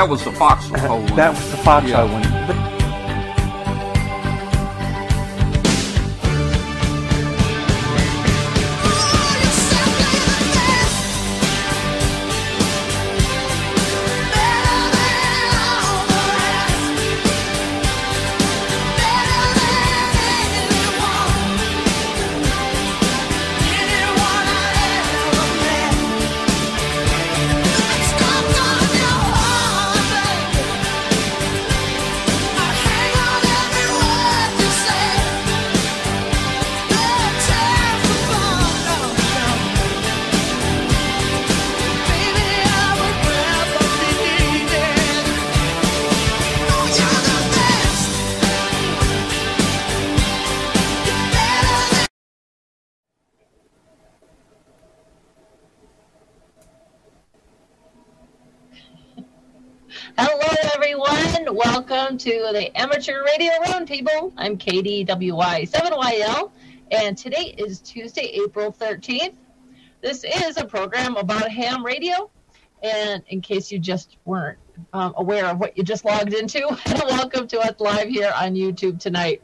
that was the foxhole uh, one. That was the foxhole Yeah. one. The Amateur Radio Roundtable. I'm Katie WY7YL, and today is Tuesday, April 13th. This is a program about ham radio, and in case you just weren't um, aware of what you just logged into, welcome to us live here on YouTube tonight.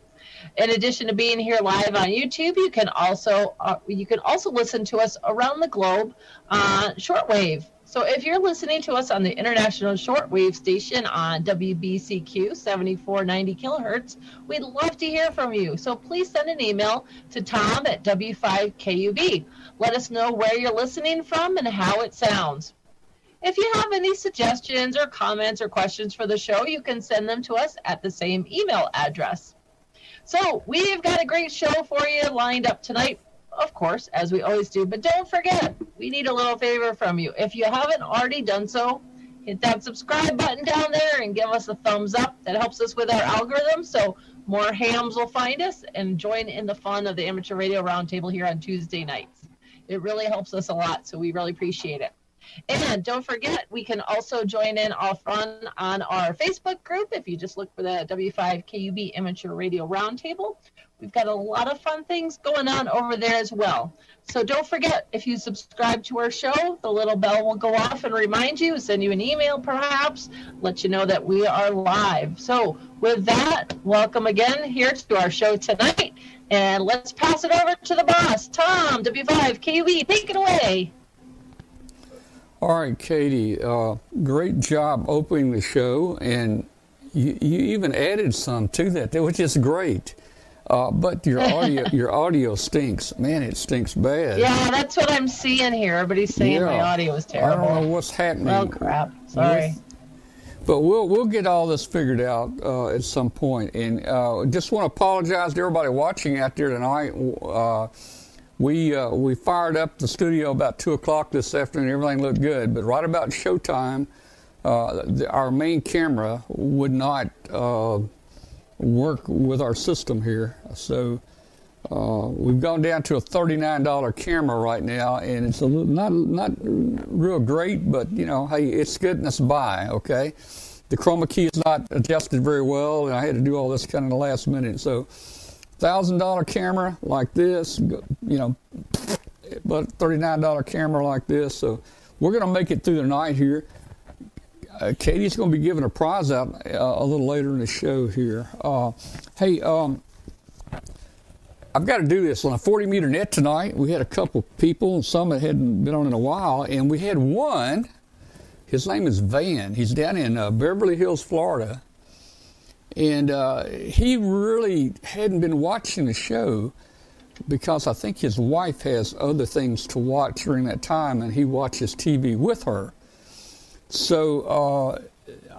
In addition to being here live on YouTube, you can also uh, you can also listen to us around the globe on shortwave. So if you're listening to us on the international shortwave station on WBCQ 7490 kilohertz, we'd love to hear from you. So please send an email to tom at W5KUB. Let us know where you're listening from and how it sounds. If you have any suggestions or comments or questions for the show, you can send them to us at the same email address. So we've got a great show for you lined up tonight, of course, as we always do. But don't forget, we need a little favor from you. If you haven't already done so, hit that subscribe button down there and give us a thumbs up. That helps us with our algorithm, so more hams will find us and join in the fun of the Amateur Radio Roundtable here on Tuesday nights. It really helps us a lot, so we really appreciate it. And don't forget, we can also join in our fun on our Facebook group. If you just look for the W5KUB Amateur Radio Roundtable, we've got a lot of fun things going on over there as well. So don't forget, if you subscribe to our show, the little bell will go off and remind you, send you an email perhaps, let you know that we are live. So with that, welcome again here to our show tonight. And let's pass it over to the boss, Tom, W5KUB. Take it away. All right, Katie. Uh, great job opening the show, and you, you even added some to that, which is great. Uh, but your audio, your audio stinks. Man, it stinks bad. Yeah, that's what I'm seeing here. Everybody's saying my audio is terrible. I don't know what's happening. Oh crap! Sorry. But we'll we'll get all this figured out uh, at some point. And uh, just want to apologize to everybody watching out there tonight. Uh, we uh, we fired up the studio about two o'clock this afternoon. Everything looked good, but right about showtime, uh, the, our main camera would not uh, work with our system here. So. Uh, we've gone down to a thirty-nine dollar camera right now, and it's a little, not not real great, but you know, hey, it's getting us by. Okay, the chroma key is not adjusted very well, and I had to do all this kind of the last minute. So, thousand dollar camera like this, you know, but thirty-nine dollar camera like this. So, we're gonna make it through the night here. Uh, Katie's going to be giving a prize out uh, a little later in the show here. Uh, hey, um, I've got to do this on a 40 meter net tonight. We had a couple people, some that hadn't been on in a while, and we had one. His name is Van. He's down in uh, Beverly Hills, Florida. And uh, he really hadn't been watching the show because I think his wife has other things to watch during that time, and he watches TV with her. So uh,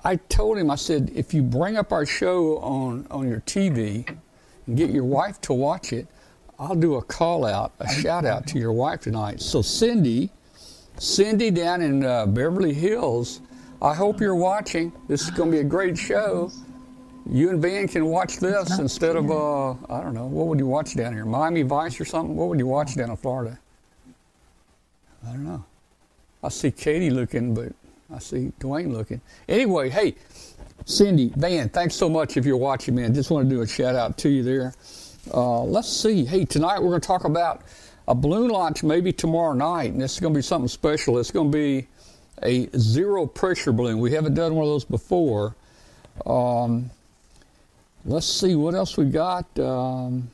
I told him, I said, if you bring up our show on, on your TV, and get your wife to watch it, I'll do a call out, a shout out to your wife tonight. So, Cindy, Cindy down in uh, Beverly Hills, I hope you're watching. This is going to be a great show. You and Van can watch this instead of, uh, I don't know, what would you watch down here? Miami Vice or something? What would you watch down in Florida? I don't know. I see Katie looking, but I see Dwayne looking. Anyway, hey, Cindy, Van, thanks so much if you're watching, man. Just want to do a shout out to you there. Uh, let's see. Hey, tonight we're going to talk about a balloon launch maybe tomorrow night, and this is going to be something special. It's going to be a zero pressure balloon. We haven't done one of those before. Um, let's see what else we got. Um,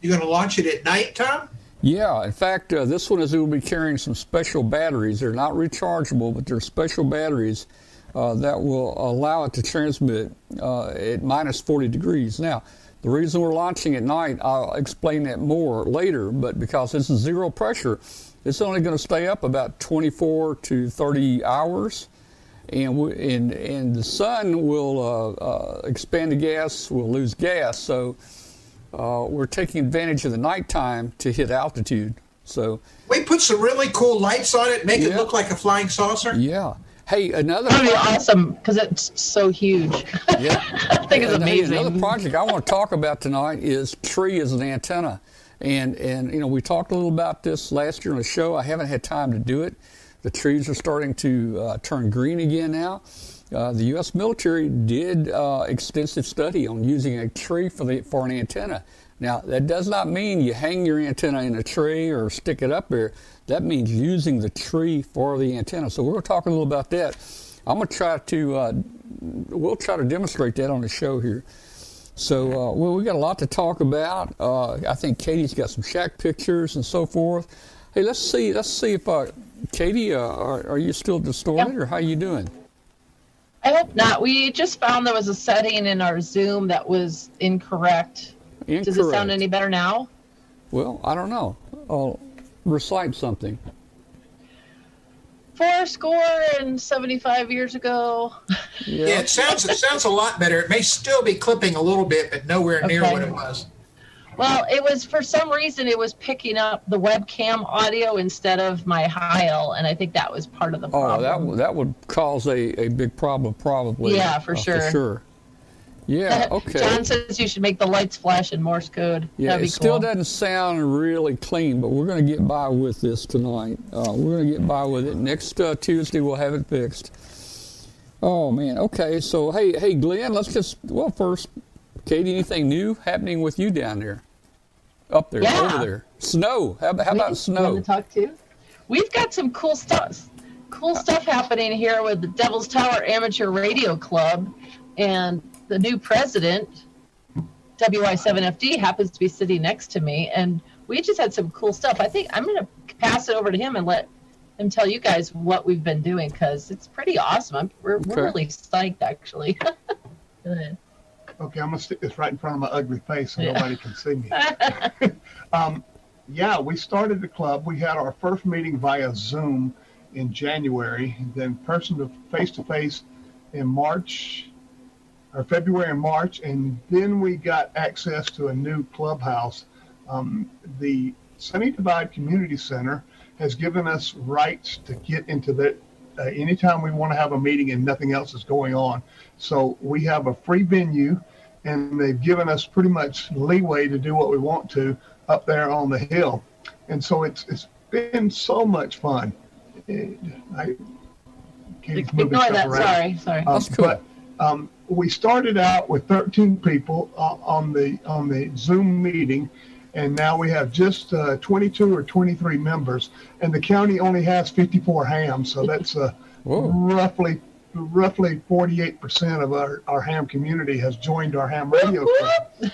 You're going to launch it at night, Tom? Yeah, in fact, uh, this one is to be carrying some special batteries. They're not rechargeable, but they're special batteries uh, that will allow it to transmit uh, at minus 40 degrees. Now, the reason we're launching at night, I'll explain that more later, but because this is zero pressure, it's only going to stay up about 24 to 30 hours. And, we, and, and the sun will uh, uh, expand the gas, we'll lose gas. So uh, we're taking advantage of the nighttime to hit altitude. So we put some really cool lights on it, make Yeah. it look like a flying saucer. yeah. Hey, another That'd be awesome because it's so huge. yeah. I think it's And hey, amazing. Another project I want to talk about tonight is tree as an antenna, and and you know we talked a little about this last year on the show. I haven't had time to do it. The trees are starting to uh, turn green again now. Uh, the U.S. military did uh, extensive study on using a tree for the for an antenna. Now that does not mean you hang your antenna in a tree or stick it up there. That means using the tree for the antenna. So we're going to talk a little about that. I'm going to try to uh, we'll try to demonstrate that on the show here. So, uh, well, we got a lot to talk about. Uh, I think Katie's got some shack pictures and so forth. Hey, let's see. Let's see if uh, Katie, uh, are, are you still distorted Yeah. or how are you doing? I hope not. We just found there was a setting in our Zoom that was incorrect. Incorrect. Does it sound any better now? Well, I don't know. I'll recite something. Four score and 75 years ago. Yeah. Yeah, it sounds it sounds a lot better. It may still be clipping a little bit, but nowhere near Okay. what it was. Well, it was for some reason it was picking up the webcam audio instead of my Heil, and I think that was part of the problem. Oh, that would- that would cause a, a big problem, probably. Yeah, for Uh, sure. For sure. Yeah. Okay. John says you should make the lights flash in Morse code. Yeah, That'd it be still cool. doesn't sound really clean, but we're going to get by with this tonight. Uh, we're going to get by with it. Next uh, Tuesday, we'll have it fixed. Oh man. Okay. So hey, hey, Glenn, let's just well first, Katie, anything new happening with you down there, up there, Yeah. over there? Snow. How, how about snow? to talk to? We've got some cool stuff. Cool stuff happening here with the Devil's Tower Amateur Radio Club, and the new president, WI7FD, happens to be sitting next to me, and we just had some cool stuff. I think I'm going to pass it over to him and let him tell you guys what we've been doing because it's pretty awesome. I'm, we're, Okay. we're really psyched, actually. Go ahead. Okay, I'm gonna stick this right in front of my ugly face so Yeah. nobody can see me. um, yeah, we started the club. We had our first meeting via Zoom in January, then person to face to face in March or February and March, and then we got access to a new clubhouse. Um, the Sunny Divide Community Center has given us rights to get into that uh, anytime we want to have a meeting and nothing else is going on. So we have a free venue, and they've given us pretty much leeway to do what we want to up there on the hill. And so it's it's been so much fun. It- I, Katie's moving Ignore stuff that. around. Sorry, sorry. Um, That's cool. But um, we started out with 13 people uh, on the on the Zoom meeting, and now we have just uh, 22 or 23 members, and the county only has 54 hams, so that's uh, roughly roughly 48% of our, our ham community has joined our ham radio club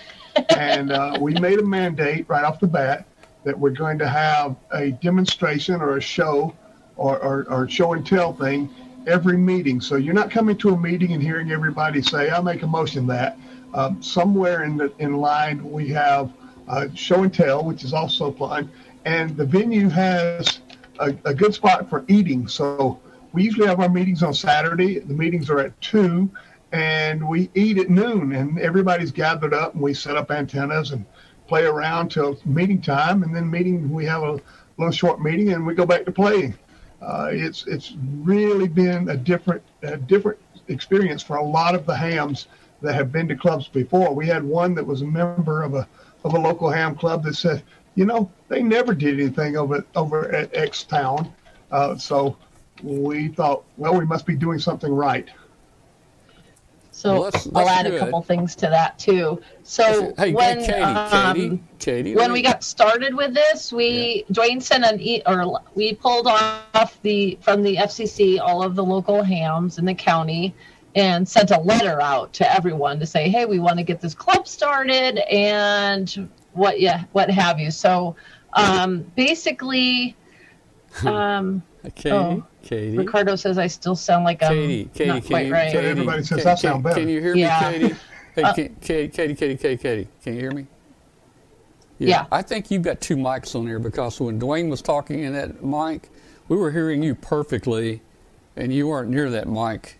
and uh, we made a mandate right off the bat that we're going to have a demonstration or a show or, or, or show and tell thing every meeting. So you're not coming to a meeting and hearing everybody say, "I'll make a motion that." Um, somewhere in the in line we have uh, show and tell, which is also fun, and the venue has a, a good spot for eating. So we usually have our meetings on Saturday. The meetings are at two and we eat at noon and everybody's gathered up and we set up antennas and play around till meeting time and then meeting we have a little short meeting and we go back to playing. Uh, it's it's really been a different a different experience for a lot of the hams that have been to clubs before. We had one that was a member of a of a local ham club that said you know they never did anything over over at x town. Uh, so we thought well we must be doing something right So Well, that's- I'll that's add a good. couple things to that too. So Hey, when Katie, um, Katie, Katie. when we got started with this, we Dwayne sent an e- or we pulled off the from the FCC all of the local hams in the county and sent a letter out to everyone to say, hey, we want to get this club started and what yeah what have you. So um, basically, um, Katie, oh, Katie. Ricardo says I still sound like I'm Katie, Katie, not can quite you, right. Katie, Everybody says Katie, I sound better. Can you hear Yeah. me, Katie? Hey, Uh, can, Katie, Katie, Katie, Katie, Katie, can you hear me? Yeah. I think you've got two mics on there because when Dwayne was talking in that mic, we were hearing you perfectly, and you weren't near that mic.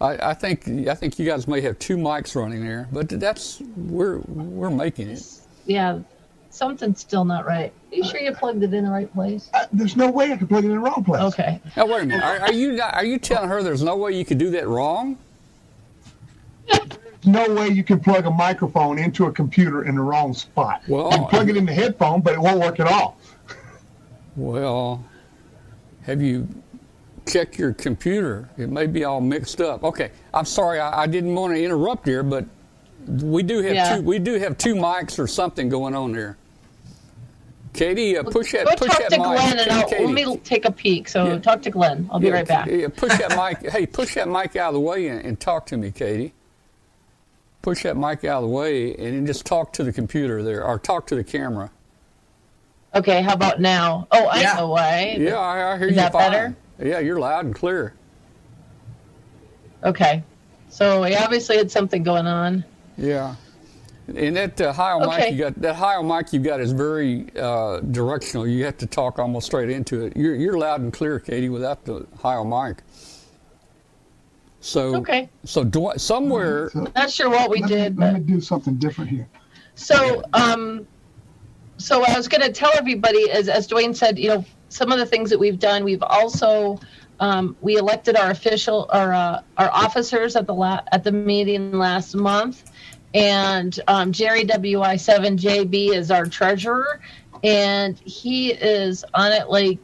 I, I think I think you guys may have two mics running there, but that's we're we're making it. Yeah, something's still not right. Are you sure you plugged it in the right place? Uh, there's no way I could plug it in the wrong place. Okay. Now wait a minute. Are, are you not- are you telling her there's no way you could do that wrong? There's no way you can plug a microphone into a computer in the wrong spot. Well, you can plug it in the headphone, but it won't work at all. Well, have you checked your computer? It may be all mixed up. Okay, I'm sorry, I, I didn't want to interrupt here, but we do have Yeah. two. We do have two mics or something going on there. Katie, uh, push that. Go push talk that to mic. Glenn and I'll, Katie, let me take a peek. So Yeah. talk to Glenn. I'll be yeah, right back. Yeah, push that mic. Hey, push that mic out of the way and, and talk to me, Katie. Push that mic out of the way and then just talk to the computer there, or talk to the camera. Okay, how about now? Oh, I Yeah. know why. Yeah, I, I hear Is you that fine. better? Yeah, you're loud and clear. Okay. So we obviously had something going on. Yeah. And that uh, Heil mic Okay. you got, that Heil mic you got is very uh, directional. You have to talk almost straight into it. You're, you're loud and clear, Katie, without the Heil mic. So, Okay. so do, somewhere, So Not sure what we let, did, me, let me do something different here. So, um, so what I was going to tell everybody is, as Dwayne said, you know, some of the things that we've done, we've also um, we elected our official our uh, our officers at the la- at the meeting last month, and um, Jerry WI7JB is our treasurer, and he is on it like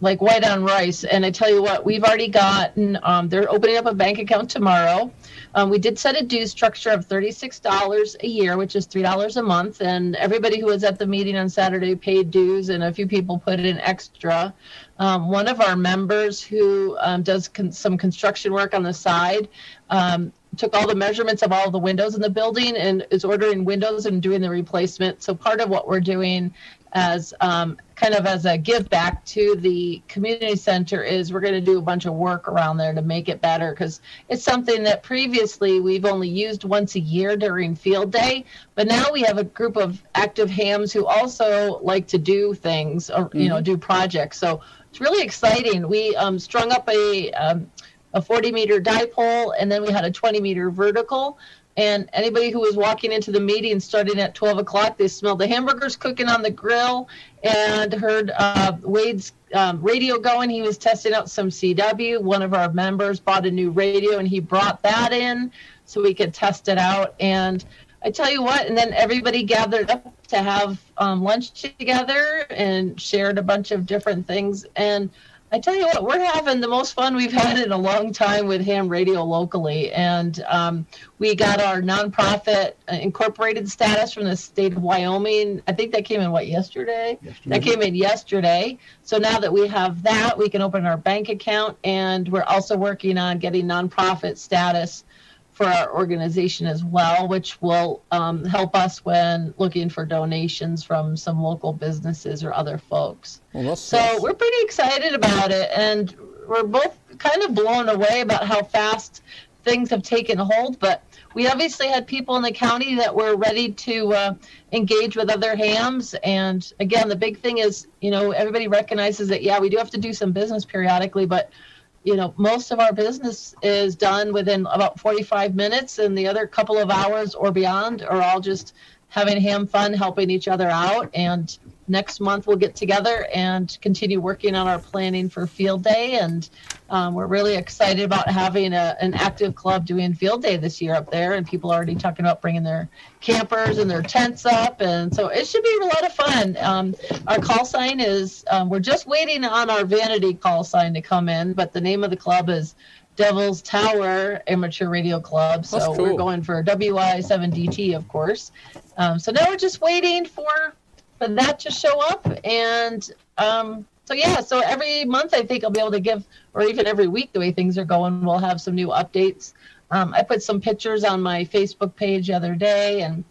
like white on rice. And I tell you what, we've already gotten, um, they're opening up a bank account tomorrow. Um, we did set a due structure of $36 a year, which is $3 a month. And everybody who was at the meeting on Saturday paid dues, and a few people put in extra. Um, one of our members who um, does con- some construction work on the side um, took all the measurements of all the windows in the building and is ordering windows and doing the replacement. So part of what we're doing as um, kind of as a give back to the community center is we're going to do a bunch of work around there to make it better because it's something that previously we've only used once a year during field day but now we have a group of active hams who also like to do things or you know do projects. So it's really exciting. We um, strung up a um, a 40 meter dipole and then we had a 20 meter vertical. And anybody who was walking into the meeting starting at 12 o'clock they smelled the hamburgers cooking on the grill and heard uh, wade's um, radio going. He was testing out some cw one of our members bought a new radio and he brought that in so we could test it out. And i tell you what and then everybody gathered up to have um, lunch together and shared a bunch of different things. And I tell you what, we're having the most fun we've had in a long time with ham radio locally. And um, we got our nonprofit uh, incorporated status from the state of Wyoming. I think that came in, what, yesterday? That came in yesterday. So now that we have that, we can open our bank account. And we're also working on getting nonprofit status for our organization as well, which will um, help us when looking for donations from some local businesses or other folks. well, So we're pretty excited about it, and we're both kind of blown away about how fast things have taken hold. But we obviously had people in the county that were ready to uh, engage with other hams. And again, the big thing is, you know, everybody recognizes that, yeah, we do have to do some business periodically, but you know, most of our business is done within about 45 minutes, and the other couple of hours or beyond are all just having ham fun, helping each other out. And next month we'll get together and continue working on our planning for field day. And um, we're really excited about having a, an active club doing field day this year up there. And people are already talking about bringing their campers and their tents up. And so it should be a lot of fun. Um, our call sign is, um, we're just waiting on our vanity call sign to come in, but the name of the club is Devil's Tower Amateur Radio Club. So That's we're going for WI7DT, of course. Um, so now we're just waiting for for that to show up, and um, so yeah. So every month, I think I'll be able to give, or even every week, the way things are going, we'll have some new updates. Um, I put some pictures on my Facebook page the other day, and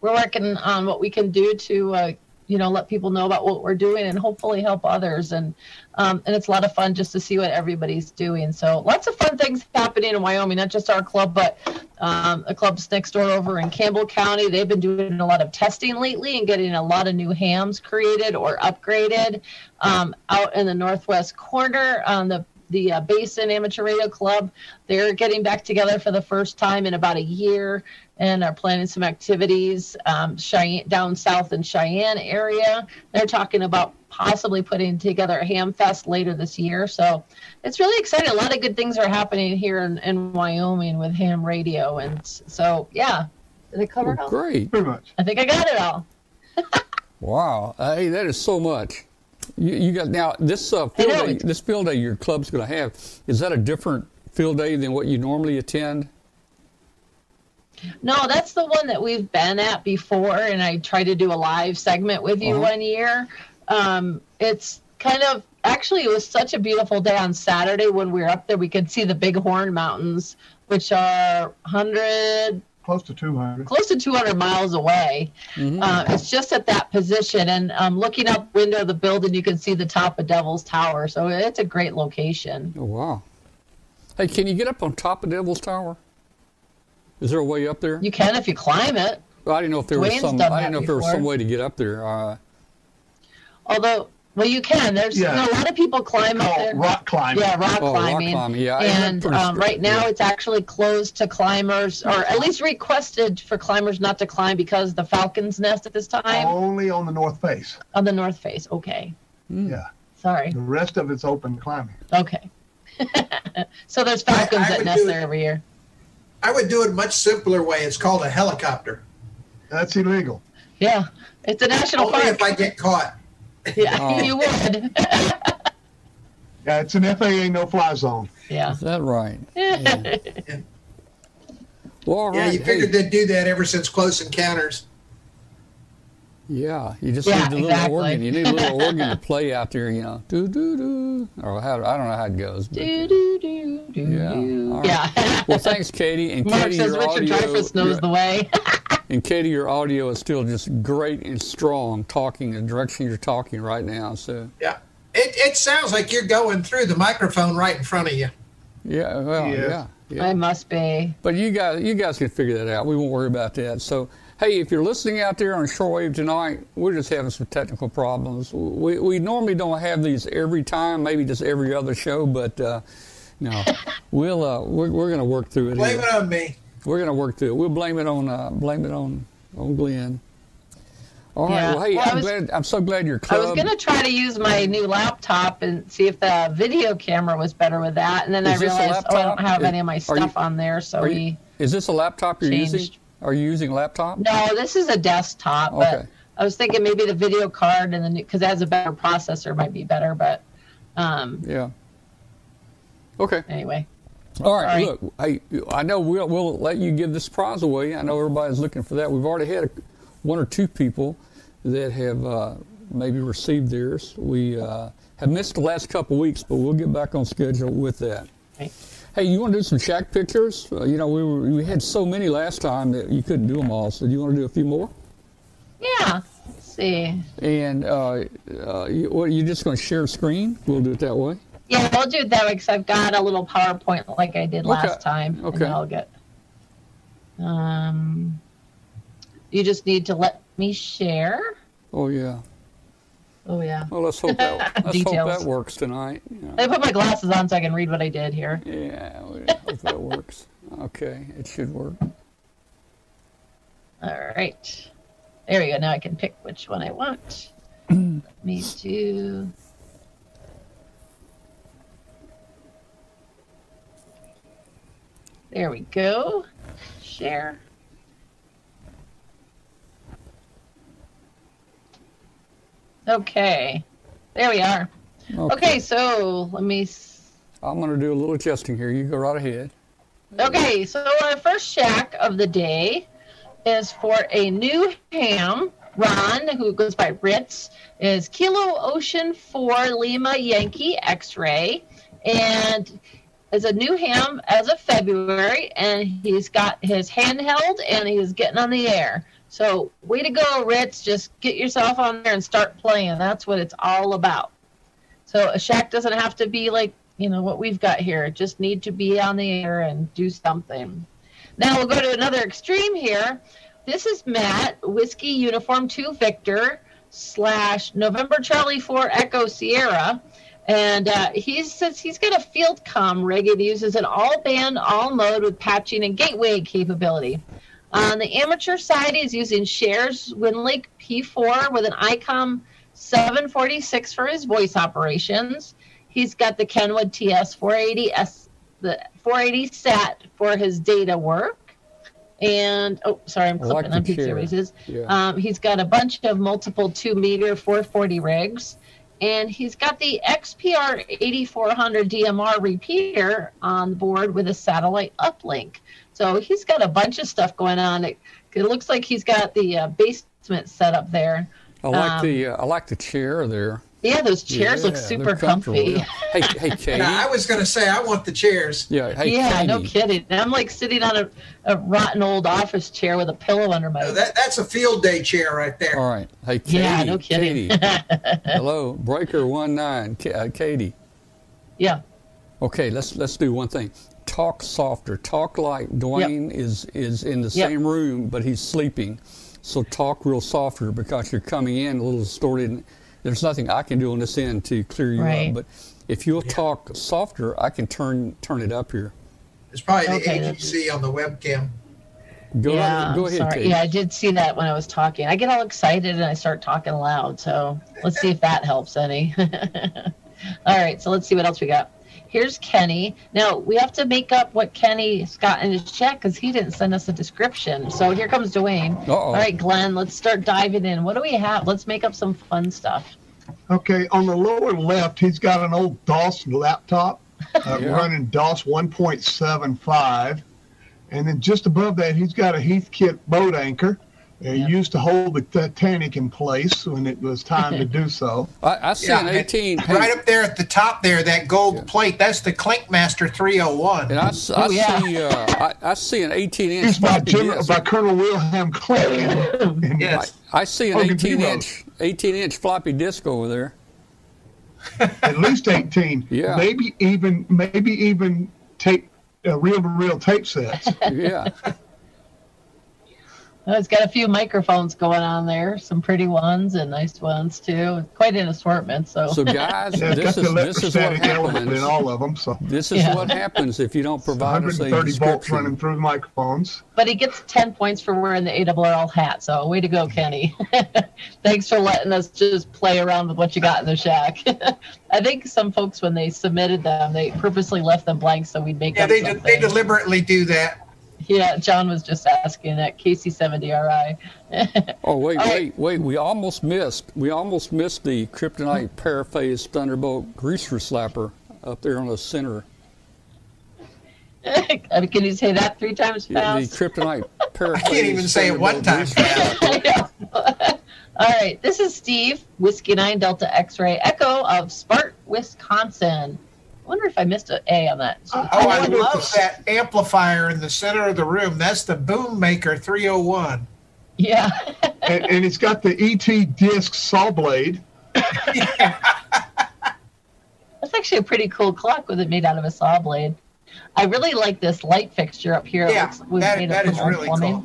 we're working on what we can do to uh, you know let people know about what we're doing and hopefully help others. And um, and it's a lot of fun just to see what everybody's doing. So lots of fun things happening in wyoming not just our club but um, the clubs next door over in campbell county. They've been doing a lot of testing lately and getting a lot of new hams created or upgraded um, out in the northwest corner on the the uh, Basin Amateur Radio Club. They're getting back together for the first time in about a year and are planning some activities um, Cheyenne, down south in Cheyenne area. They're talking about possibly putting together a ham fest later this year. So it's really exciting. A lot of good things are happening here in, in Wyoming with ham radio. And so, yeah. Did I cover it all? Great. Pretty much. I think I got it all. Wow. Hey, that is so much. You, you got now this uh, field day. This field day your club's going to have is that a different field day than what you normally attend? No, that's the one that we've been at before, and I tried to do a live segment with you Uh-huh. one year. Um, it's kind of actually it was such a beautiful day on Saturday when we were up there. We could see the Bighorn Mountains, which are 100 Close to 200. close to 200 miles away. Mhm. Uh, it's just at that position, and um, looking up window of the building, you can see the top of Devil's Tower. So it's a great location. Oh wow. Hey, can you get up on top of Devil's Tower? Is there a way up there? You can if you climb it. Well, I didn't know if there was some. I that didn't know if there was some way to get up there. Uh, Although, well, you can. There's Yeah. you know, a lot of people climb up there. Rock climbing. Yeah, rock Oh, rock climbing. climbing, yeah, and um, right now yeah. it's actually closed to climbers, or at least requested for climbers not to climb because the falcon's nest at this time Only on the north face. on the north face. Okay, Hmm. Yeah. sorry. The rest of it's open climbing. Okay. so there's falcons I- I that nest there it. every year. I would do it a much simpler way. It's called a helicopter. That's illegal. Yeah, it's a national Only park. if I get caught. Yeah, Oh. you would. Yeah, it's an FAA no-fly zone. yeah. is that right? Yeah. Well, Yeah, right. you hey, figured they'd do that ever since Close Encounters. yeah, you just Yeah, need a little exactly. organ. You need a little organ to play out there. You know, do do do. Or how, I don't know how it goes. But, do do do do Yeah, do. all right. Yeah. well, thanks, Katie. And Mark Katie, says your Richard audio, Dreyfuss knows your- the way. And Katie, your audio is still just great and strong, talking the direction you're talking right now. So, Yeah. It, it sounds like you're going through the microphone right in front of you. yeah, well, Yes. yeah, yeah. I must be. But you guys, you guys can figure that out. We won't worry about that. So, hey, if you're listening out there on shortwave tonight, we're just having some technical problems. We, we normally don't have these every time, maybe just every other show, but uh, no, we'll uh, we're, we're going to work through it. Blame here. it on me. We're going to work through it. We'll blame it on uh, blame it on on Glenn. All right. Yeah. Well, hey, Well, I'm was- glad. I'm so glad you're. club. I was gonna try to use my new laptop and see if the video camera was better with that, and then Is I realized oh, I don't have Is- any of my stuff you- on there, so we. you, is this a laptop you're using? Are you using a laptop? No, this is a desktop, Okay. I was thinking maybe the video card and the because it has a better processor might be better, but um, Yeah. Okay. anyway. All right, Sorry. look, I I know we'll we'll let you give this prize away. I know everybody's looking for that. We've already had a, one or two people that have uh, maybe received theirs. We uh, have missed the last couple weeks, but we'll get back on schedule with that. Right. Hey, you want to do some shack pictures? Uh, you know, we were, we had so many last time that you couldn't do them all. So, do you want to do a few more? Yeah. Let's see. And uh, uh, you, what, you just going to share a screen? We'll do it that way. Yeah, I'll do it that way because I've got a little PowerPoint like I did last time, and Okay. I'll get. Um, you just need to let me share. Oh yeah. Oh yeah. Well, let's hope that let's hope that works tonight. know. I put my glasses on so I can read what I did here. Yeah, hope that works. Okay, it should work. All right. There we go. Now I can pick which one I want. Let me do. There we go. Share. Okay. There we are. Okay, so let me. s- I'm going to do a little adjusting here. You go right ahead. Okay, so our first shack of the day is for a new ham. Ron, who goes by Ritz, is Kilo Ocean 4 Lima Yankee X ray. And is a new ham as of February, and he's got his handheld and he's getting on the air. So, way to go, Ritz. Just get yourself on there and start playing. That's what it's all about. So, a shack doesn't have to be like you know what we've got here just need to be on the air and do something now we'll go to another extreme here this is matt whiskey uniform 2 victor slash november charlie 4 echo sierra and uh, he says he's got a field com rig it uses an all band all mode with patching and gateway capability on the amateur side he's using shares winlink p4 with an icom 746 for his voice operations He's got the Kenwood TS 480S, the 480 SAT for his data work. And oh, sorry, I'm clipping on pizza races. Yeah. Um, he's got a bunch of multiple two meter 440 rigs, and he's got the XPR 8400 DMR repeater on board with a satellite uplink. So he's got a bunch of stuff going on. It, it looks like he's got the uh, basement set up there. I like um, the uh, I like the chair there. Yeah, those chairs yeah, look super comfy. Yeah. Hey, hey, Katie. I was going to say I want the chairs. Yeah, hey, yeah, Katie. no kidding. I'm like sitting on a, a rotten old office chair with a pillow under my. No, that, that's a field day chair right there. All right, hey, Katie. Yeah, no kidding. Hello, Breaker One Nine, uh, Katie. Yeah. Okay, let's let's do one thing. Talk softer. Talk like Dwayne yep. is is in the yep. same room, but he's sleeping. So talk real softer because you're coming in a little distorted there's nothing I can do on this end to clear you right. up. But if you'll yeah. talk softer, I can turn turn it up here. It's probably okay, the AGC on the webcam. Go, yeah, go ahead. Sorry. Yeah, I did see that when I was talking. I get all excited and I start talking loud. So let's see if that helps any. all right, so let's see what else we got. Here's Kenny. Now we have to make up what Kenny's got in his check because he didn't send us a description. So here comes Dwayne. Uh-oh. All right, Glenn, let's start diving in. What do we have? Let's make up some fun stuff. Okay, on the lower left, he's got an old DOS laptop uh, yeah. running DOS 1.75. And then just above that, he's got a Heathkit boat anchor uh, yep. used to hold the Titanic in place when it was time to do so. I, I see yeah, an 18. Right up there at the top there, that gold yeah. plate, that's the Clinkmaster 301. And I, I oh, yeah. see uh, I, I, see an 18 inch. It's by, General, by Colonel Wilhelm Klink. yes. I, I, see an 18 inch 18 inch floppy disk over there. At least 18. Yeah. Maybe even maybe even tape uh, reel to reel tape sets. yeah. It's got a few microphones going on there, some pretty ones and nice ones too. Quite an assortment. So, so guys, yeah, this, is, this is what happens in all of them. So this is yeah. what happens if you don't provide us a 130 volts running through the microphones. But he gets 10 points for wearing the ARRL hat. So way to go, Kenny. Thanks for letting us just play around with what you got in the shack. I think some folks, when they submitted them, they purposely left them blank so we'd make yeah, up they, something. they deliberately do that. Yeah, John was just asking that KC70RI. oh wait, wait, wait! We almost missed. We almost missed the Kryptonite Paraphase Thunderbolt greaser slapper up there on the center. Can you say that three times fast? The Kryptonite Paraphase. I can't even say it one time All right, this is Steve, Whiskey 9 Delta X-Ray Echo of Spark, Wisconsin wonder if I missed an A on that. oh, I love that amplifier in the center of the room. That's the Boom Maker 301. Yeah. and, and, it's got the ET disc saw blade. yeah. That's actually a pretty cool clock with it made out of a saw blade. I really like this light fixture up here. Yeah, looks, that, that is really plumbing. cool.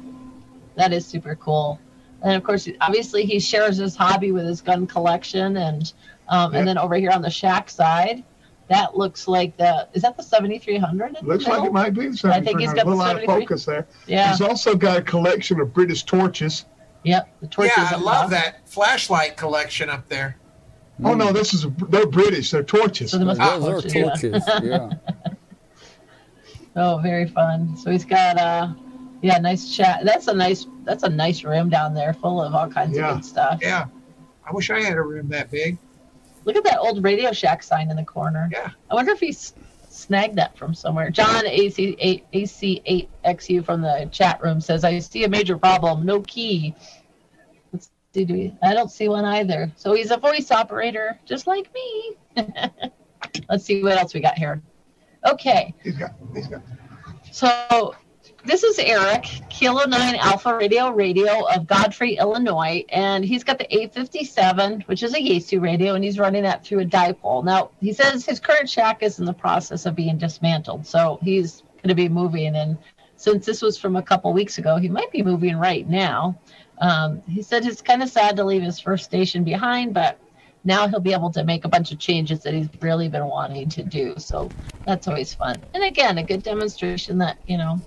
That is super cool. And of course, obviously, he shares his hobby with his gun collection, and um, yep. and then over here on the shack side, that looks like the is that the 7300 looks like it might be the 7300 i think he's got a little out of focus there. Yeah. He's also got a collection of british torches. Yep the torches yeah i love that flashlight collection up there. Oh no this is they're british they're torches. So those are torches, torches. yeah. Oh very fun. So he's got uh yeah nice chat. That's a nice that's a nice room down there full of all kinds yeah. of good stuff. Yeah. I wish i had a room that big Look at that old Radio Shack sign in the corner. Yeah. I wonder if he snagged that from somewhere. John AC8 AC8XU from the chat room says, "I see a major problem. No key." Let's see, do we, I don't see one either. So he's a voice operator, just like me. Let's see what else we got here. Okay, He's got, he's got, so this is Eric, Kilo 9 Alpha Radio Radio of Godfrey, Illinois, and he's got the 857, which is a Yaesu radio, and he's running that through a dipole. Now, he says his current shack is in the process of being dismantled, so he's going to be moving. And since this was from a couple weeks ago, he might be moving right now. Um, he said it's kind of sad to leave his first station behind, but now he'll be able to make a bunch of changes that he's really been wanting to do. So that's always fun. And again, a good demonstration that, you know,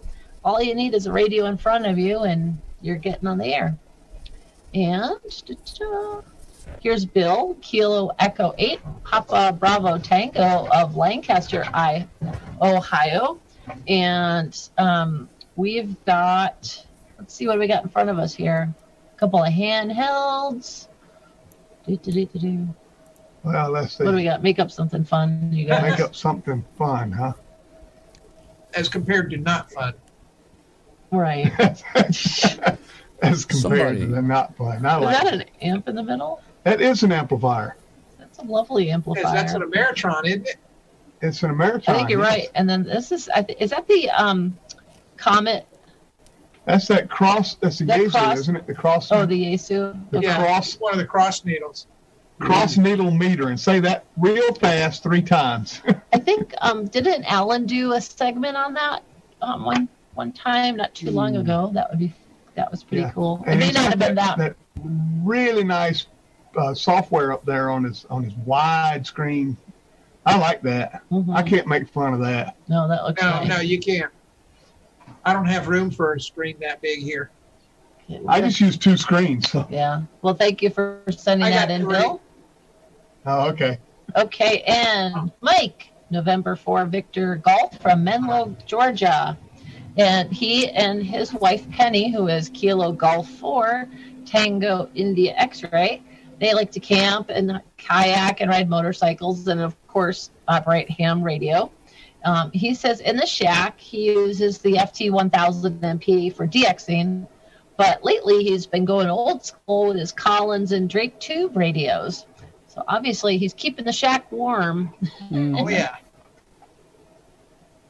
all you need is a radio in front of you and you're getting on the air. And da-da-da. here's Bill, Kilo Echo 8, Papa Bravo Tango of Lancaster, I, Ohio. And um, we've got, let's see what we got in front of us here. A couple of handhelds. Do-do-do-do-do. well, let's see. What do we got? Make up something fun, you guys. Make up something fun, huh? As compared to not fun. Right. As compared Somebody- to the not fun. I Is like that it. an amp in the middle? That is an amplifier. That's a lovely Yes, amplifier. that's an Ameritron, isn't it? It's an Ameritron. I think you're yes. right. And then this is, is that the um Comet? That's that cross. That's the That Yaesu, cross- isn't it? The cross. Oh, the Yaesu. The Okay. Yeah, cross- it's one of the cross needles. cross needle meter, and say that real fast three times. I think um didn't Alan do a segment on that um one one time not too long ago? That would be that was pretty Yeah. cool. It may not have been that. that really nice uh, software up there on his on his wide screen. I like that. Mhm. I can't make fun of that. No, that looks No, nice. no, you can't. I don't have room for a screen that big here. I just use two screens. So. yeah. Well, thank you for sending that in, three. Bill. Oh, okay. Okay, and Mike, November 4 Victor Golf from Menlo, Georgia. And he and his wife Penny, who is Kilo Golf 4, Tango India X ray, they like to camp and kayak and ride motorcycles and, of course, operate ham radio. Um, he says in the shack he uses the FT1000 MP for DXing, but lately he's been going old school with his Collins and Drake tube radios. So obviously he's keeping the shack warm. Mm. Oh yeah,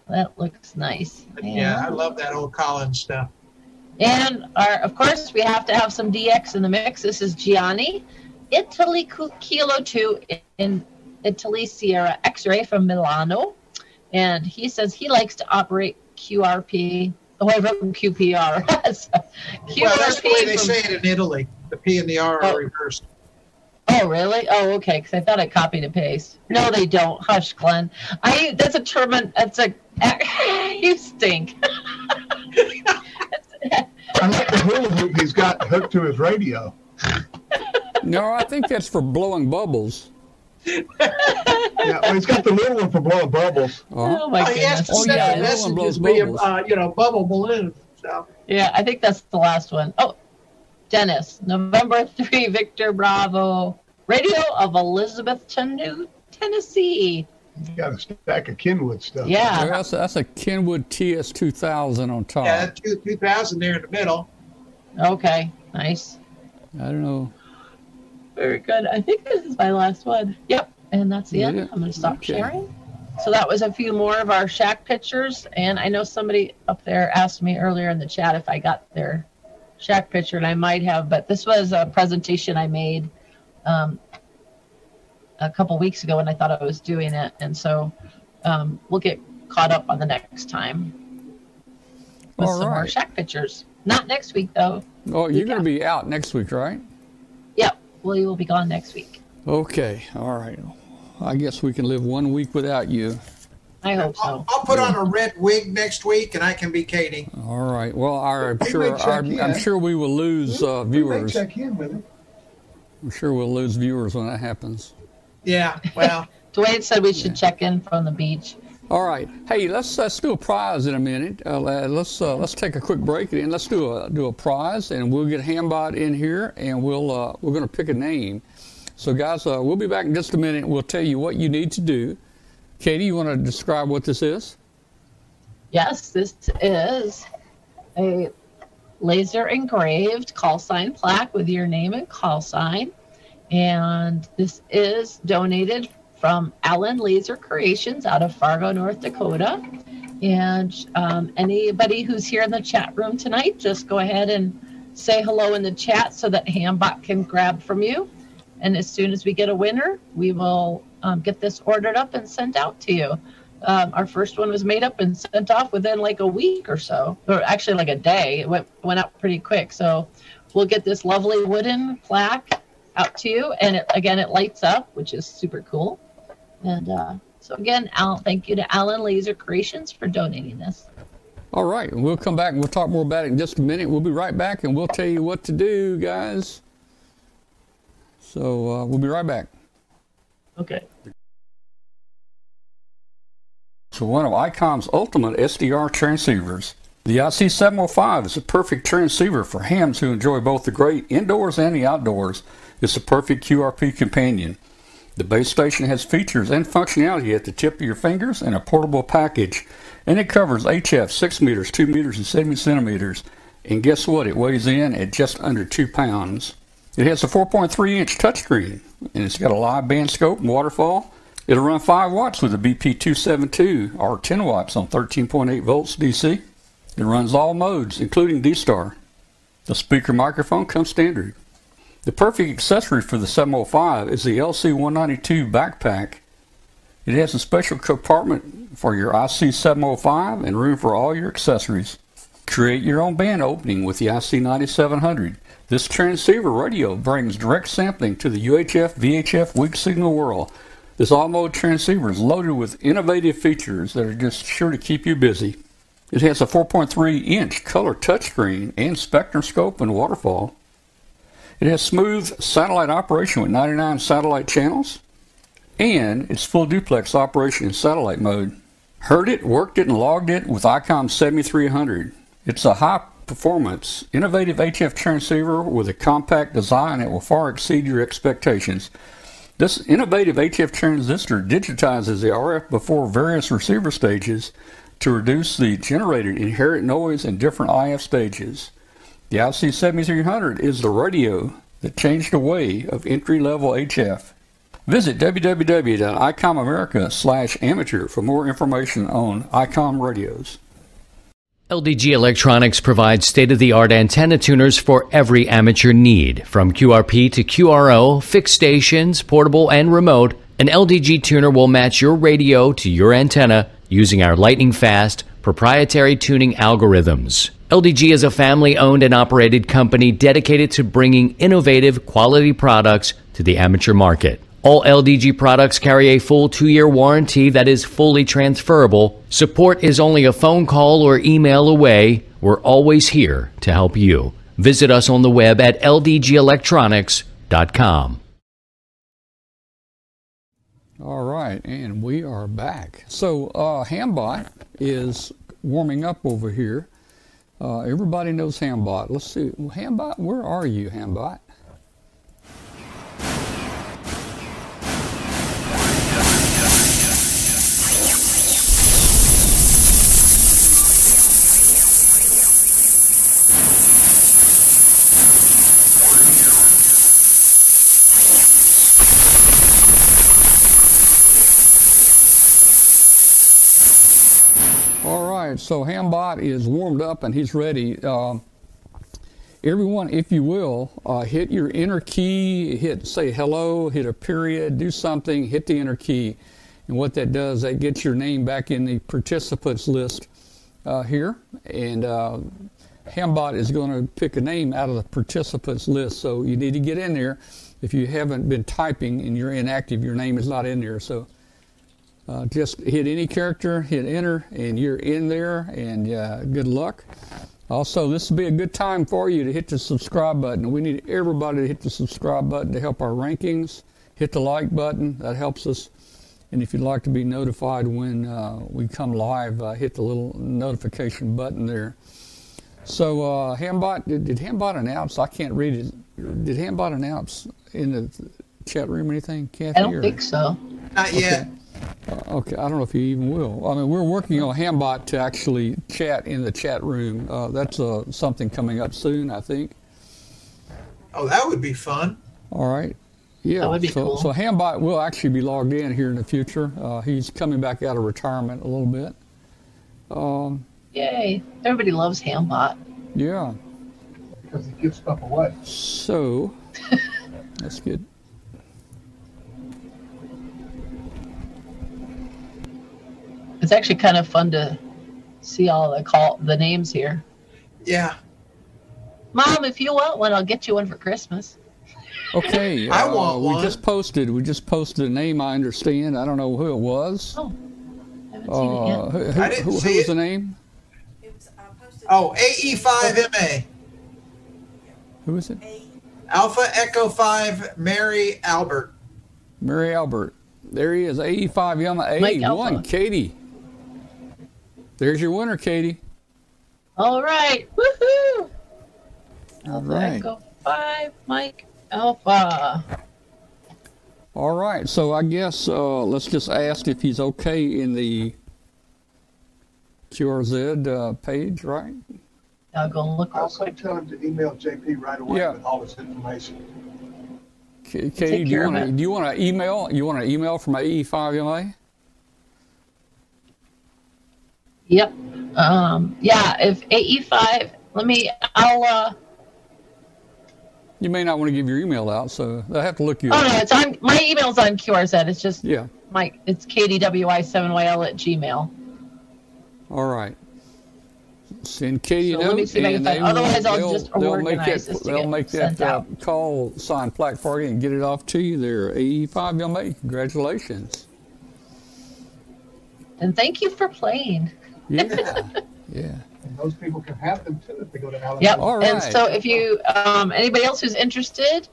That looks nice. yeah. I love that old Collins stuff. And our, of course, we have to have some DX in the mix. This is Gianni, Italy Kilo 2 in Italy Sierra X-ray from Milano. And he says he likes to operate QRP away oh, from QPR. So, QRP Well, that's the way they from- say it in Italy. The P and the R Oh. are reversed. Oh, really? Oh, okay. Because I thought I copied and paste. No, they don't. Hush, Glenn. I. That's a term. That's a. You stink. I like the hula hoop he's got hooked to his radio. No, I think that's for blowing bubbles. Yeah, well, he's got the little one for blowing bubbles. Uh-huh. Oh my Oh, he has goodness. to Oh, send yeah, the that one blows messages via, bubbles. uh, you know, bubble balloon. So Yeah, I think that's the last one. Oh, Dennis, November 3, Victor Bravo, radio of Elizabethton, Tennessee. He's got a stack of Kenwood stuff. Yeah. That's, that's a Kenwood TS2000 on top. yeah, that two two thousand there in the middle. Okay, nice. I don't know. Very good. I think this is my last one. Yep. And that's the end. I'm going to stop Okay. sharing. So that was a few more of our shack pictures. And I know somebody up there asked me earlier in the chat if I got their shack picture, and I might have, but this was a presentation I made um, a couple weeks ago, and I thought I was doing it. And so um, we'll get caught up on the next time with All some more shack pictures. Not next week, though. Oh, you're going to be out next week, right? Yep. We will be gone next week. Okay. All right. I guess we can live one week without you. I hope I'll, so. I'll put on a red wig next week, and I can be Katie. All right. Well, our, I'm We sure our. I'm sure we will lose uh, We viewers. check in with him. I'm sure we'll lose viewers when that happens. Yeah, well, Dwayne said we should check in from the beach. All right. Hey, let's let's do a prize in a minute. Uh, let's uh, let's take a quick break and let's do a do a prize, and we'll get Hambot in here, and we'll uh, we're going to pick a name. So, guys, uh, we'll be back in just a minute. We'll tell you what you need to do Katie, you want to describe what this is? Yes, this is a laser engraved call sign plaque with your name and call sign. And this is donated from Allen Laser Creations out of Fargo, North Dakota. And um, anybody who's here in the chat room tonight, just go ahead and say hello in the chat so that Hambot can grab from you. And as soon as we get a winner, we will um, get this ordered up and sent out to you. Um, our first one was made up and sent off within like a week or so, or actually like a day. It went, went out pretty quick. So we'll get this lovely wooden plaque out to you. And it, again, it lights up, which is super cool. And uh, so again, Al, thank you to Alan Laser Creations for donating this. All right, we'll come back and we'll talk more about it in just a minute. We'll be right back and we'll tell you what to do, guys. So uh, we'll be right back. Okay. So one of ICOM's ultimate SDR transceivers, the IC705 is a perfect transceiver for hams who enjoy both the great indoors and the outdoors. It's a perfect QRP companion. The base station has features and functionality at the tip of your fingers and a portable package. And it covers HF 6 meters, 2 meters, and 70 centimeters. And guess what? It weighs in at just under 2 pounds. It has a 4.3 inch touchscreen, and it's got a live band scope and waterfall. It'll run 5 watts with a BP272 or 10 watts on 13.8 volts DC. It runs all modes, including D-Star. The speaker microphone comes standard. The perfect accessory for the 705 is the LC192 backpack. It has a special compartment for your IC705 and room for all your accessories. Create your own band opening with the IC9700. This transceiver radio brings direct sampling to the UHF VHF weak signal world. This all mode transceiver is loaded with innovative features that are just sure to keep you busy. It has a 4.3 inch color touchscreen and spectrum scope and waterfall. It has smooth satellite operation with 99 satellite channels, and it's full duplex operation in satellite mode. Heard it, worked it, and logged it with ICOM 7300. It's a high performance, innovative HF transceiver with a compact design that will far exceed your expectations. This innovative HF transistor digitizes the RF before various receiver stages to reduce the generated inherent noise in different IF stages. The IC7300 is the radio that changed the way of entry-level HF. Visit www.icomamerica slash amateur for more information on ICOM radios. LDG Electronics provides state of the art antenna tuners for every amateur need. From QRP to QRO, fixed stations, portable, and remote, an LDG tuner will match your radio to your antenna using our lightning fast proprietary tuning algorithms. LDG is a family owned and operated company dedicated to bringing innovative quality products to the amateur market. All LDG products carry a full two year warranty that is fully transferable. Support is only a phone call or email away. We're always here to help you. Visit us on the web at ldgelectronics.com. All right, and we are back. So, uh, Hambot is warming up over here. Uh, everybody knows Hambot. Let's see. Hambot, where are you, Hambot? Right, so Hambot is warmed up and he's ready. Uh, everyone, if you will, uh, hit your enter key, hit say hello, hit a period, do something, hit the enter key. And what that does, that gets your name back in the participants list uh, here. And uh, Hambot is going to pick a name out of the participants list. So you need to get in there. If you haven't been typing and you're inactive, your name is not in there. So uh, just hit any character, hit enter, and you're in there, and uh, good luck. Also, this will be a good time for you to hit the subscribe button. We need everybody to hit the subscribe button to help our rankings. Hit the like button, that helps us. And if you'd like to be notified when uh, we come live, uh, hit the little notification button there. So, uh, Hambot, did, did Hambot announce? I can't read it. Did Hambot announce in the chat room anything, Kathy? I don't or? think so. Not yet. Uh, okay, I don't know if he even will. I mean, we're working on Hambot to actually chat in the chat room. Uh, that's uh, something coming up soon, I think. Oh, that would be fun. All right. Yeah. That would be so, cool. so Hambot will actually be logged in here in the future. Uh, he's coming back out of retirement a little bit. Um, Yay! Everybody loves Hambot. yeah. because he gives stuff away. So let's get. It's actually kind of fun to see all the call the names here. Yeah. Mom, if you want one, I'll get you one for Christmas. Okay. I uh, want we one. just posted. We just posted a name. I understand. I don't know who it was. Oh, haven't seen it yet. Uh, who, who, I didn't who, who was it. the name? It was uh, posted. Oh, AE5MA. Who is it? Alpha Echo 5 Mary Albert. Mary Albert. There he is. AE5 Yama Mike A1. Katie. There's your winner, Katie. All right, woohoo! All Alpha right. Echo Five, Mike Alpha. All right. So I guess uh, let's just ask if he's okay in the QRZ uh, page, right? I'll go and look real Also quick. tell him to email JP right away Yeah. with all this information. K- Katie, do you want to it. do you want to email? You want an email from AE5MA? Yep. Um, yeah. If AE5, let me. I'll. uh You may not want to give your email out, so they'll have to look you Oh up. no, it's on. My email's on QRZ. It's just Yeah. Mike. It's KDWI7YL at Gmail. All right. Send Katie So let me note, see if I can and they will- otherwise I'll they'll, just they'll make that they'll make that uh, call sign plaque for you and get it off to you there. AE5 you'll make. congratulations. And thank you for playing. Yeah. yeah. And those people can have them too if they go to Alabama. Yep. All And so if you, um, anybody else who's interested,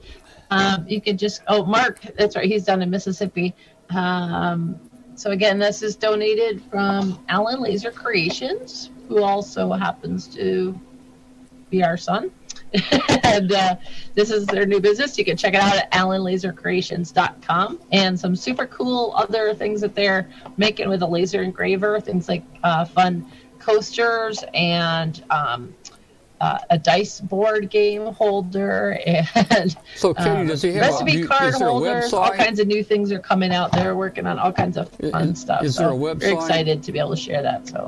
um, you can just, oh, Mark, that's right. He's down in Mississippi. Um, so again, this is donated from Alan Laser Creations, who also happens to be our son. and uh, this is their new business. You can check it out at alanlasercreations.com and some super cool other things that they're making with a laser engraver, things like uh, fun coasters and um, uh, a dice board game holder and So Katie, um, does he have recipe a, card a holders. All kinds of new things are coming out. They're working on all kinds of fun is- stuff. is so there a Very website? excited to be able to share that. So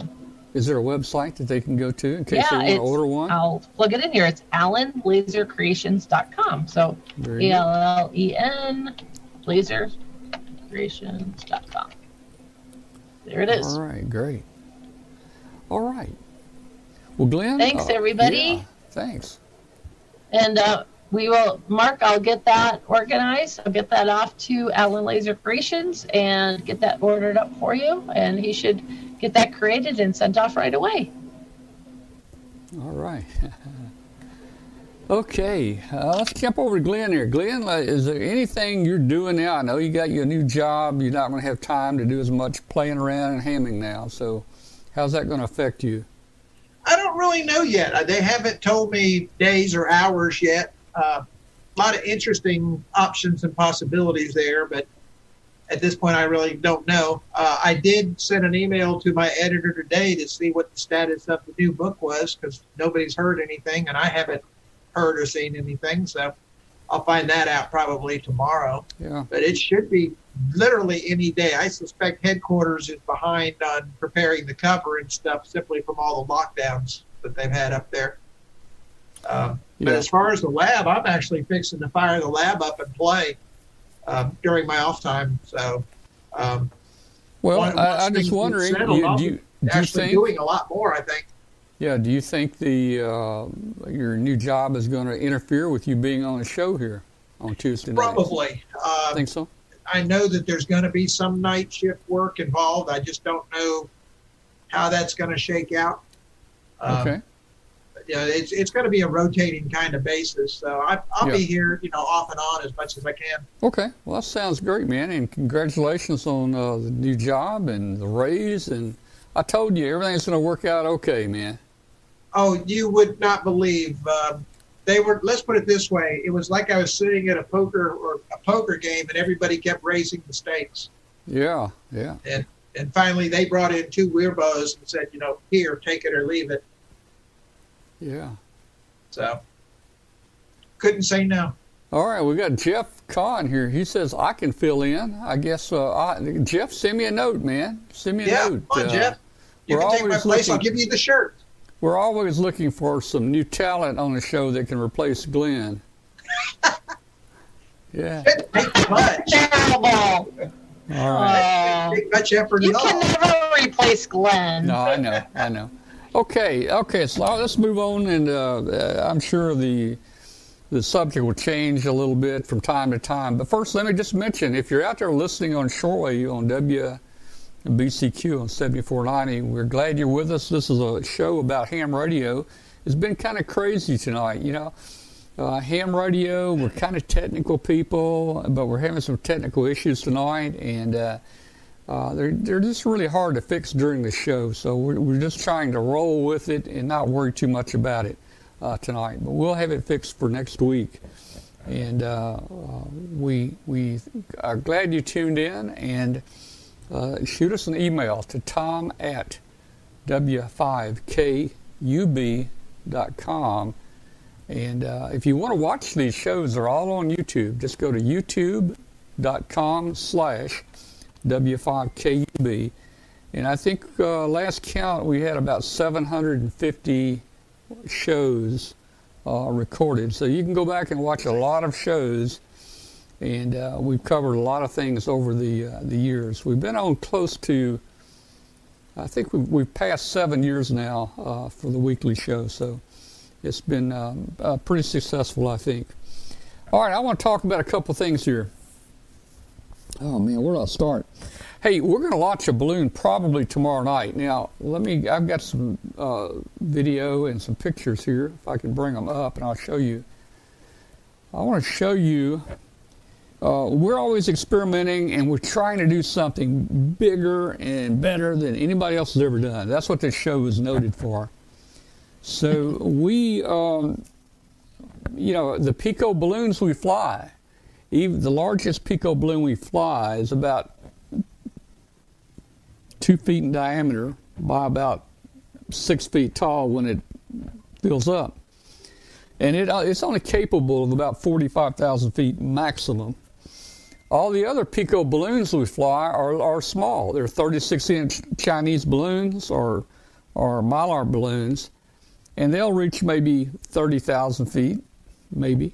Is there a website that they can go to in case yeah, they want to order one? I'll plug it in here. It's alanlasercreations.com. So good. L L E N lasercreations.com. There it is. All right, great. All right. Well, Glenn. Thanks, uh, everybody. yeah, thanks. And uh, we will, Mark, I'll get that organized. I'll get that off to Alan Laser Creations and get that ordered up for you. And he should get that created and sent off right away. All right. okay, uh, let's jump over to Glenn here. Glenn, uh, is there anything you're doing now? I know you got your new job. You're not going to have time to do as much playing around and hamming now. So, how's that going to affect you? I don't really know yet. They haven't told me days or hours yet. Uh, a lot of interesting options and possibilities there, but at this point, I really don't know. Uh, I did send an email to my editor today to see what the status of the new book was because nobody's heard anything, and I haven't heard or seen anything. So I'll find that out probably tomorrow. Yeah. But it should be literally any day. I suspect headquarters is behind on preparing the cover and stuff simply from all the lockdowns that they've had up there. Um, But as far as the lab, I'm actually fixing to fire the lab up and play um, during my off time. So um, Well, I, I'm just wondering. settled, You, do you, do you actually think? doing a lot more, I think. Yeah. Do you think the uh, your new job is going to interfere with you being on a show here on Tuesday night? Probably. Uh, Think so? I know that there's going to be some night shift work involved. I just don't know how that's going to shake out. Um, Okay. Yeah, it's it's going to be a rotating kind of basis. So I, I'll be here, you know, off and on as much as I can. Okay, well that sounds great, man, and congratulations on uh, the new job and the raise. And I told you everything's going to work out okay, man. Oh, you would not believe. Um, they were. Let's put it this way: it was like I was sitting at a poker or a poker game, and everybody kept raising the stakes. Yeah, yeah. And and finally, they brought in two weirdos and said, you know, here, take it or leave it. Yeah. So couldn't say no. All right, we got Jeff Kahn here. He says I can fill in. I guess uh, I, Jeff, send me a note, man. Send me a Yeah, note. come on, Uh, Jeff. You we're can take my always place. I'll looking- give you the shirt. We're always looking for some new talent on the show that can replace Glenn. yeah. It takes much. All right. Take much effort you at all. can never replace Glenn. No, I know, I know. Okay, okay. So let's move on, and uh, I'm sure the the subject will change a little bit from time to time. But first, let me just mention: if you're out there listening on shortwave on WBCQ on 7490, we're glad you're with us. This is a show about ham radio. It's been kind of crazy tonight, you know. Uh, ham radio, we're kind of technical people, but we're having some technical issues tonight, and uh, uh, they're, they're just really hard to fix during the show. So we're, we're just trying to roll with it and not worry too much about it uh, tonight. But we'll have it fixed for next week. And uh, uh, we, we are glad you tuned in and uh, shoot us an email to tom at w5kub.com. And uh, if you want to watch these shows, they're all on YouTube. Just go to youtube.com slash W5KUB. And I think uh, last count we had about 750 shows uh, recorded. So you can go back and watch a lot of shows. And uh, we've covered a lot of things over the uh, the years. We've been on close to, I think we've, we've passed seven years now uh, for the weekly show. So it's been um, uh, pretty successful, I think. All right, I want to talk about a couple things here. Oh man, where do I start? Hey, we're going to launch a balloon probably tomorrow night. Now, let me. I've got some uh, video and some pictures here. If I can bring them up, and I'll show you. I want to show you. Uh, we're always experimenting, and we're trying to do something bigger and better than anybody else has ever done. That's what this show is noted for. So we, um, you know, the Pico balloons we fly even the largest pico balloon we fly is about two feet in diameter by about six feet tall when it fills up. And it, uh, it's only capable of about 45,000 feet maximum. All the other pico balloons we fly are, are small. They're 36 inch Chinese balloons or, or mylar balloons, and they'll reach maybe 30,000 feet, maybe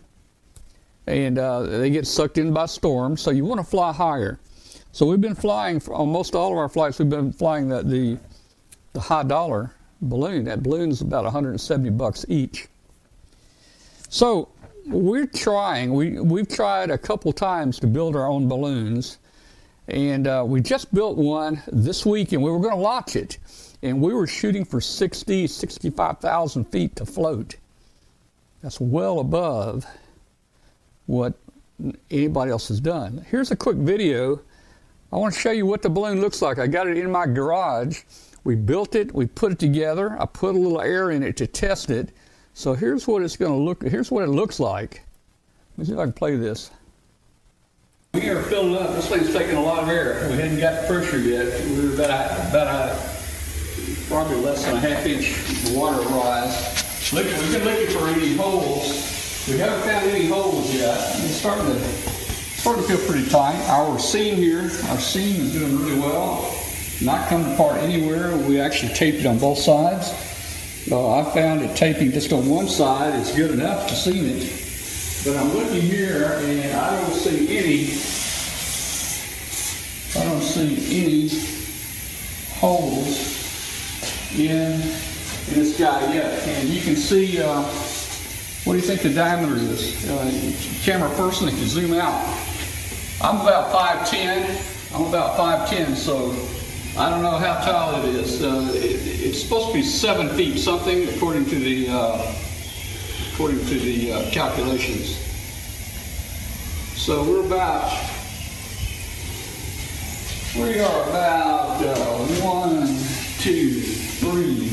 and uh, they get sucked in by storms. So you want to fly higher. So we've been flying for almost all of our flights. We've been flying the the, the high dollar balloon. That balloon is about 170 bucks each. So we're trying. We we've tried a couple times to build our own balloons, and uh, we just built one this week, and we were going to launch it, and we were shooting for 60, 65,000 feet to float. That's well above what anybody else has done. Here's a quick video. I want to show you what the balloon looks like. I got it in my garage. We built it, we put it together. I put a little air in it to test it. So here's what it's going to look. Here's what it looks like. Let me see if I can play this. We are filling up. This thing's taking a lot of air. We hadn't got pressure yet. We were about about a, probably less than a half inch water rise. Look, we've been looking for any holes. We haven't found any holes yet. It's starting to starting to feel pretty tight. Our seam here, our seam is doing really well. Not coming apart anywhere. We actually taped it on both sides. Uh, I found that taping just on one side is good enough to seam it. But I'm looking here and I don't see any. I don't see any holes in, this guy yet. And you can see. Uh, what do you think the diameter is? Uh, camera person, if you zoom out, I'm about 5'10". I'm about 5'10", so I don't know how tall it is. Uh, it, it's supposed to be seven feet something, according to the uh, according to the uh, calculations. So we're about we are about uh, one, two, three,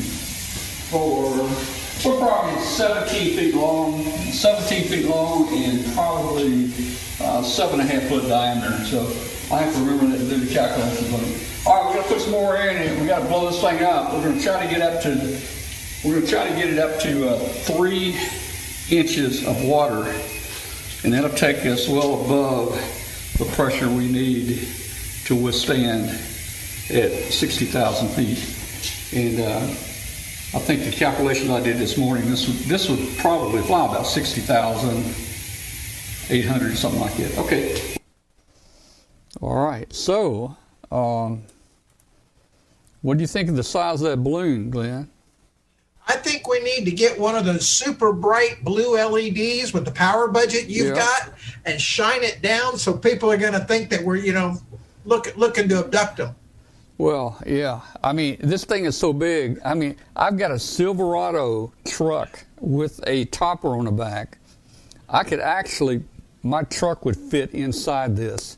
four. We're probably 17 feet long, 17 feet long, and probably uh, seven and a half foot diameter. So I have to remember that to do the calculations on it. All right, we're gonna put some more air in it. We got to blow this thing up. We're to try to get up to we're to try to get it up to uh, three inches of water, and that'll take us well above the pressure we need to withstand at 60,000 feet. And uh, I think the calculation I did this morning, this would, this would probably fly about 60,800, something like that. Okay. All right. So, um, what do you think of the size of that balloon, Glenn? I think we need to get one of those super bright blue LEDs with the power budget you've Yeah. got and shine it down so people are going to think that we're, you know, look, looking to abduct them. Well, yeah. I mean, this thing is so big. I mean, I've got a Silverado truck with a topper on the back. I could actually, my truck would fit inside this.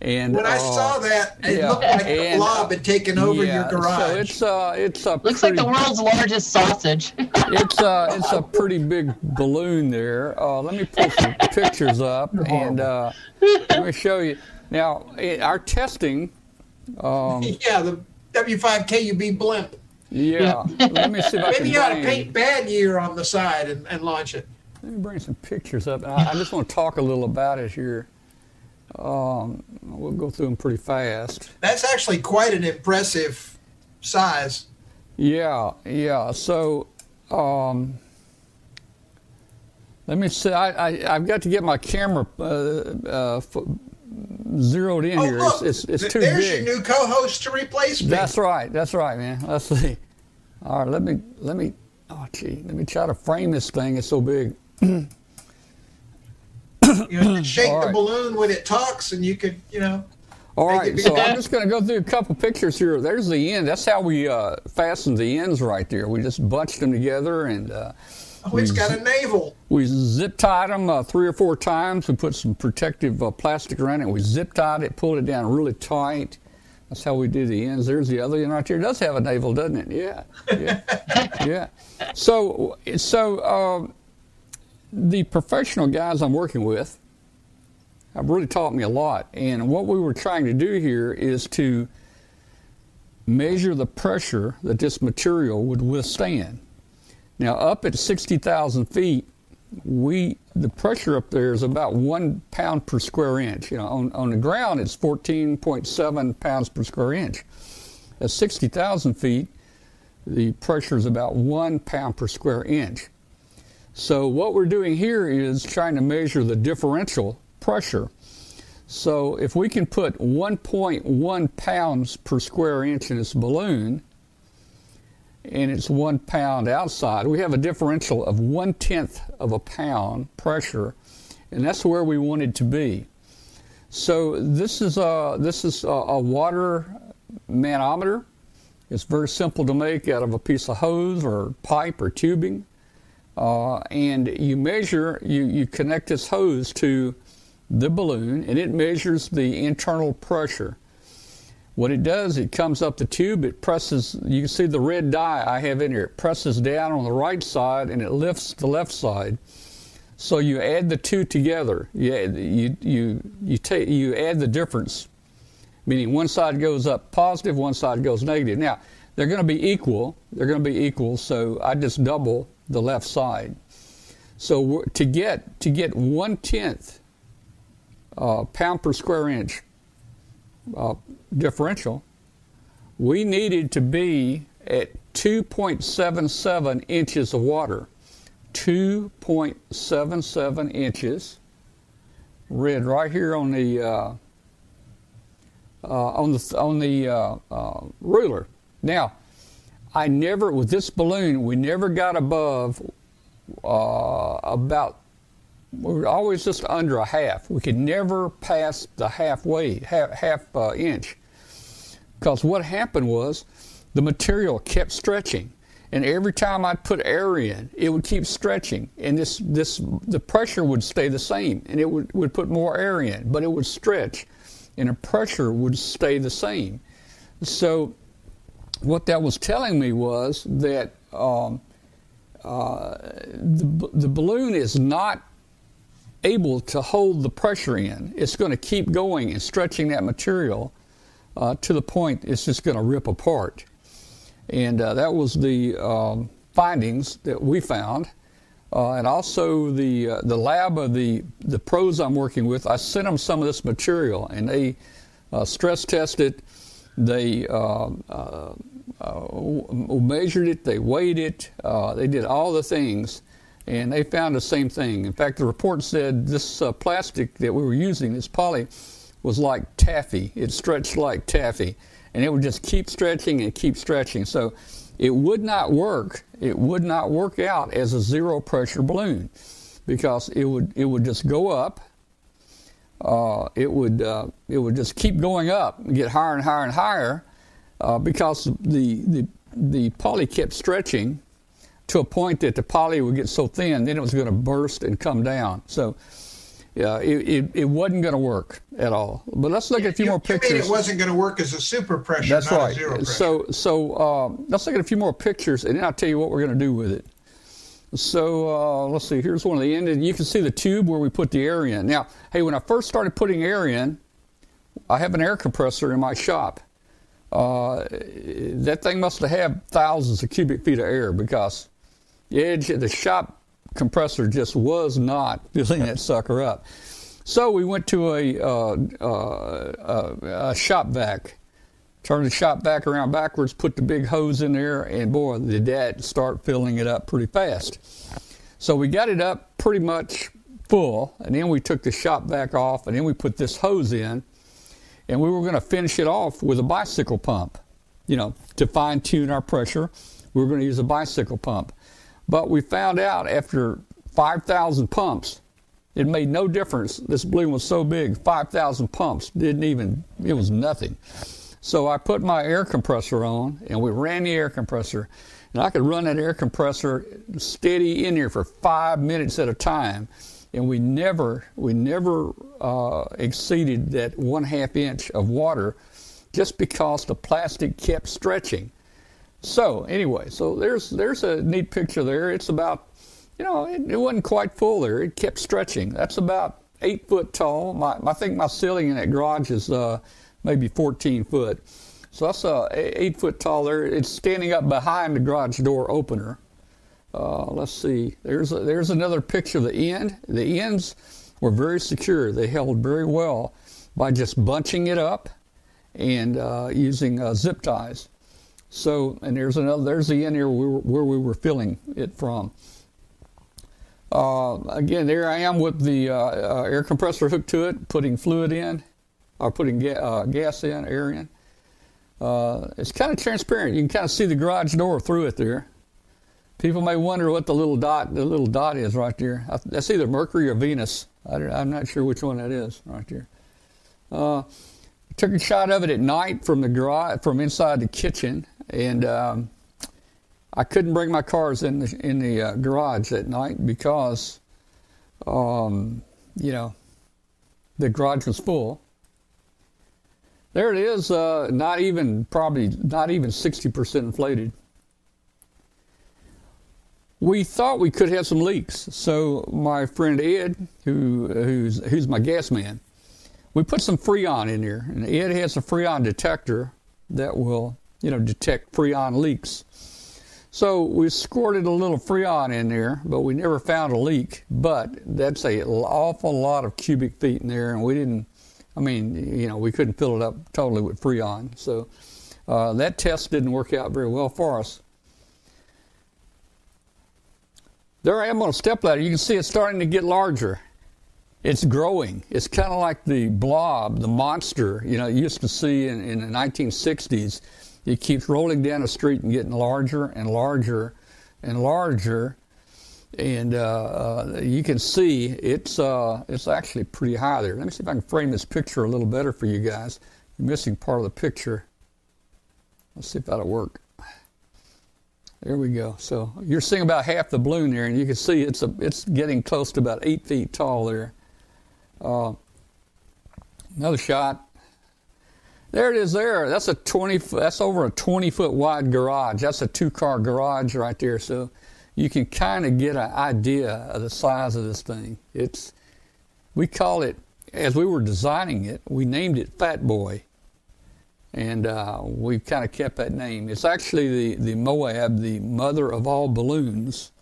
And When I uh, saw that, it yeah, looked like the and, blob had taken over yeah, your garage. So it's uh, it's a Looks like the world's largest sausage. it's uh, it's a pretty big balloon there. Uh, let me pull some pictures up and uh, let me show you. Now, in our testing, um, yeah, the W5KUB blimp. yeah. Let me see if I can Maybe you ought to paint bad year on the side and, and launch it. Let me bring some pictures up. I, I just want to talk a little about it here. Um, we'll go through them pretty fast. That's actually quite an impressive size. Yeah, yeah. So, um, let me see. I, I I've got to get my camera uh, uh, zeroed in Oh, here. look, it's, it's, it's too there's big. your new co-host to replace me. That's right. That's right, man. Let's see. All right. Let me let me. Oh, gee. Let me try to frame this thing. It's so big. you know, shake All the balloon when it talks, and you could, you know. All right, so. I'm just going to go through a couple pictures here. There's the end. That's how we uh, fastened the ends right there. We just bunched them together and uh, Oh, it's got a navel. we zip tied them uh, three or four times. We put some protective uh, plastic around it. We zip tied it, pulled it down really tight. That's how we do the ends. There's the other end right there. It does have a navel, doesn't it? Yeah, yeah, yeah. So, so um, the professional guys I'm working with have really taught me a lot. And what we were trying to do here is to measure the pressure that this material would withstand. Now, up at 60,000 feet, we the pressure up there is about one pound per square inch. You know, on, on the ground it's 14.7 pounds per square inch. At 60,000 feet, the pressure is about one pound per square inch. So what we're doing here is trying to measure the differential pressure. So if we can put 1.1 pounds per square inch in this balloon, and it's one pound outside, we have a differential of one tenth of a pound pressure, and that's where we wanted to be. So this is a this is a, a water manometer. It's very simple to make out of a piece of hose or pipe or tubing, uh, and you measure you you connect this hose to the balloon, and it measures the internal pressure. What it does, it comes up the tube, it presses, you can see the red dye I have in here, it presses down on the right side and it lifts the left side. So you add the two together. You, add- you, you, you, take, you add the difference, meaning one side goes up positive, one side goes negative. Now, they're going to be equal. They're going to be equal, so I just double the left side. So to get, to get one tenth uh, pound per square inch uh, differential, we needed to be at 2.77 inches of water. 2.77 inches, read right here on the uh, uh, on the on the uh, uh, ruler. Now, I never with this balloon we never got above uh, about we were always just under a half. We could never pass the halfway, half, half uh, inch. Because what happened was the material kept stretching. And every time I'd put air in, it would keep stretching. And this, this, the pressure would stay the same. And it would, would put more air in, but it would stretch. And the pressure would stay the same. So what that was telling me was that um, uh, the, the balloon is not able to hold the pressure in. It's going to keep going and stretching that material uh, to the point it's just going to rip apart. And uh, that was the um, findings that we found. Uh, and also the uh, the lab of the the pros I'm working with, I sent them some of this material, and they uh, stress tested. They um, uh, measured it, they weighed it, they did all the things, and they found the same thing. In fact, the report said this uh, plastic that we were using, this poly, was like taffy. It stretched like taffy, and it would just keep stretching and keep stretching. So it would not work. It would not work out as a zero pressure balloon because it would it would just go up. Uh, it would uh, it would just keep going up and get higher and higher and higher uh, because the the the poly kept stretching to a point that the poly would get so thin, then it was going to burst and come down. So yeah, it, it, it wasn't going to work at all. But let's look at a few you, more pictures. it wasn't going to work as a super pressure, That's right. Pressure. So, so uh, let's look at a few more pictures, and then I'll tell you what we're going to do with it. So uh, let's see. Here's one of the end. And you can see the tube where we put the air in. Now, hey, when I first started putting air in, I have an air compressor in my shop. Uh, that thing must have had thousands of cubic feet of air because the the shop compressor just was not filling that sucker up. So we went to a, uh, uh, a shop vac, turned the shop vac around backwards, put the big hose in there, and boy, did that start filling it up pretty fast. So we got it up pretty much full, and then we took the shop vac off, and then we put this hose in, and we were going to finish it off with a bicycle pump, you know, to fine tune our pressure. We were going to use a bicycle pump. But we found out after 5,000 pumps, it made no difference. This balloon was so big, 5,000 pumps didn't even, it was nothing. So I put my air compressor on and we ran the air compressor. And I could run that air compressor steady in here for five minutes at a time. And we never, we never uh, exceeded that one half inch of water just because the plastic kept stretching. So anyway, so there's there's a neat picture there. It's about, you know, it, it wasn't quite full there. It kept stretching. That's about eight foot tall. My, I think my ceiling in that garage is uh, maybe 14 foot. So that's uh, eight foot tall there. It's standing up behind the garage door opener. Uh, let's see. There's a, there's another picture of the end. The ends were very secure. They held very well by just bunching it up and uh, using uh, zip ties. So, and there's another, there's the end here where, we were filling it from. Uh, again, there I am with the uh, uh, air compressor hooked to it, putting fluid in, or putting ga- uh, gas in, air in. Uh, it's kind of transparent. You can kind of see the garage door through it there. People may wonder what the little dot, the little dot is right there. That's either Mercury or Venus. I, am not sure which one that is right there. Uh, took a shot of it at night from the garage, from inside the kitchen, and um, I couldn't bring my cars in the in the uh, garage at night because, um, you know, the garage was full. There it is, uh, not even probably not even sixty percent inflated. We thought we could have some leaks, so my friend Ed, who who's who's my gas man, we put some Freon in there, and Ed has a Freon detector that will you know, detect freon leaks. So we squirted a little freon in there, but we never found a leak. But that's a awful lot of cubic feet in there, and we didn't. I mean, you know, we couldn't fill it up totally with freon. So uh, that test didn't work out very well for us. There I am on a step ladder. You can see it's starting to get larger. It's growing. It's kind of like the blob, the monster, you know, you used to see in, in the 1960s it keeps rolling down the street and getting larger and larger and larger. And uh, uh, you can see it's uh, it's actually pretty high there. Let me see if I can frame this picture a little better for you guys. You're missing part of the picture. Let's see if that'll work. There we go. So you're seeing about half the balloon there, and you can see it's a, it's getting close to about eight feet tall there. Uh, another shot. There it is. There. That's a twenty. That's over a twenty foot wide garage. That's a two car garage right there. So you can kind of get an idea of the size of this thing. It's we call it as we were designing it, we named it Fat Boy, and uh, we've kind of kept that name. It's actually the the Moab, the mother of all balloons.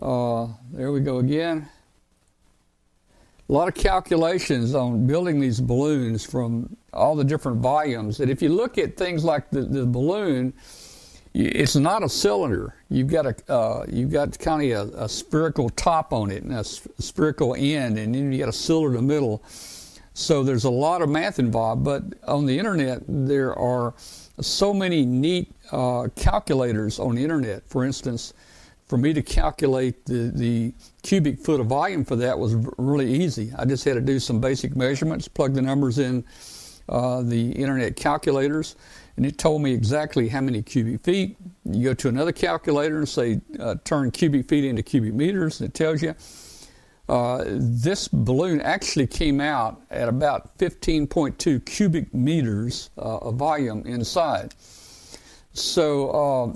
Uh, there we go again. A lot of calculations on building these balloons from all the different volumes. And if you look at things like the, the balloon, it's not a cylinder. You've got a uh, you've got kind of a, a, spherical top on it and a spherical end, and then you got a cylinder in the middle. So there's a lot of math involved. But on the internet, there are so many neat uh, calculators on the internet. For instance, for me to calculate the, the cubic foot of volume for that was really easy. I just had to do some basic measurements, plug the numbers in uh, the internet calculators and it told me exactly how many cubic feet. You go to another calculator and say, uh, turn cubic feet into cubic meters, and it tells you. Uh, this balloon actually came out at about 15.2 cubic meters uh, of volume inside. So uh,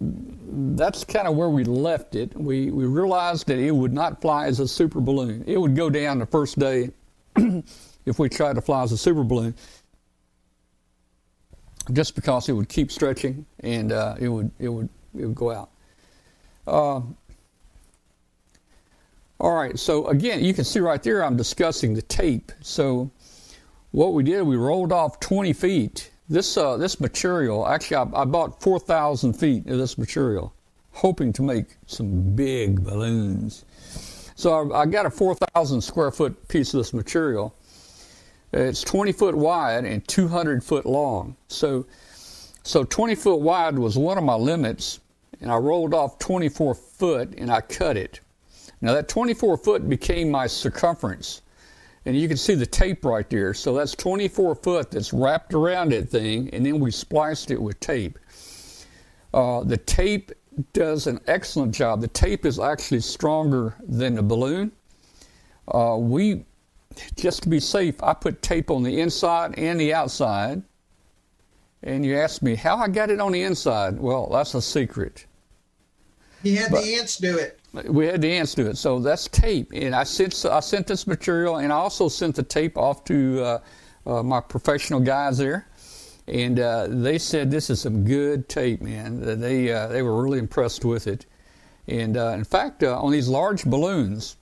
that's kind of where we left it. We, we realized that it would not fly as a super balloon. It would go down the first day if we tried to fly as a super balloon just because it would keep stretching and uh, it would it would it would go out. Uh, all right, so again, you can see right there I'm discussing the tape. So what we did, we rolled off 20 feet. This uh, this material, actually, I, I bought 4,000 feet of this material, hoping to make some big balloons. So I, I got a 4,000 square foot piece of this material it's 20 foot wide and 200 foot long. So, so 20 foot wide was one of my limits, and I rolled off 24 foot and I cut it. Now that 24 foot became my circumference, and you can see the tape right there. So that's 24 foot that's wrapped around that thing, and then we spliced it with tape. Uh, the tape does an excellent job. The tape is actually stronger than the balloon. Uh, we just to be safe, I put tape on the inside and the outside. And you ask me how I got it on the inside. Well, that's a secret. He had but the ants do it. We had the ants do it. So that's tape. And I sent I sent this material, and I also sent the tape off to uh, uh, my professional guys there, and uh, they said this is some good tape, man. They uh, they were really impressed with it. And uh, in fact, uh, on these large balloons,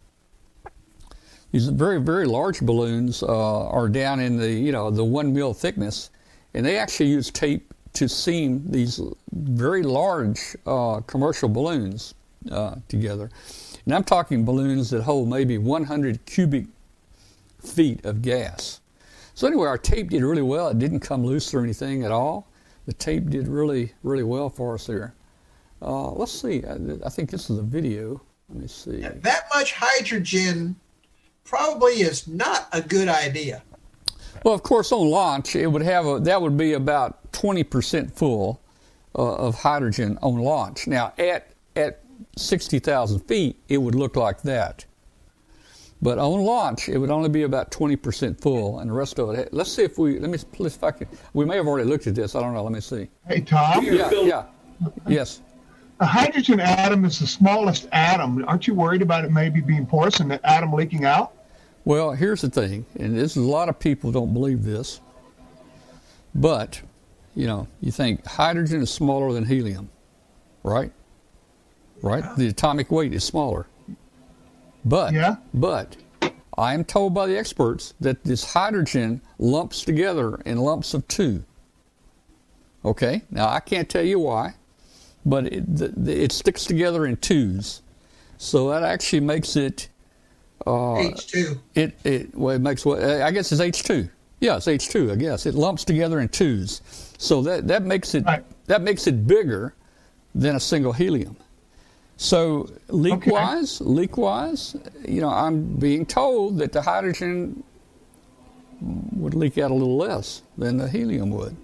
these very very large balloons uh, are down in the you know the one mil thickness, and they actually use tape to seam these very large uh, commercial balloons uh, together. And I'm talking balloons that hold maybe 100 cubic feet of gas. So anyway, our tape did really well. It didn't come loose or anything at all. The tape did really really well for us there. Uh, let's see. I, I, think this is a video. Let me see. Yeah, that much hydrogen probably is not a good idea. Well, of course, on launch, it would have a, that would be about 20% full uh, of hydrogen on launch. Now, at at 60,000 feet, it would look like that. But on launch, it would only be about 20% full, and the rest of it. Let's see if we let me let's if I can. We may have already looked at this. I don't know. Let me see. Hey, Tom. Yeah. Yeah. Yes. A hydrogen atom is the smallest atom. Aren't you worried about it maybe being porous and the atom leaking out? Well, here's the thing, and this is a lot of people don't believe this, but you know, you think hydrogen is smaller than helium, right? Right? The atomic weight is smaller. But yeah. but I am told by the experts that this hydrogen lumps together in lumps of two. Okay, now I can't tell you why but it, it sticks together in twos. So that actually makes it uh, H2. It it well it makes what I guess it's H2. Yeah, it's H2. I guess it lumps together in twos. So that that makes it right. that makes it bigger than a single helium. So leak okay. wise, leak wise, you know, I'm being told that the hydrogen would leak out a little less than the helium would.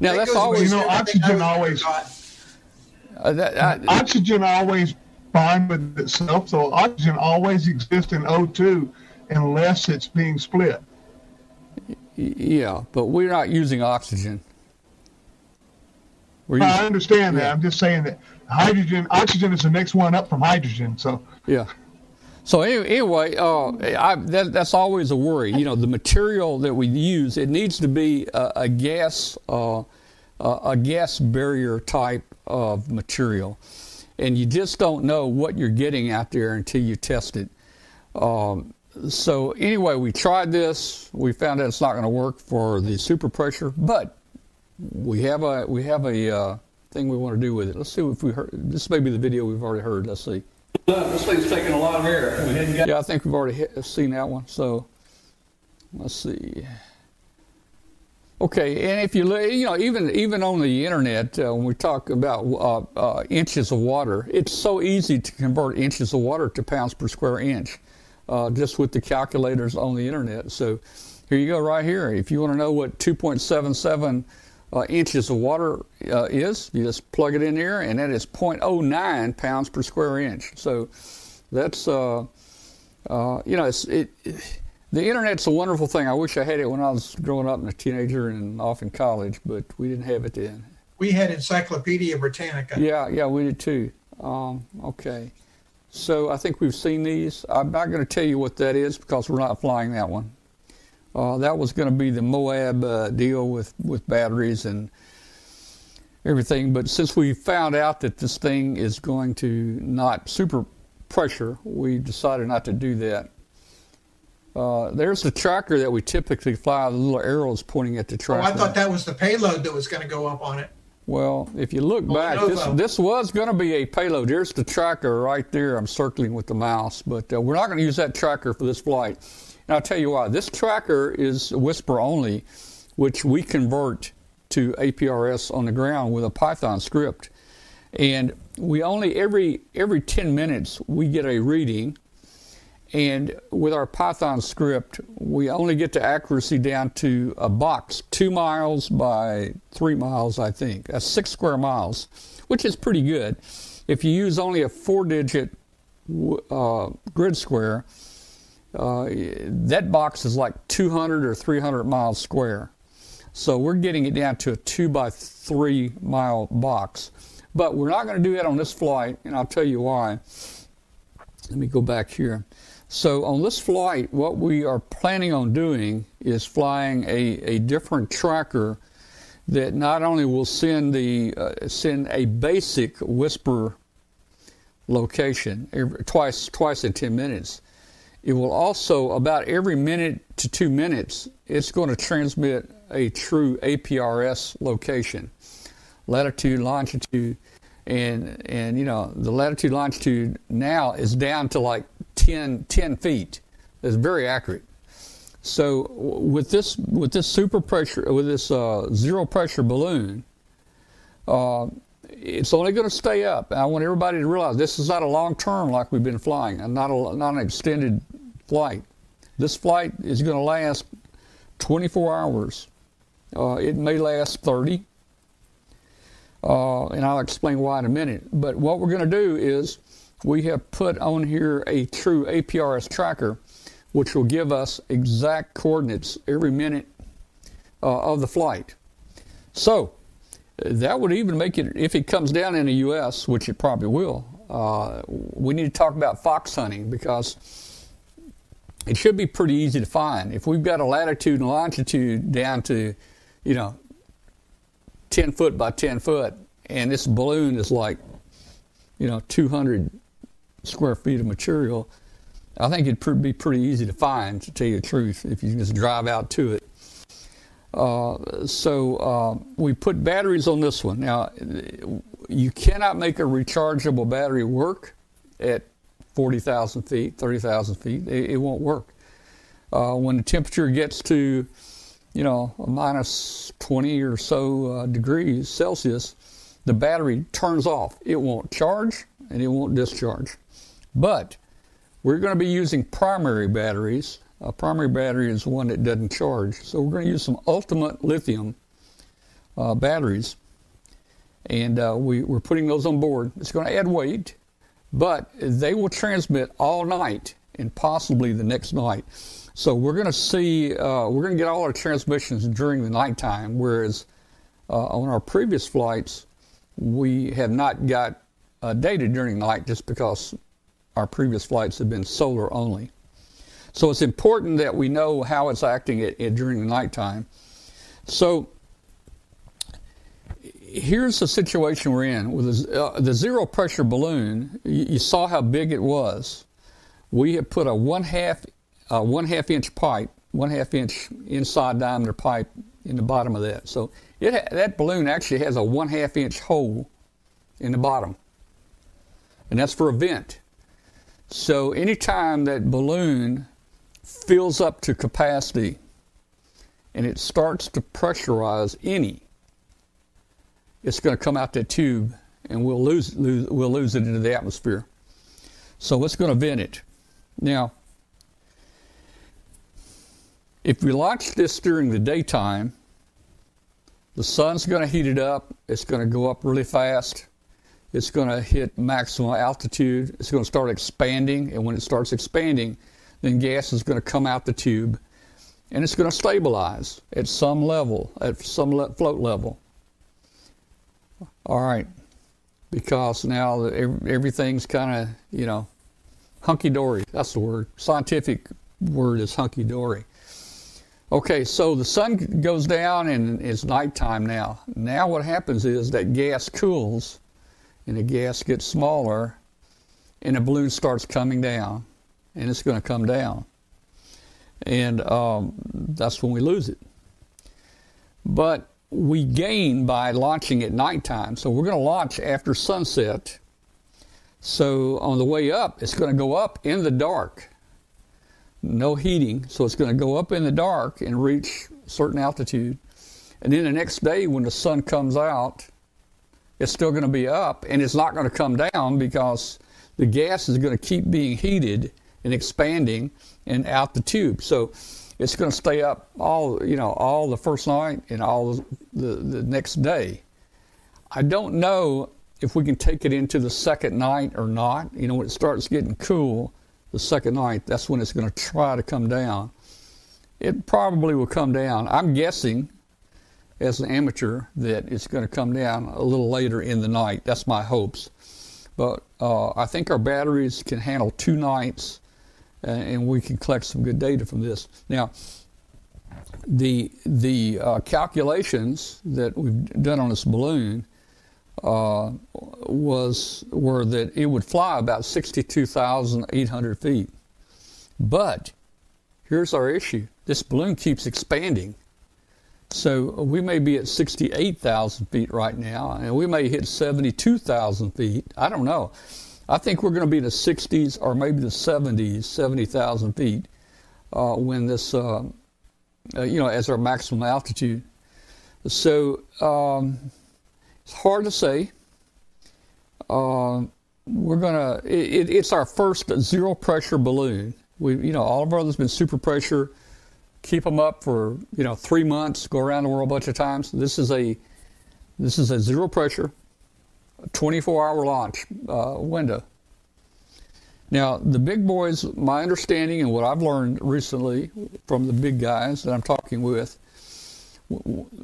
Now that that's always you know oxygen always uh, that, I, oxygen always binds with itself, so oxygen always exists in O2 unless it's being split. Yeah, but we're not using oxygen. Using, I understand yeah. that. I'm just saying that hydrogen, oxygen is the next one up from hydrogen. So yeah. So anyway, uh, I, that, that's always a worry. You know, the material that we use it needs to be a, a gas uh, a gas barrier type of material, and you just don't know what you're getting out there until you test it. Um, so anyway, we tried this. We found out it's not going to work for the super pressure, but we have a we have a uh, thing we want to do with it. Let's see if we heard. This may be the video we've already heard. Let's see. This thing's taking a lot of air. yeah, I think we've already hit, seen that one. So let's see. Okay, and if you look, you know even even on the internet uh, when we talk about uh, uh, inches of water, it's so easy to convert inches of water to pounds per square inch, uh, just with the calculators on the internet. So here you go, right here. If you want to know what 2.77 uh, inches of water uh, is. You just plug it in there, and that is 0.09 pounds per square inch. So that's, uh, uh, you know, it's, it, it, the internet's a wonderful thing. I wish I had it when I was growing up and a teenager and off in college, but we didn't have it then. We had Encyclopedia Britannica. Yeah, yeah, we did too. Um, okay. So I think we've seen these. I'm not going to tell you what that is because we're not flying that one. Uh, that was going to be the Moab uh, deal with, with batteries and everything. But since we found out that this thing is going to not super pressure, we decided not to do that. Uh, there's the tracker that we typically fly, the little arrows pointing at the tracker. Oh, I thought that was the payload that was going to go up on it. Well, if you look back, this, this was going to be a payload. There's the tracker right there. I'm circling with the mouse, but uh, we're not going to use that tracker for this flight. And I'll tell you why. This tracker is WSPR only, which we convert to APRS on the ground with a Python script. And we only every every 10 minutes we get a reading and with our Python script, we only get the accuracy down to a box, two miles by three miles, I think. That's six square miles, which is pretty good. If you use only a four digit uh, grid square, uh, that box is like 200 or 300 miles square. So we're getting it down to a two by three mile box. But we're not going to do that on this flight, and I'll tell you why. Let me go back here. So on this flight, what we are planning on doing is flying a, a different tracker that not only will send the uh, send a basic WSPR location every, twice twice in 10 minutes, it will also, about every minute to two minutes, it's going to transmit a true APRS location, latitude, longitude, and and you know the latitude longitude now is down to like 10, 10 feet. It's very accurate. So with this with this super pressure with this uh, zero pressure balloon, uh, it's only going to stay up. I want everybody to realize this is not a long term like we've been flying, and not a not an extended flight. This flight is going to last 24 hours. Uh, it may last 30, uh, and I'll explain why in a minute. But what we're going to do is we have put on here a true APRS tracker, which will give us exact coordinates every minute uh, of the flight. So that would even make it, if it comes down in the U.S., which it probably will, uh, we need to talk about fox hunting because it should be pretty easy to find. If we've got a latitude and longitude down to, you know, 10 foot by 10 foot, and this balloon is like, you know, 200 square feet of material, I think it'd be pretty easy to find, to tell you the truth, if you just drive out to it. Uh, so uh, we put batteries on this one. Now, you cannot make a rechargeable battery work at 40,000 feet, 30,000 feet. It, it, won't work. Uh, when the temperature gets to, you know, minus 20 or so uh, degrees Celsius, the battery turns off. It won't charge and it won't discharge. But we're going to be using primary batteries a primary battery is one that doesn't charge. So we're going to use some ultimate lithium uh, batteries. And uh, we, we're putting those on board. It's going to add weight, but they will transmit all night and possibly the next night. So we're going to see, uh, we're going to get all our transmissions during the nighttime, whereas uh, on our previous flights, we have not got uh, data during the night just because our previous flights have been solar only. So it's important that we know how it's acting at, at, during the nighttime. So here's the situation we're in with the, uh, the zero pressure balloon. You, you, saw how big it was. We have put a one half uh, one half inch pipe, one half inch inside diameter pipe in the bottom of that. So it, that balloon actually has a one half inch hole in the bottom, and that's for a vent. So anytime that balloon fills up to capacity and it starts to pressurize any, it's going to come out that tube and we'll lose, lose we'll lose it into the atmosphere. So it's going to vent it. Now, if we launch this during the daytime, the sun's going to heat it up. It's going to go up really fast. It's going to hit maximum altitude. It's going to start expanding. And when it starts expanding, then gas is going to come out the tube and it's going to stabilize at some level, at some le- float level. All right. Because now everything's kind of, you know, hunky dory. That's the word. Scientific word is hunky dory. Okay, so the sun goes down and it's nighttime now. Now what happens is that gas cools and the gas gets smaller and the balloon starts coming down and it's going to come down. And um, that's when we lose it. But we gain by launching at nighttime. So we're going to launch after sunset. So on the way up, it's going to go up in the dark no heating, so it's going to go up in the dark and reach a certain altitude. And then the next day, when the sun comes out, it's still going to be up and it's not going to come down because the gas is going to keep being heated and expanding and out the tube. So it's going to stay up all you know all the first night and all the, the, next day. I don't know if we can take it into the second night or not. You know, when it starts getting cool, the second night, that's when it's going to try to come down. It probably will come down. I'm guessing, as an amateur, that it's going to come down a little later in the night. That's my hopes. But uh, I think our batteries can handle two nights, uh, and we can collect some good data from this. Now, the the uh, calculations that we've done on this balloon uh, was were that it would fly about 62,800 feet. But here's our issue: this balloon keeps expanding. So we may be at 68,000 feet right now, and we may hit 72,000 feet. I don't know. I think we're going to be in the 60s or maybe the 70s, 70,000 feet, uh, when this, uh, uh, you know, as our maximum altitude. So um, it's hard to say. Uh, we're gonna. It, it's our first zero pressure balloon. We, you know, all of our others been super pressure. Keep them up for you know three months. Go around the world a bunch of times. This is a, this is a zero pressure, 24 hour launch uh, window. Now, the big boys, my understanding and what I've learned recently from the big guys that I'm talking with,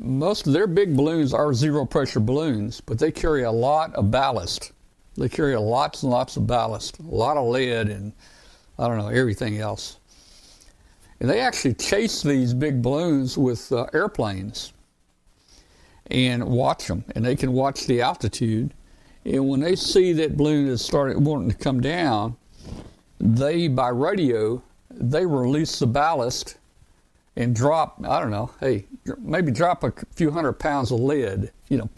most of their big balloons are zero pressure balloons, but they carry a lot of ballast. They carry lots and lots of ballast, a lot of lead, and I don't know, everything else. And they actually chase these big balloons with uh, airplanes and watch them, and they can watch the altitude. And when they see that balloon is starting wanting to come down, they by radio they release the ballast and drop, I don't know, hey, maybe drop a few hundred pounds of lead, you know.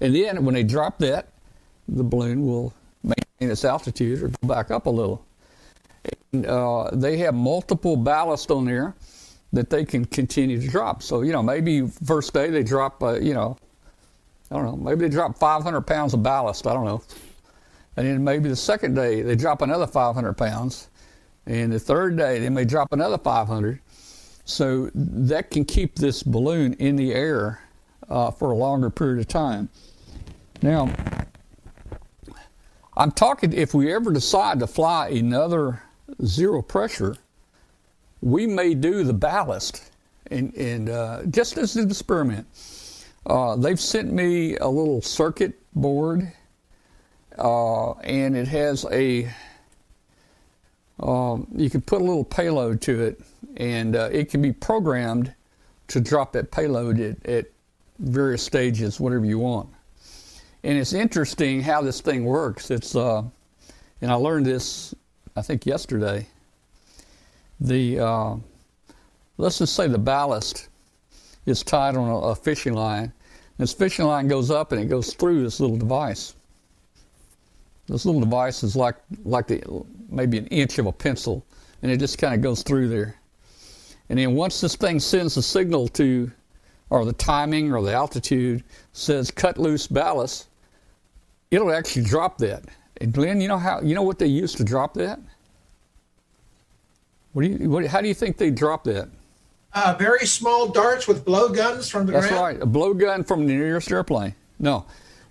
And then when they drop that, the balloon will maintain its altitude or go back up a little. And uh, they have multiple ballast on there that they can continue to drop. So, you know, maybe first day they drop, uh, you know, I don't know, maybe they drop 500 pounds of ballast, I don't know. And then maybe the second day they drop another 500 pounds. And the third day they may drop another 500. So that can keep this balloon in the air uh, for a longer period of time. Now, I'm talking if we ever decide to fly another zero pressure, we may do the ballast and, and uh, just as an experiment. Uh, they've sent me a little circuit board, uh, and it has a um, you can put a little payload to it, and uh, it can be programmed to drop that payload at, at various stages, whatever you want. And it's interesting how this thing works. It's uh, and I learned this, I think yesterday. The uh, let's just say the ballast is tied on a, a fishing line. This fishing line goes up and it goes through this little device. This little device is like like the maybe an inch of a pencil, and it just kind of goes through there. And then once this thing sends a signal to, or the timing or the altitude says cut loose ballast, it'll actually drop that. And Glenn, you know how you know what they use to drop that? What do you? What, how do you think they drop that? Uh, very small darts with blowguns from the That's ground. right, a blowgun from the nearest airplane. No,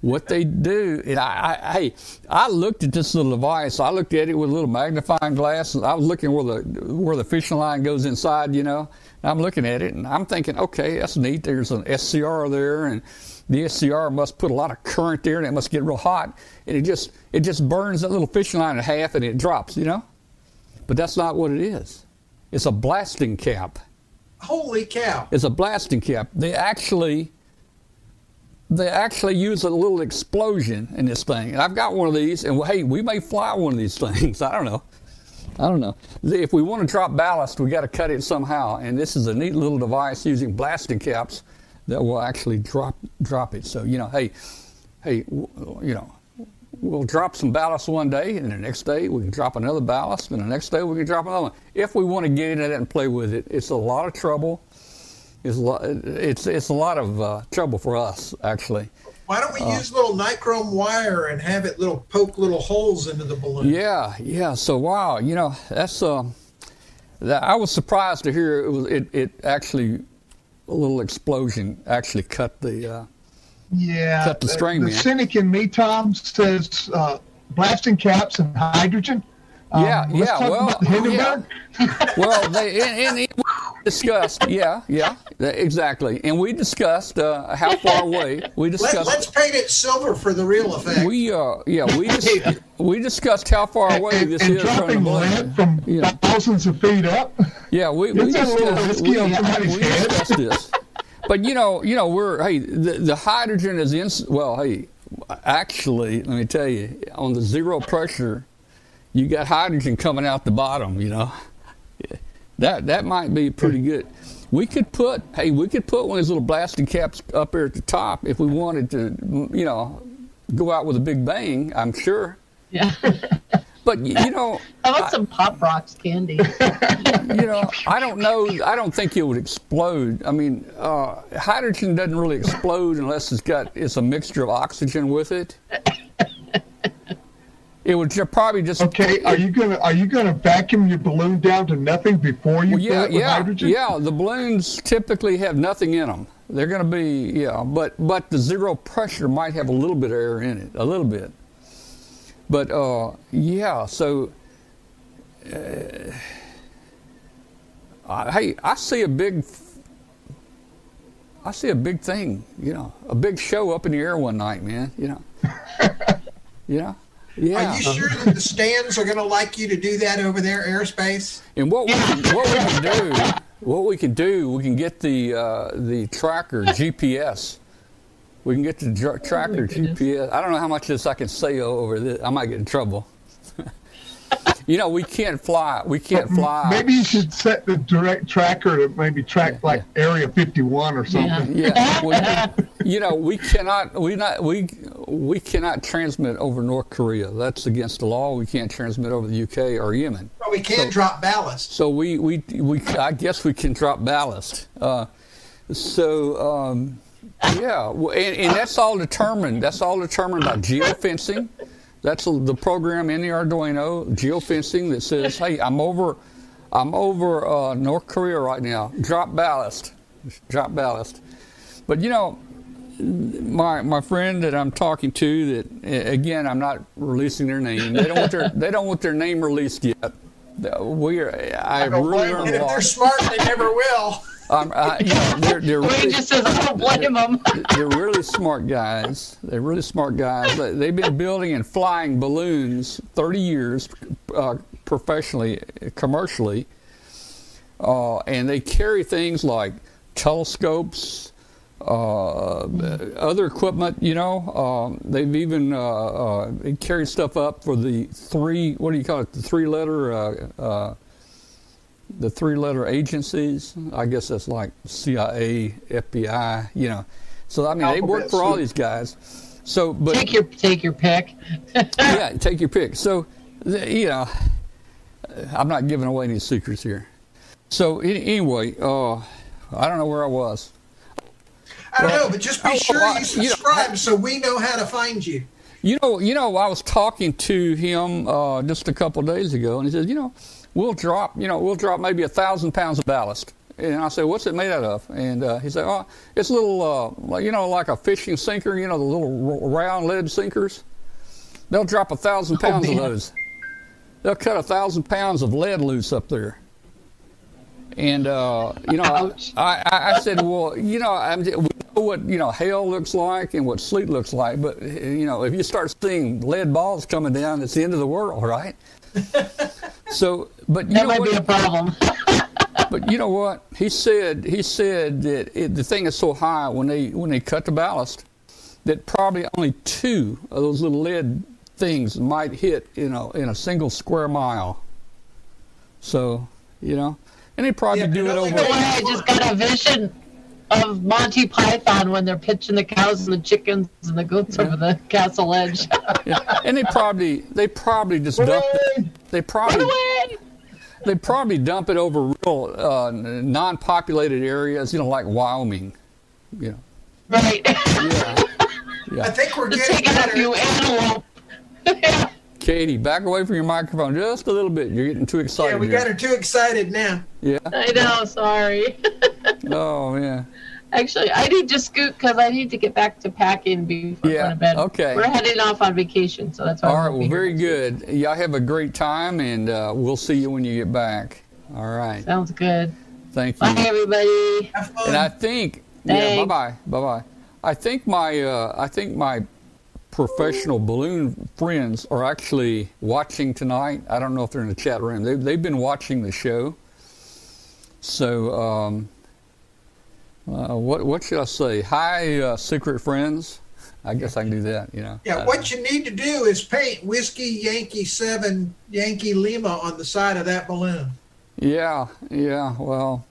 what they do, and I, I, hey, I looked at this little device. I looked at it with a little magnifying glass. And I was looking where the where the fishing line goes inside. You know, I'm looking at it, and I'm thinking, okay, that's neat. There's an SCR there, and the SCR must put a lot of current there, and it must get real hot, and it just it just burns that little fishing line in half, and it drops. You know, but that's not what it is. It's a blasting cap. Holy cow! It's a blasting cap. They actually they actually use a little explosion in this thing. And I've got one of these, and hey, we may fly one of these things. I don't know. I don't know. If we want to drop ballast, we got to cut it somehow. And this is a neat little device using blasting caps that will actually drop drop it. So you know, hey, hey, you know, we'll drop some ballast one day, and the next day we can drop another ballast, and the next day we can drop another one. If we want to get into that and play with it, it's a lot of trouble. It's a lot, it's, it's a lot of uh, trouble for us, actually. Why don't we Uh. use little nichrome wire and have it little poke little holes into the balloon? Yeah, yeah. So wow, you know that's uh, that I was surprised to hear it was it, it actually a little explosion actually cut the uh, Yeah. Cut the string, the man. cynic in me, Tom, says uh, blasting caps and hydrogen. Um, Yeah, let's yeah, well, about the well they and, and we discussed yeah yeah exactly and we discussed uh, how far away we discussed let's paint it silver for the real effect. we uh yeah we dis- we discussed how far away and, this and is from the dropping balloon. from Yeah. thousands of feet up. Yeah, we, we It's a little discussed, risky we, on we discussed this. But you know, you know, we're hey, the, the hydrogen is in. Well, hey, actually, let me tell you, on the zero pressure, you got hydrogen coming out the bottom. You know, that that might be pretty good. We could put hey, we could put one of these little blasting caps up here at the top if we wanted to, you know, go out with a big bang. I'm sure. Yeah. But you know, How about some Pop Rocks candy? you know, I don't know. I don't think it would explode. I mean, uh, hydrogen doesn't really explode unless it's got it's a mixture of oxygen with it. It would ju- probably just Okay, are you gonna are you gonna vacuum your balloon down to nothing before you Well, fill yeah, it with yeah, hydrogen? yeah. The balloons typically have nothing in them. They're going to be yeah, but but the zero pressure might have a little bit of air in it, a little bit. But uh, yeah, so uh, I, hey, I see a big, I see a big thing, you know, a big show up in the air one night, man. You know, you know, yeah. Are you sure that the stands are going to like you to do that over their airspace? And what we can, what we can do, what we can do, we can get the uh, the tracker GPS. We can get the dr- tracker goodness. GPS. I don't know how much this I can say over this. I might get in trouble. you know, we can't fly. We can't fly. Maybe you should set the direct tracker to maybe track like Area 51 or something. Yeah. Yeah, we, you know, we cannot. We not. We we cannot transmit over North Korea. That's against the law. We can't transmit over the UK or Yemen. Well, we can't drop ballast. So we, we, we I guess we can drop ballast. Uh, so um, yeah, well, and, and that's all determined. That's all determined by geofencing. That's the program in the Arduino geofencing that says, "Hey, I'm over, I'm over uh, North Korea right now. Drop ballast, drop ballast." But you know, my my friend that I'm talking to, that again, I'm not releasing their name. They don't want their they don't want their name released yet. We are. I really And learned if they're smart, they never will. Um, I, you know, they're they're really, just says, I don't blame them. they're really smart guys. They're really smart guys. They- They've been building and flying balloons 30 years, uh, professionally, commercially, uh, and they carry things like telescopes, uh, other equipment. You know, um, they've even uh, uh, they stuff up for the three. What do you call it? The three-letter. The three-letter agencies. I guess that's like CIA, FBI. You know, so I mean they work Alphabet for all these guys. So, but Take your take your pick. yeah, take your pick. So, th- you know, I'm not giving away any secrets here. So anyway, uh, I don't know where I was. I don't Well, know, but just be oh, sure well, you you know, subscribe so we know how to find you. You know, you know, I was talking to him uh, just a couple of days ago, and he said, you know, we'll drop, you know, we'll drop maybe a thousand pounds of ballast. And I said, what's it made out of? And uh, he said, oh, it's a little, uh, like, you know, like a fishing sinker, you know, the little round lead sinkers. They'll drop a thousand pounds of those. They'll cut a thousand pounds of lead loose up there. And uh, you know, I, I, I said, well, you know, I'm, we know what you know hail looks like and what sleet looks like, but you know, if you start seeing lead balls coming down, it's the end of the world, right? So, but you That know might what? be a problem. But you know what? He said he said that it, the thing is so high when they when they cut the ballast that probably only two of those little lead things might hit you know in a single square mile. So you know, and they probably Yeah, do it only over. way- I just got a vision of Monty Python when they're pitching the cows and the chickens and the goats over the castle edge. Yeah. And they probably they probably just dump it. They probably away! they probably dump it over real uh, non-populated areas, you know, like Wyoming. You know, Right. yeah. I think we're Just getting taking a better. few antelope. Katie, back away from your microphone just a little bit. You're getting too excited. Yeah, we here. got her too excited now. Yeah. I know, sorry. Oh yeah. Actually, I need to scoot because I need to get back to packing before Yeah, going to bed. okay. We're heading off on vacation, so that's why. All I right. Well, very next week. good. Y'all have a great time, and uh, we'll see you when you get back. All right. Sounds good. Thank you. Bye, everybody. Have fun. And I think, yeah. Bye bye. Bye bye. I think my uh, I think my professional balloon friends are actually watching tonight. I don't know if they're in the chat room. They they've been watching the show. So. Um, uh, what what should I say? Hi, uh, secret friends. I guess I can do that. You know. yeah, what you need to do is paint Whiskey Yankee 7 Yankee Lima on the side of that balloon. Yeah, yeah. Well,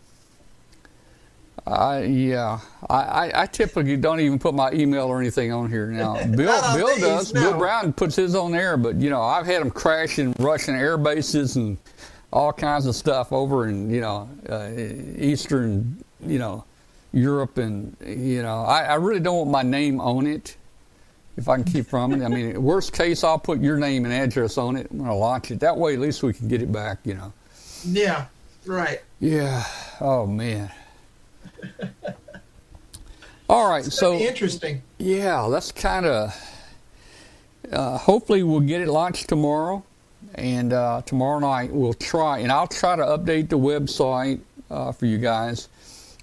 I yeah. I, I, I typically don't even put my email or anything on here now. Bill Bill these, does. no. Bill Brown puts his on there, but you know I've had him crash in Russian air bases and all kinds of stuff over in you know uh, eastern you know Europe and you know I, I really don't want my name on it. If I can keep from it, I mean, worst case, I'll put your name and address on it when I launch it. That way, at least we can get it back. You know. Yeah, right. Yeah. Oh man. All right. So So interesting. yeah, that's kind of. Uh, hopefully, we'll get it launched tomorrow, and uh, tomorrow night we'll try, and I'll try to update the website uh, for you guys.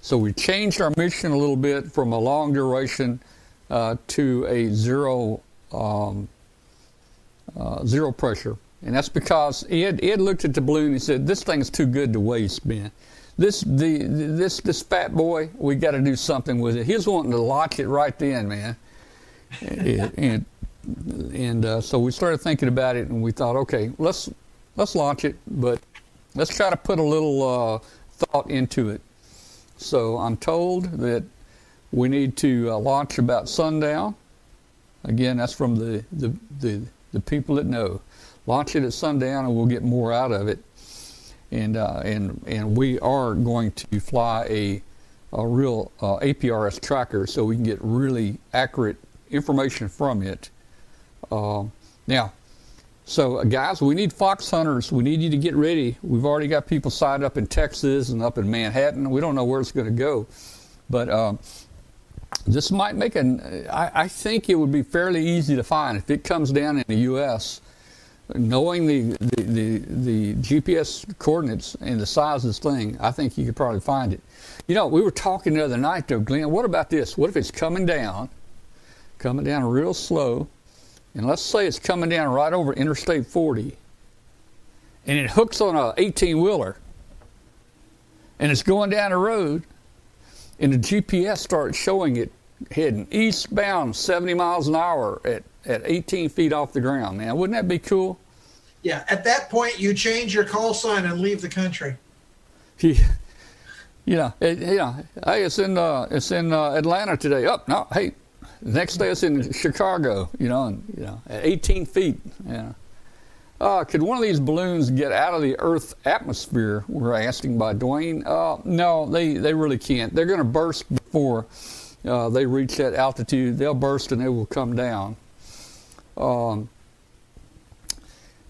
So we changed our mission a little bit from a long duration uh, to a zero um, uh, zero pressure, and that's because Ed Ed looked at the balloon and said, "This thing's too good to waste, man. This the this this fat boy, we got to do something with it." He was wanting to launch it right then, man, and and, and uh, so we started thinking about it, and we thought, okay, let's let's launch it, but let's try to put a little uh, thought into it. So I'm told that we need to uh, launch about sundown. Again, that's from the, the, the, the people that know. Launch it at sundown and we'll get more out of it. And, uh, and, and we are going to fly a, a real uh, APRS tracker so we can get really accurate information from it. Um now, so uh, guys, we need fox hunters. We need you to get ready. We've already got people signed up in Texas and up in Manhattan. We don't know where it's going to go, but um, this might make an. I, I think it would be fairly easy to find if it comes down in the U.S. Knowing the, the, the, the GPS coordinates and the size of this thing, I think you could probably find it. You know, we were talking the other night though, Glenn. What about this? What if it's coming down, coming down real slow, and let's say it's coming down right over Interstate 40, and it hooks on a 18 wheeler, and it's going down the road, and the GPS starts showing it heading eastbound 70 miles an hour at, at 18 feet off the ground. Man, wouldn't that be cool? Yeah, at that point, you change your call sign and leave the country. He, know, it, know, hey, it's in uh, it's in uh, Atlanta today. Up, oh, no, hey, next day it's in Chicago. You know, and you know, at 18 feet. Yeah. Uh, could one of these balloons get out of the Earth atmosphere? We're asking by Dwayne. Uh, no, they, they really can't. They're going to burst before uh, they reach that altitude. They'll burst and they will come down. Um,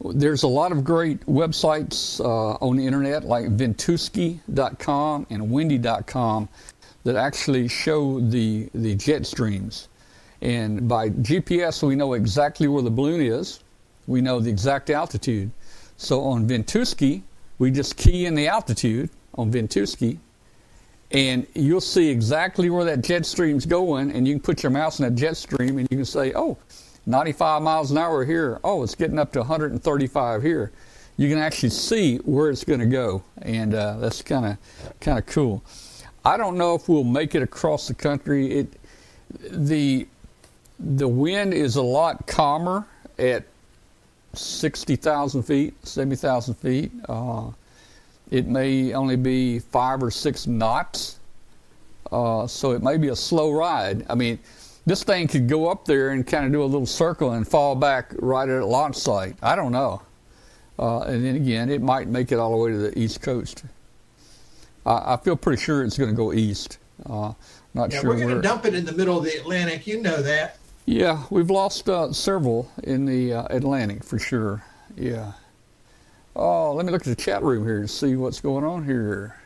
there's a lot of great websites uh, on the internet like ventusky.com and windy.com that actually show the, the jet streams. And by GPS, we know exactly where the balloon is. We know the exact altitude. So on Ventusky, we just key in the altitude on Ventusky, and you'll see exactly where that jet stream's going, and you can put your mouse in that jet stream, and you can say, oh, 95 miles an hour here. Oh, it's getting up to 135 here. You can actually see where it's going to go, and uh, that's kind of kind of cool. I don't know if we'll make it across the country. It the the wind is a lot calmer at 60,000 feet, 70,000 feet. Uh, it may only be five or six knots, uh, so it may be a slow ride. I mean, this thing could go up there and kind of do a little circle and fall back right at a launch site. I don't know. Uh, and then again, it might make it all the way to the east coast. I, I feel pretty sure it's going to go east. Uh, not yeah, sure we're going to dump it in the middle of the Atlantic. You know that. Yeah, we've lost uh, several in the uh, Atlantic for sure. Yeah. Oh, let me look at the chat room here and see what's going on here.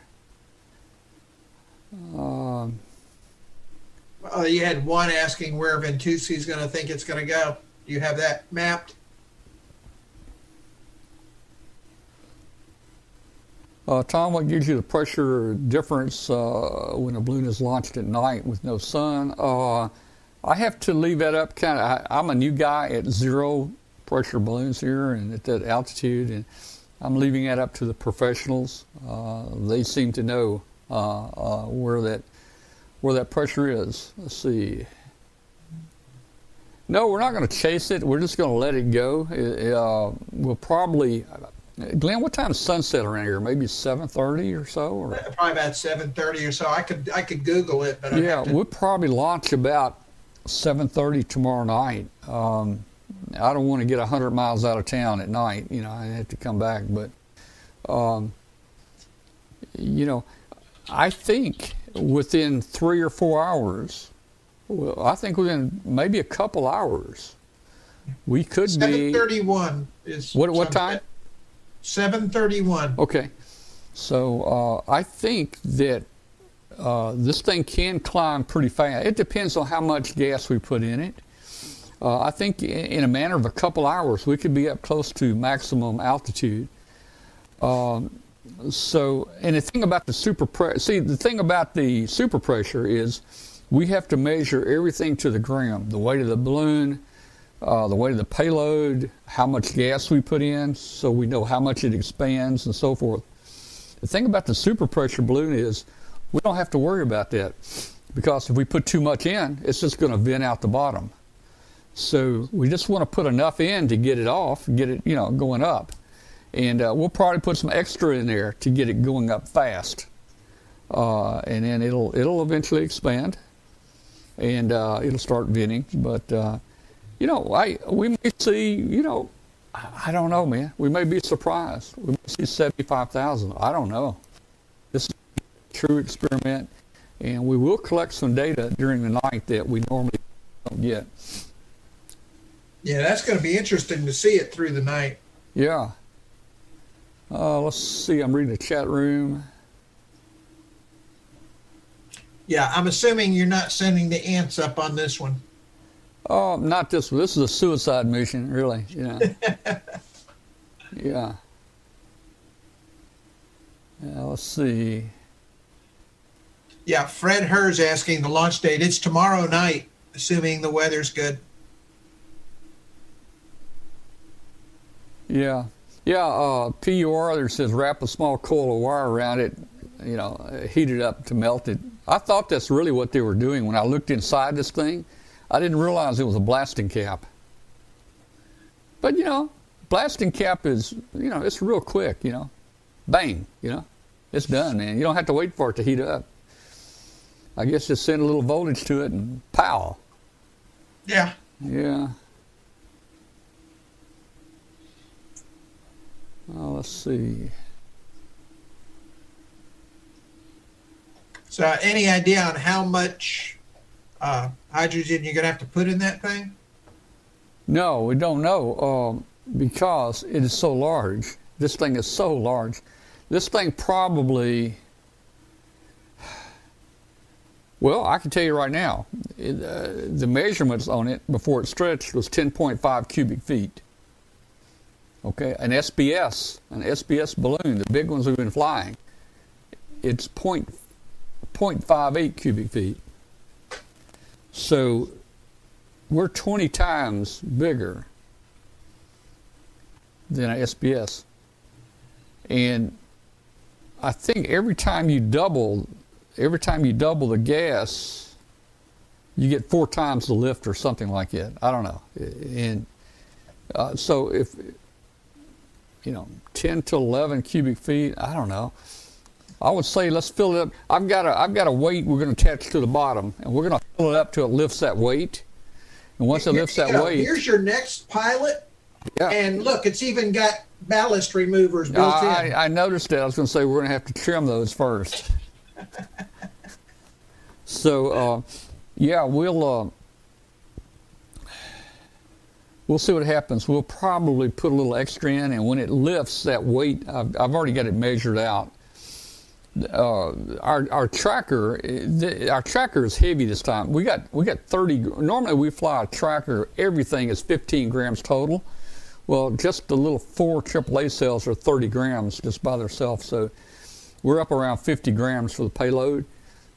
Um, Uh, you had one asking where Ventusky's going to think it's going to go. Do you have that mapped? uh, Tom, what gives you the pressure difference uh, when a balloon is launched at night with no sun? Uh, I have to leave that up kind of. I'm a new guy at zero pressure balloons here and at that altitude, and I'm leaving that up to the professionals. Uh, they seem to know uh, uh, where that where that pressure is. Let's see. No, we're not going to chase it. We're just going to let it go. It, uh, we'll probably, Glenn. What time is sunset around here? Maybe 7:30 or so. Or? Probably about seven thirty or so. I could I could Google it, but I'd Yeah, we'll probably launch about 7:30 tomorrow night. Um, I don't want to get 100 miles out of town at night. You know, I have to come back. But, um, you know, I think within three or four hours, well, I think within maybe a couple hours, we could seven be. thirty-one is What what time? Seven thirty-one. Okay. So uh, I think that uh, this thing can climb pretty fast. It depends on how much gas we put in it. Uh, I think in, in a matter of a couple hours, we could be up close to maximum altitude. Um, so, and the thing about the super pressure, see, the thing about the super pressure is we have to measure everything to the gram the weight of the balloon, uh, the weight of the payload, how much gas we put in, so we know how much it expands and so forth. The thing about the super pressure balloon is we don't have to worry about that because if we put too much in, it's just going to vent out the bottom. So we just want to put enough in to get it off, get it, you know, going up. And uh, we'll probably put some extra in there to get it going up fast. Uh, and then it'll it'll eventually expand, and uh, it'll start venting. But uh, you know, I we may see, you know, I I don't know, man. We may be surprised. We may see seventy-five thousand. I don't know. This is a true experiment, and we will collect some data during the night that we normally don't get. Yeah, that's going to be interesting to see it through the night. Yeah. Uh, let's see. I'm reading the chat room. Yeah, I'm assuming you're not sending the ants up on this one. Oh, not this one. This is a suicide mission, really. Yeah. yeah. Yeah. Let's see. Yeah, Fred Herz asking the launch date. It's tomorrow night, assuming the weather's good. Yeah. Yeah, uh, PUR there says wrap a small coil of wire around it, you know, heat it up to melt it. I thought that's really what they were doing when I looked inside this thing. I didn't realize it was a blasting cap. But you know, blasting cap is you know it's real quick. You know, bang. You know, it's done, man. You don't have to wait for it to heat up. I guess just send a little voltage to it and pow. Yeah. Yeah. Oh, let's see. So, any idea on how much uh, hydrogen you're going to have to put in that thing? No, we don't know um, because it is so large. This thing is so large. This thing probably, well, I can tell you right now, it, uh, the measurements on it before it stretched was 10.5 cubic feet. Okay, an SBS, an SBS balloon, the big ones we've been flying, it's point, 0.58 cubic feet. So we're 20 times bigger than an SBS. And I think every time you double, every time you double the gas, you get four times the lift or something like that. I don't know. And uh, so if, you know, 10 to 11 cubic feet, I don't know. I would say let's fill it up. I've got a I've got a weight we're going to attach to the bottom, and we're going to fill it up till it lifts that weight. And once it Here- lifts that you know, weight, Here's your next pilot. yeah. And look, it's even got ballast removers built I, in. I I noticed that. I was going to say we're going to have to trim those first. so, uh, yeah, we'll uh, we'll see what happens. We'll probably put a little extra in, and when it lifts that weight, I've, I've already got it measured out. Uh, our our tracker the, our tracker is heavy this time. We got we got 30. Normally we fly a tracker. Everything is 15 grams total. Well, just the little four AAA cells are 30 grams just by themselves. So we're up around 50 grams for the payload.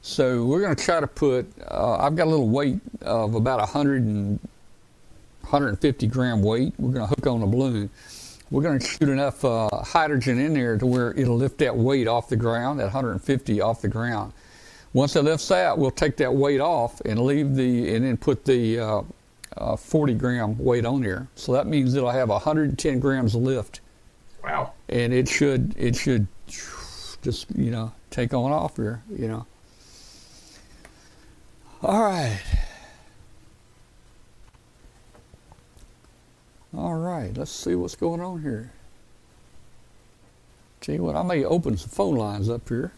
So we're going to try to put. Uh, I've got a little weight of about 100 and 150 gram weight. We're going to hook on the balloon. We're going to shoot enough uh, hydrogen in there to where it'll lift that weight off the ground, that 150 off the ground. Once it lifts that, we'll take that weight off and leave the, and then put the uh, uh, 40 gram weight on there. So that means it'll have 110 grams of lift, wow. and it should, it should just, you know, take on off here, you know. All right. All right, let's see what's going on here. Tell you what, I may open some phone lines up here.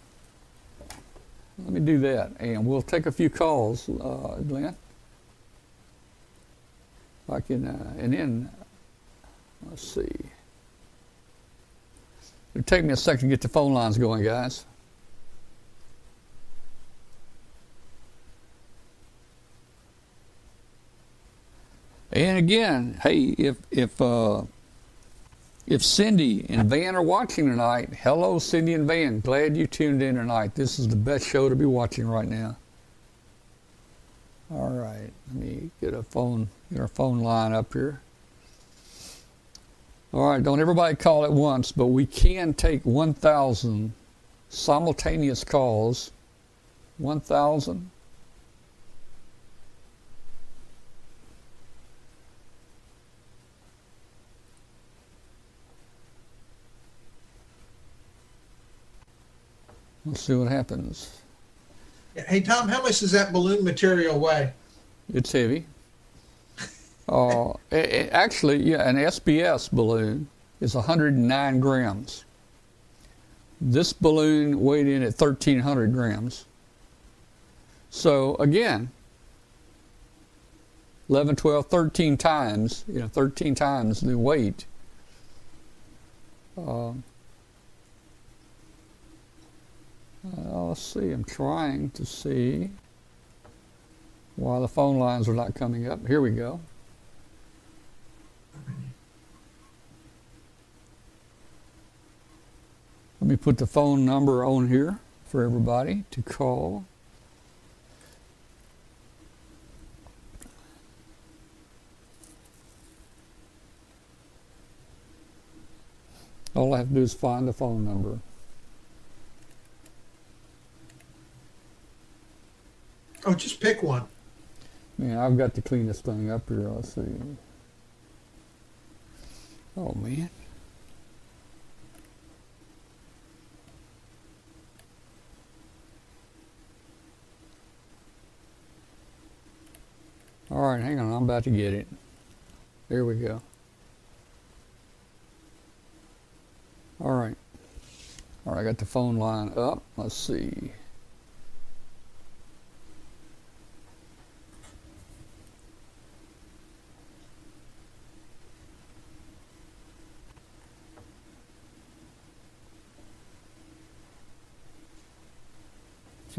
Let me do that, and we'll take a few calls, uh, Glenn. If I can, uh, and then let's see. It'll take me a second to get the phone lines going, guys. And again, hey, if if uh, if Cindy and Van are watching tonight, hello, Cindy and Van. Glad you tuned in tonight. This is the best show to be watching right now. All right, let me get a phone, get our phone line up here. All right, don't everybody call at once, but we can take 1,000 simultaneous calls. 1,000. We'll see what happens. Hey, Tom, how much does that balloon material weigh? It's heavy. Uh, a- a- actually, yeah, an SBS balloon is 109 grams. This balloon weighed in at 1,300 grams. So again, 11, 12, 13 times, you know, 13 times the weight. Um, uh, let's see, I'm trying to see why the phone lines are not coming up. Here we go. Let me put the phone number on here for everybody to call. All I have to do is find the phone number. Oh, just pick one. Man, I've got to clean this thing up here. Let's see. Oh, man. All right, hang on. I'm about to get it. There we go. All right. All right, I got the phone line up. Let's see.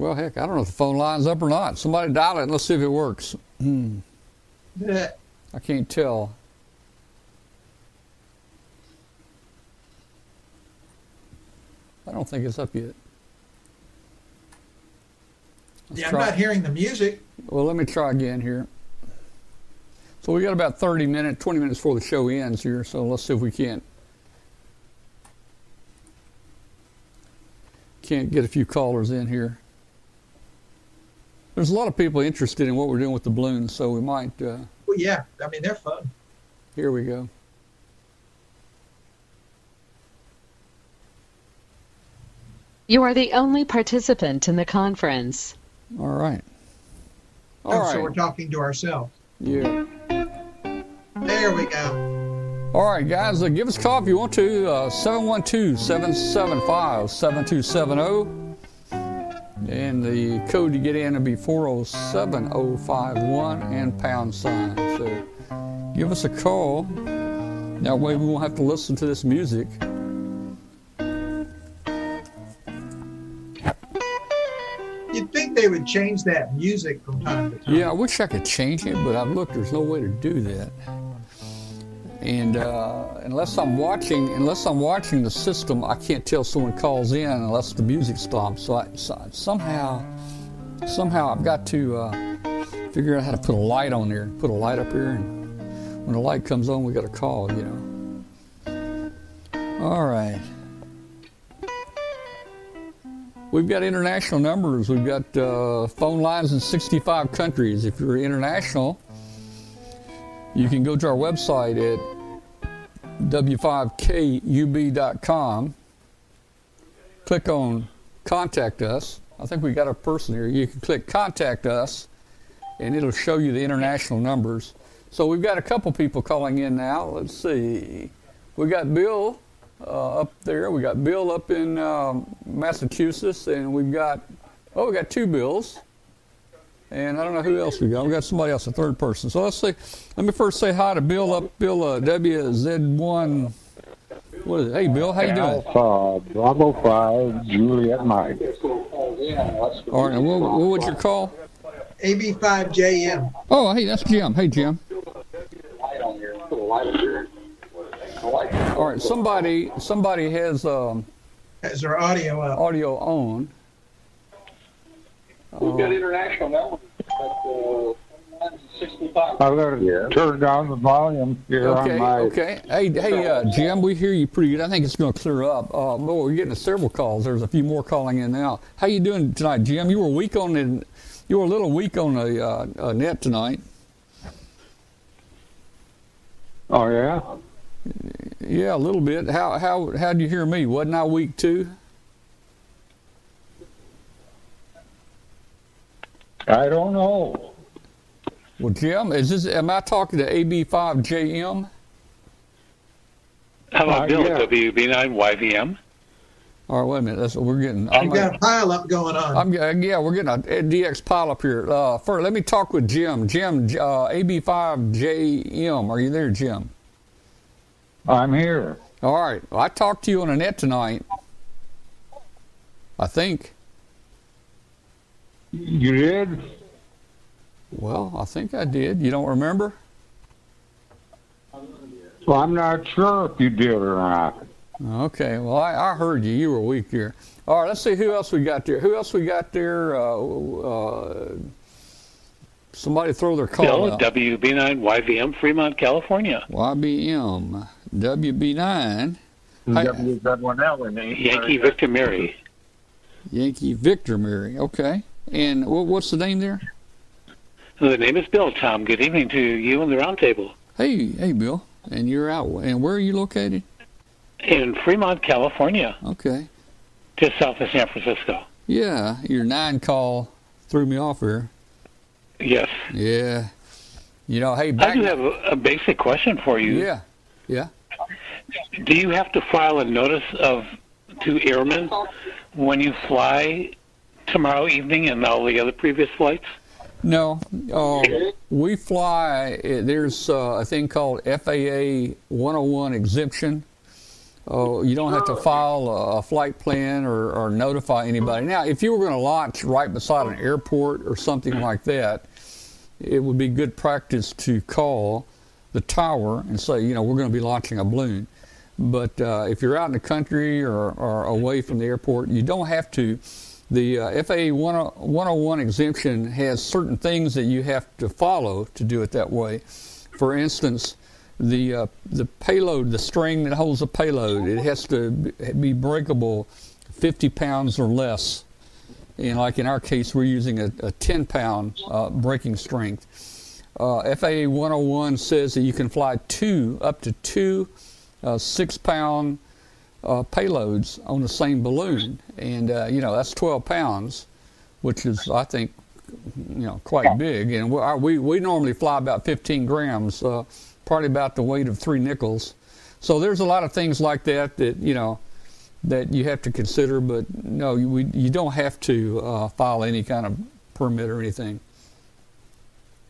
Well, heck, I don't know if the phone line's up or not. Somebody dial it and let's see if it works. Hmm. I can't tell. I don't think it's up yet. Let's Yeah, I'm try- not hearing the music. Well, let me try again here. So we got about 30 minutes, 20 minutes before the show ends here. So let's see if we can't can't get a few callers in here. There's a lot of people interested in what we're doing with the balloons, so we might. Uh, Well, yeah. I mean, they're fun. here we go. You are the only participant in the conference. All right. All oh, right. so we're talking to ourselves. Yeah. There we go. All right, guys, uh, give us a call if you want to. Uh, 712 775 7270. And the code to get in will be 407051 and pound sign. So give us a call. That way we won't have to listen to this music. You'd think they would change that music from time to time. Yeah, I wish I could change it, but I've looked. There's no way to do that. And uh, unless I'm watching, unless I'm watching the system, I can't tell someone calls in unless the music stops. So, I, so somehow, somehow I've got to uh, figure out how to put a light on there. Put a light up here, and when the light comes on, we got a call. You know. All right. We've got international numbers. We've got uh, phone lines in 65 countries. If you're international, you can go to our website at w5kub.com. Click on Contact Us. I think we got a person here. You can click Contact Us, and it'll show you the international numbers. So we've got a couple people calling in now. Let's see. We got Bill uh, up there. We got Bill up in um, Massachusetts, and we've got oh, we got two Bills, and I don't know who else we got. We got somebody else, a third person. So let's see. Let me first say hi to Bill up, Bill uh, WZ1. What is it? Hey, Bill, how you doing? Alpha Bravo 5 Juliet Mike. All right. And what, what was your call? AB5JM. Oh, hey, that's Jim. Hey, Jim. All right. Somebody, somebody has um, Has their audio up. audio on. We've got international now, but uh, 65. I've got to turn down the volume here Okay, on my. okay. Hey, hey, uh, Jim, we hear you pretty good. I think it's going to clear up. Uh, boy, we're getting several calls. There's a few more calling in now. How you doing tonight, Jim? You were weak on the, you were a little weak on the uh, uh, net tonight. Oh, yeah? Yeah, a little bit. How how how did you hear me? Wasn't I weak too? I don't know. Well, Jim, is this? Am I talking to AB5JM? How about uh, Bill yeah. WB9YVM? All right, wait a minute. That's what we're getting. We've got a pile up going on. I'm uh, yeah, we're getting a, a DX pile up here. Uh, first, let me talk with Jim. Jim, uh, AB5JM. Are you there, Jim? I'm here. All right. Well, I talked to you on the net tonight. I think. You did? Well, I think I did. You don't remember? Well, I'm not sure if you did or not. Okay. Well, I, I heard you. You were weak here. All right. Let's see who else we got there. Who else we got there? Uh, uh, somebody throw their call Bill out. WB9YVM, Fremont, California. YBM WB9. Hi- WZ1L in Yankee Victor Mary. Yankee Victor Mary. Okay. And what's the name there? The name is Bill. Tom, good evening to you and the roundtable. Hey, hey, Bill. And you're out. And where are you located? In Fremont, California, Okay. just south of San Francisco. Yeah, your nine call threw me off here. Yes. Yeah. You know, hey, I do have a, a basic question for you. yeah. Yeah. Do you have to file a notice of to airmen when you fly tomorrow evening and all the other previous flights? No, uh, we fly. There's uh, a thing called FAA 101 exemption. Uh, you don't have to file a, a flight plan or, or notify anybody. Now, if you were going to launch right beside an airport or something like that, it would be good practice to call the tower and say, you know, we're going to be launching a balloon. But uh, if you're out in the country or, or away from the airport, you don't have to. The uh, FAA 101 exemption has certain things that you have to follow to do it that way. For instance, the uh, the payload, the string that holds the payload, it has to be breakable 50 pounds or less. And like in our case, we're using a, a 10 pound uh, breaking strength. Uh, FAA 101 says that you can fly two, up to two uh, six pound uh, payloads on the same balloon. And, uh, you know, that's 12 pounds, which is, I think, you know, quite big. And we, our- we, we normally fly about 15 grams, uh, probably about the weight of three nickels. So there's a lot of things like that that, you know, that you have to consider, but no, you, we, you don't have to uh, file any kind of permit or anything.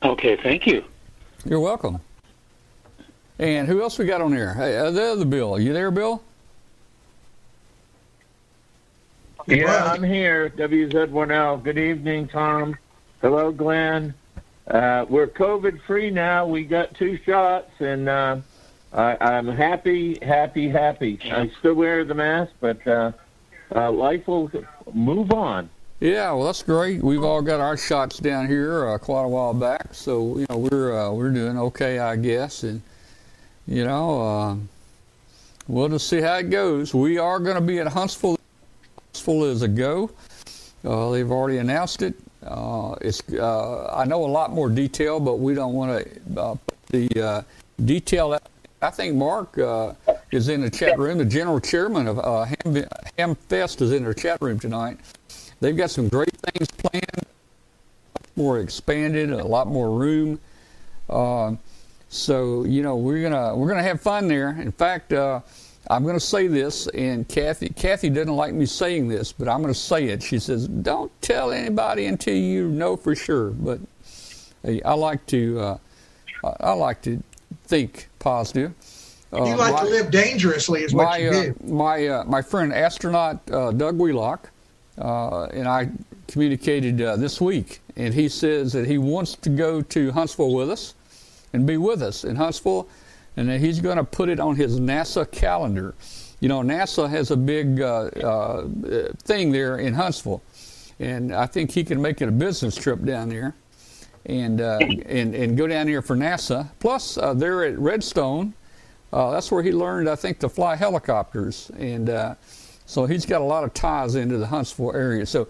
Okay, thank you. You're welcome. And who else we got on there? Hey, uh, the other Bill. You there, Bill? Yeah, I'm here. WZ1L. Good evening, Tom. Hello, Glenn. Uh, we're COVID free now. We got two shots, and uh, I, I'm happy, happy, happy. I still wear the mask, but uh, uh, life will move on. Yeah, well, that's great. We've all got our shots down here uh, quite a while back, so you know we're uh, we're doing okay, I guess, and you know uh, we'll just see how it goes. We are going to be at Huntsville. Huntsville is a go. Uh, they've already announced it. Uh, it's uh, I know a lot more detail, but we don't want to uh, put the uh, detail. out. I think Mark is in the chat room. The general chairman of uh, Ham, Ham Fest is in their chat room tonight. They've got some great things planned, more expanded, a lot more room. So you know we're gonna we're gonna have fun there. In fact, I'm gonna say this, and Kathy Kathy doesn't like me saying this, but I'm gonna say it. She says, "Don't tell anybody until you know for sure." But hey, I like to uh, I- I like to think positive. Uh, You like my- to live dangerously, is what my you uh, do. my uh, my friend astronaut uh, Doug Wheelock uh, and I communicated uh, this week, and he says that he wants to go to Huntsville with us and be with us in Huntsville, and he's going to put it on his NASA calendar. You know, NASA has a big uh, uh, thing there in Huntsville, and I think he can make it a business trip down there. And, uh, and and go down here for NASA. Plus, uh, they're at Redstone. Uh, that's where he learned, I think, to fly helicopters. And uh, so he's got a lot of ties into the Huntsville area. So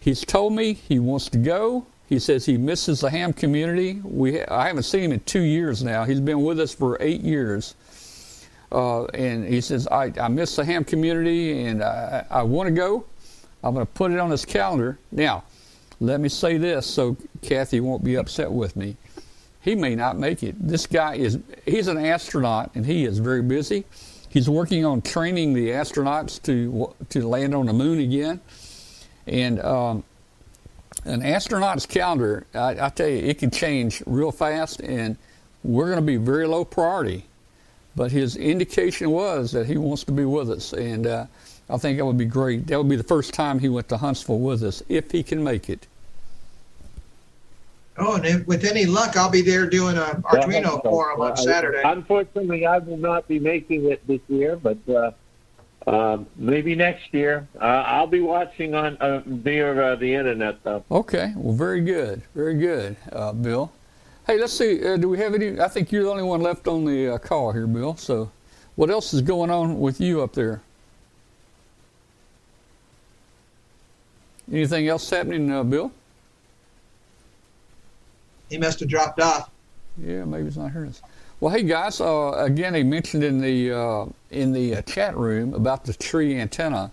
he's told me he wants to go. He says he misses the ham community. We I haven't seen him in two years now. He's been with us for eight years. Uh, and he says, I, I miss the ham community and I, I want to go. I'm going to put it on his calendar. Now, let me say this so Kathy won't be upset with me he may not make it. This guy is he's an astronaut and he is very busy. He's working on training the astronauts to to land on the moon again. And um, an astronaut's calendar, I, I tell you, it can change real fast, and we're going to be very low priority. But his indication was that he wants to be with us, and uh, I think that would be great. That would be the first time he went to Huntsville with us, if he can make it. Oh, and if, with any luck, I'll be there doing an Arduino forum on Uh, Saturday. Unfortunately, I will not be making it this year, but uh, uh, maybe next year. Uh, I'll be watching on uh, via uh, the internet, though. Okay, well, very good, very good, uh, Bill. Hey, let's see. Uh, do we have any? I think you're the only one left on the uh, call here, Bill. So What else is going on with you up there? Anything else happening, uh, Bill? He must have dropped off. Yeah, maybe he's not hearing us. Well, hey guys, uh, again, he mentioned in the uh, in the uh, chat room about the tree antenna.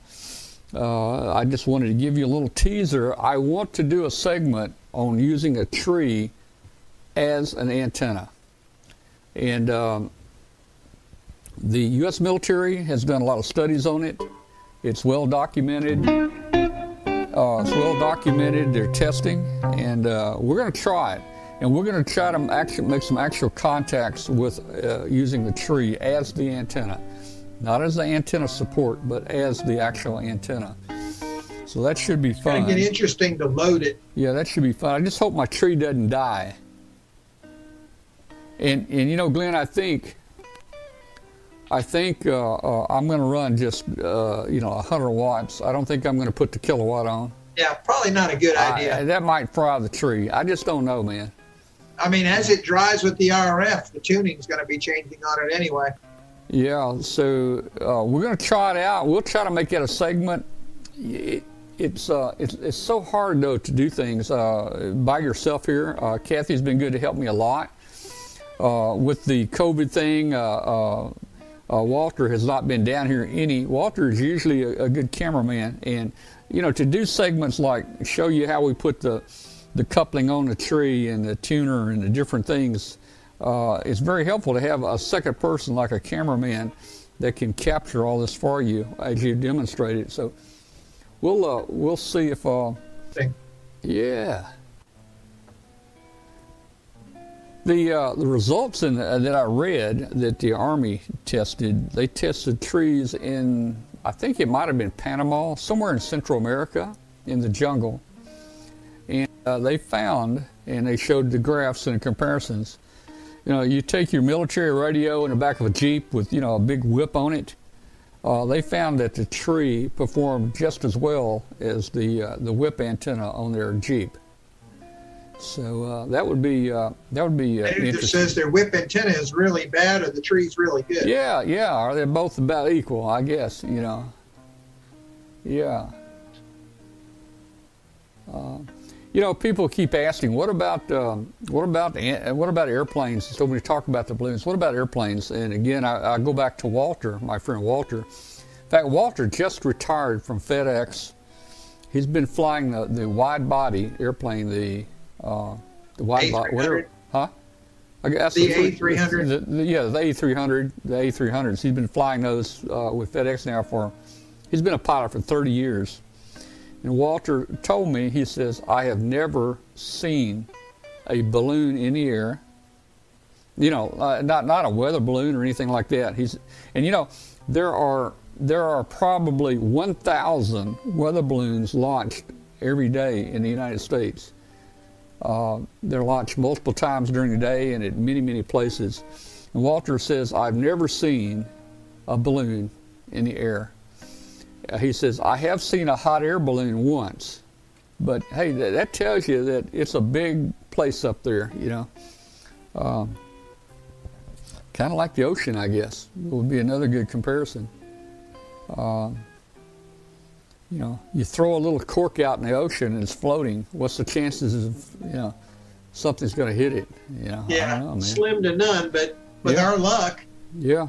Uh, I just wanted to give you a little teaser. I want to do a segment on using a tree as an antenna, and um, the U.S. military has done a lot of studies on it. It's well documented. Uh, it's well documented. They're testing, and uh, we're going to try it. And we're going to try to actually make some actual contacts with uh, using the tree as the antenna, not as the antenna support, but as the actual antenna. So that should be fun. It's going to get interesting to load it. Yeah, that should be fun. I just hope my tree doesn't die. And and you know, Glenn, I think I think uh, uh, I'm going to run just uh, you know 100 watts. I don't think I'm going to put the kilowatt on. Yeah, probably not a good idea. I, that might fry the tree. I just don't know, man. I mean, as it dries with the RF, the tuning's going to be changing on it anyway. Yeah, so uh, we're going to try it out. We'll try to make it a segment. It, it's, uh, it's it's so hard though to do things uh, by yourself here. Uh, Kathy's been good to help me a lot uh, with the COVID thing. Uh, Walter has not been down here any. Walter is usually a, a good cameraman, and you know to do segments like show you how we put the the coupling on the tree and the tuner and the different things. Uh, it's very helpful to have a second person like a cameraman that can capture all this for you as you demonstrate it. So we'll uh, we'll see if uh, yeah. The uh, the results in the, that I read that the Army tested, they tested trees in I think it might have been Panama, somewhere in Central America, in the jungle and uh, they found, and they showed the graphs and the comparisons. You know, you take your military radio in the back of a Jeep with, you know, a big whip on it. Uh, they found that the tree performed just as well as the uh, the whip antenna on their Jeep. So uh, that would be uh, that would be uh, It interesting. says their whip antenna is really bad or the tree's really good. Yeah, yeah. Are they both about equal? I guess you know. Yeah. Uh, you know, people keep asking, what about um, what about what about airplanes? So when we talk about the balloons, what about airplanes? And again, I, I, go back to Walter, my friend Walter. In fact, Walter just retired from FedEx. He's been flying the, the wide body airplane, the uh, the wide body, whatever, huh? I guess the A300. The, the, yeah, the A300, the A300s. He's been flying those uh, with FedEx now for. He's been a pilot for 30 years. And Walter told me, he says, I have never seen a balloon in the air. You know, uh, not not a weather balloon or anything like that. He's and you know, there are there are probably 1,000 weather balloons launched every day in the United States. Uh, they're launched multiple times during the day and at many many places. And Walter says, I've never seen a balloon in the air he says, I have seen a hot air balloon once, but hey, that, that tells you that it's a big place up there, you know. Um, kind of like the ocean, I guess, would be another good comparison. Um, you know, you throw a little cork out in the ocean and it's floating. What's the chances of, you know, something's going to hit it? You know, yeah, know, slim to none, but with yeah. our luck. Yeah.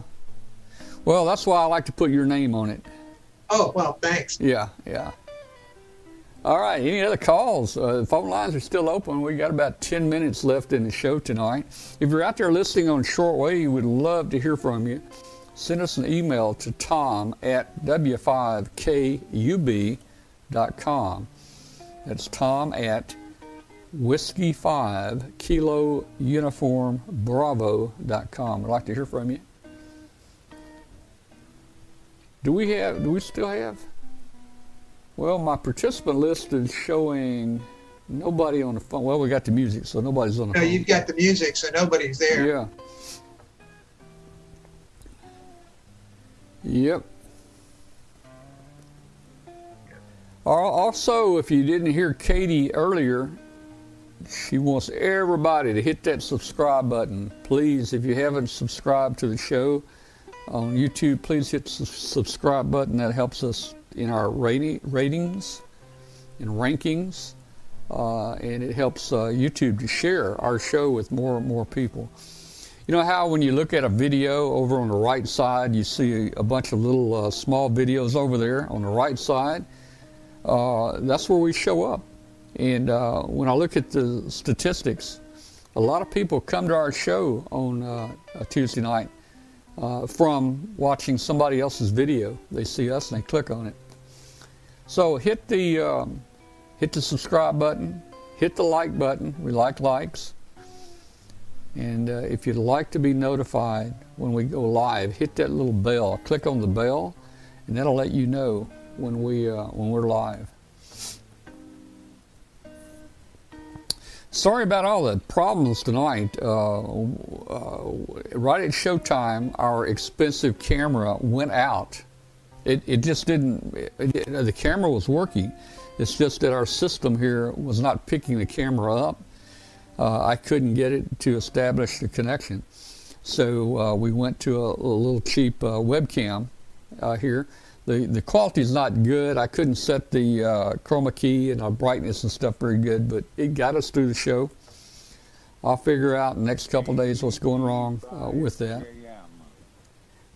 Well, that's why I like to put your name on it. Oh, well, thanks. Yeah, yeah. All right, any other calls? Uh, the phone lines are still open. We got about 10 minutes left in the show tonight. If you're out there listening on shortwave, we'd love to hear from you. Send us an email to tom at w5kub.com. That's tom at whiskey 5 kilo uniform bravo.com. I'd like to hear from you. Do we have? Do we still have? Well, my participant list is showing nobody on the phone. Well, we got the music, so nobody's on the no, phone. you've got the music, so nobody's there. Yeah. Yep. Also, if you didn't hear Katie earlier, she wants everybody to hit that subscribe button. Please, if you haven't subscribed to the show, on YouTube, please hit the subscribe button. That helps us in our rating, ratings and rankings, uh, and it helps uh, YouTube to share our show with more and more people. You know how when you look at a video over on the right side, you see a, bunch of little uh, small videos over there on the right side? Uh, that's where we show up. And uh, when I look at the statistics, a lot of people come to our show on uh, a Tuesday night uh, from watching somebody else's video. They see us and they click on it. So hit the um, hit the subscribe button, hit the like button. We like likes. And uh, if you'd like to be notified when we go live, hit that little bell. Click on the bell, and that'll let you know when we uh, when we're live. Sorry about all the problems tonight. Uh, uh, right at showtime, our expensive camera went out. It, it just didn't, it, it, the camera was working. It's just that our system here was not picking the camera up. Uh, I couldn't get it to establish the connection. So uh, we went to a, a little cheap uh, webcam uh, here the the quality is not good. I couldn't set the uh, chroma key and our brightness and stuff very good, but it got us through the show. I'll figure out in the next couple days what's going wrong uh, with that.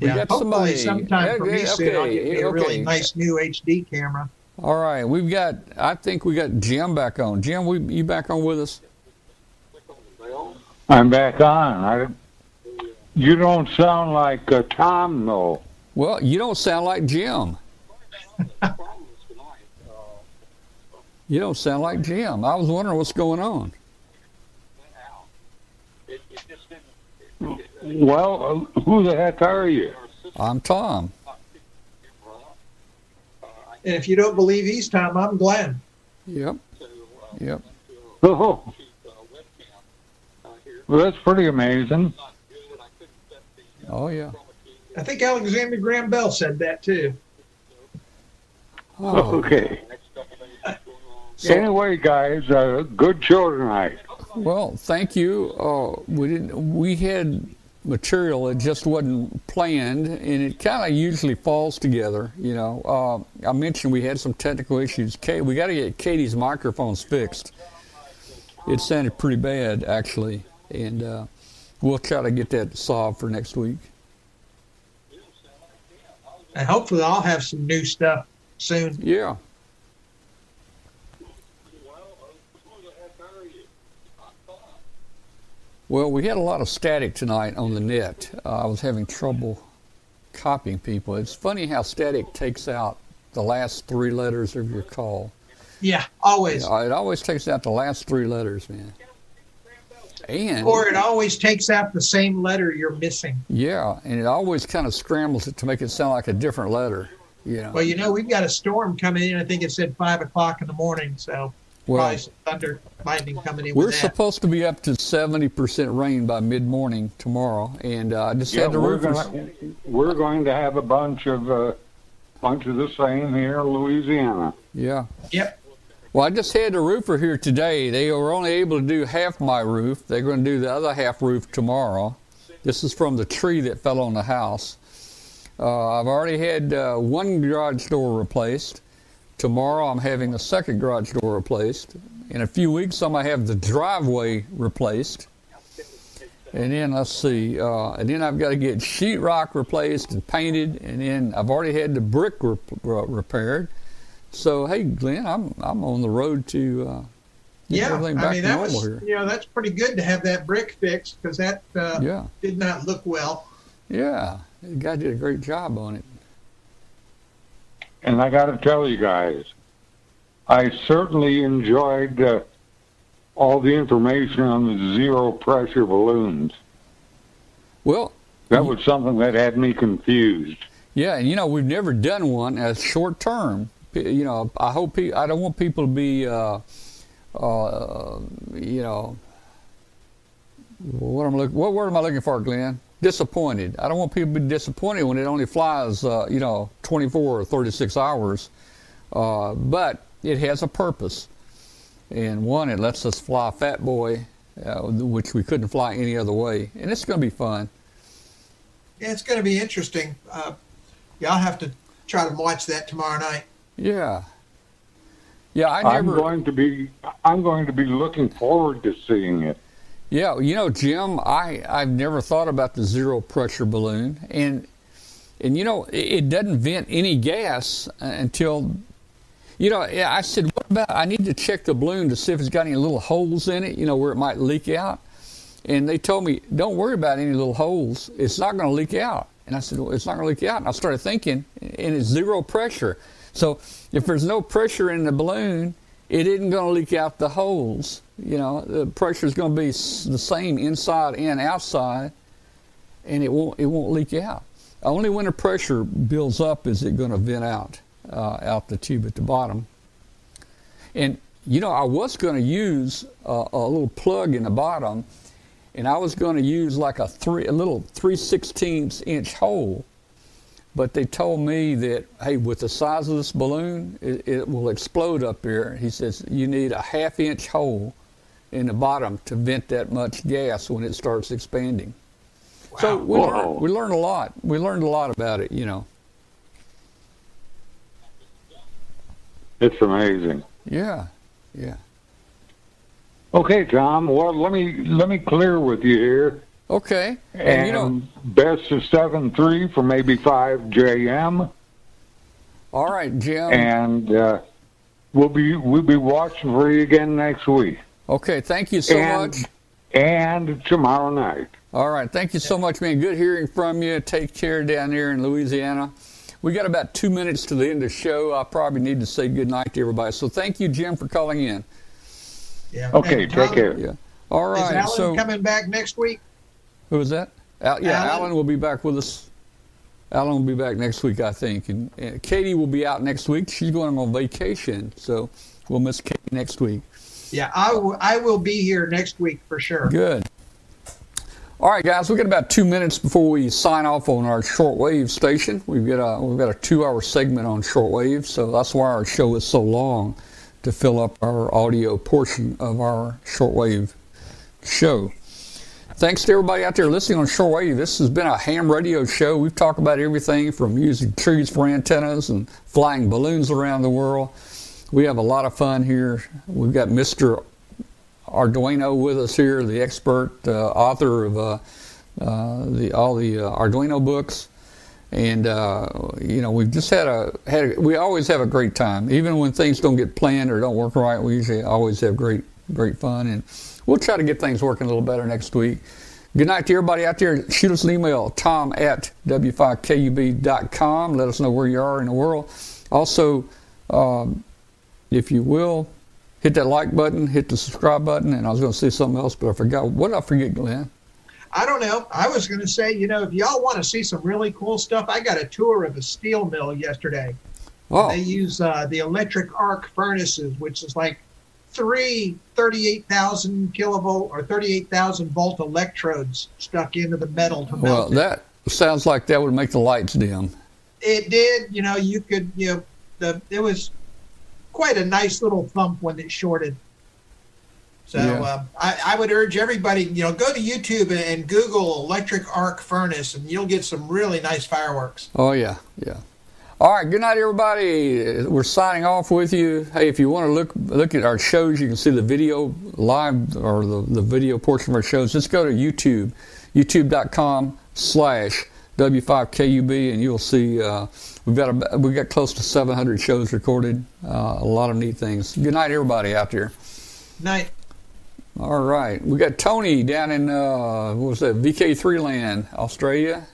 We yeah, got hopefully somebody. sometime for me soon I'll get me a okay. really nice new HD camera. All right, we've got. I think we got Jim back on. Jim, we you back on with us? I'm back on. I, you don't sound like uh, Tom though. Well, you don't sound like Jim. you don't sound like Jim. I was wondering what's going on. Well, uh, who the heck are you? I'm Tom. And if you don't believe he's Tom, I'm Glenn. Yep. Yep. Oh. Well, that's pretty amazing. Oh, yeah. I think Alexander Graham Bell said that too. Oh. Okay. So, anyway, guys, uh, good show tonight. Well, thank you. Uh, we didn't. We had material; it just wasn't planned, and it kind of usually falls together. You know, uh, I mentioned we had some technical issues. Kate, we got to get Katie's microphones fixed. It sounded pretty bad, actually, and uh, we'll try to get that solved for next week and hopefully I'll have some new stuff soon. Yeah. Well, we had a lot of static tonight on the net. Uh, I was having trouble copying people. It's funny how static takes out the last three letters of your call. Yeah, always. it always takes out the last three letters, man. And or it always takes out the same letter you're missing. Yeah, and it always kind of scrambles it to make it sound like a different letter. You know. Well, you know, we've got a storm coming in. I think it said five o'clock in the morning, so well, probably some thunder, lightning coming in. We're supposed to be up to seventy percent rain by mid morning tomorrow, and uh, I just yeah, had the we're roofers. Gonna, we're going to have a bunch of uh, bunch of the same here in Louisiana. Yeah. Yep. Well, I just had a roofer here today. They were only able to do half my roof. They're going to do the other half roof tomorrow. This is from the tree that fell on the house. Uh, I've already had uh, one garage door replaced. Tomorrow I'm having the second garage door replaced. In a few weeks I'm going to have the driveway replaced. And then let's see, uh, and then I've got to get sheetrock replaced and painted, and then I've already had the brick rep- repaired. So hey, Glenn, I'm I'm on the road to uh, yeah. I mean that was here. you know that's pretty good to have that brick fixed because that uh, yeah. did not look well. Yeah, the guy did a great job on it. And I got to tell you guys, I certainly enjoyed uh, all the information on the zero pressure balloons. Well, that was something that had me confused. Yeah, and you know we've never done one as short term you know, I hope pe- I don't want people to be, uh, uh, you know, what I'm look, what word am I looking for, Glenn? Disappointed. I don't want people to be disappointed when it only flies, uh, you know, 24 or 36 hours. Uh, but it has a purpose. And one, it lets us fly Fat Boy, uh, which we couldn't fly any other way, and it's going to be fun. Yeah, it's going to be interesting. Uh, yeah, I'll have to try to watch that tomorrow night. Yeah. Yeah, I am going to be. I'm going to be looking forward to seeing it. Yeah, you know, Jim, I I've never thought about the zero pressure balloon, and and you know, it, it doesn't vent any gas uh, until. You know, I said, what about? I need to check the balloon to see if it's got any little holes in it. You know, where it might leak out. And they told me, don't worry about any little holes. It's not going to leak out. And I said, well, it's not going to leak out. And I started thinking, and it's zero pressure. So if there's no pressure in the balloon, it isn't going to leak out the holes. You know, the pressure is going to be the same inside and outside, and it won't it won't leak out. Only when the pressure builds up is it going to vent out uh, out the tube at the bottom. And you know, I was going to use a, a little plug in the bottom and I was going to use like a three, a little three sixteenths inch hole, but they told me that hey, with the size of this balloon, it, it will explode up here. He says you need a half inch hole in the bottom to vent that much gas when it starts expanding. Wow. So we learned, we learned a lot. We learned a lot about it, you know. It's amazing. Yeah, yeah. Okay, Tom. Well, let me let me clear with you here. Okay. And, and you know, best of seven three for maybe five JM. All right, Jim. And uh, we'll be we'll be watching for you again next week. Okay. Thank you so and, much. And tomorrow night. All right. Thank you so much, man. Good hearing from you. Take care down there in Louisiana. We got about two minutes to the end of the show. I probably need to say good night to everybody. So thank you, Jim, for calling in. Yeah. Okay, take care. Yeah. All right. Is Alan so, coming back next week? Who is that? Al, yeah, Alan? Alan will be back with us. Alan will be back next week, I think. And, and Katie will be out next week. She's going on vacation, so we'll miss Katie next week. Yeah, I, w- I will be here next week for sure. Good. All right, guys, we got about two minutes before we sign off on our shortwave station. We've got a we've got a two-hour segment on shortwave, so that's why our show is so long to fill up our audio portion of our shortwave show. Thanks to everybody out there listening on shortwave. This has been a ham radio show. We've talked about everything from using trees for antennas and flying balloons around the world. We have a lot of fun here. We've got Mr. Arduino with us here, the expert uh, author of uh, uh, the all the uh, Arduino books and uh, you know we've just had a had a, we always have a great time even when things don't get planned or don't work right we usually always have great great fun and we'll try to get things working a little better next week good night to everybody out there shoot us an email tom at w5kub.com let us know where you are in the world also um, if you will hit that like button hit the subscribe button and i was going to say something else but i forgot what did i forget glenn I don't know. I was going to say, you know, if y'all want to see some really cool stuff, I got a tour of a steel mill yesterday. Oh. They use uh, the electric arc furnaces, which is like three 38,000 kilovolt or 38,000 volt electrodes stuck into the metal to melt Well, that sounds like that would make the lights dim. It did. You know, you could, you know, the it was quite a nice little thump when it shorted. So Yeah. uh, I, I would urge everybody, you know, go to YouTube and, and Google electric arc furnace, and you'll get some really nice fireworks. Oh yeah, yeah. All right. Good night, everybody. We're signing off with you. Hey, if you want to look look at our shows, you can see the video live or the, the video portion of our shows. Just go to YouTube, youtube.com slash W5KUB, and you'll see uh, we've got a, we've got close to 700 shows recorded. Uh, a lot of neat things. Good night, everybody out there. Night. All right. We got Tony down in uh, what was that? VK3 land, Australia.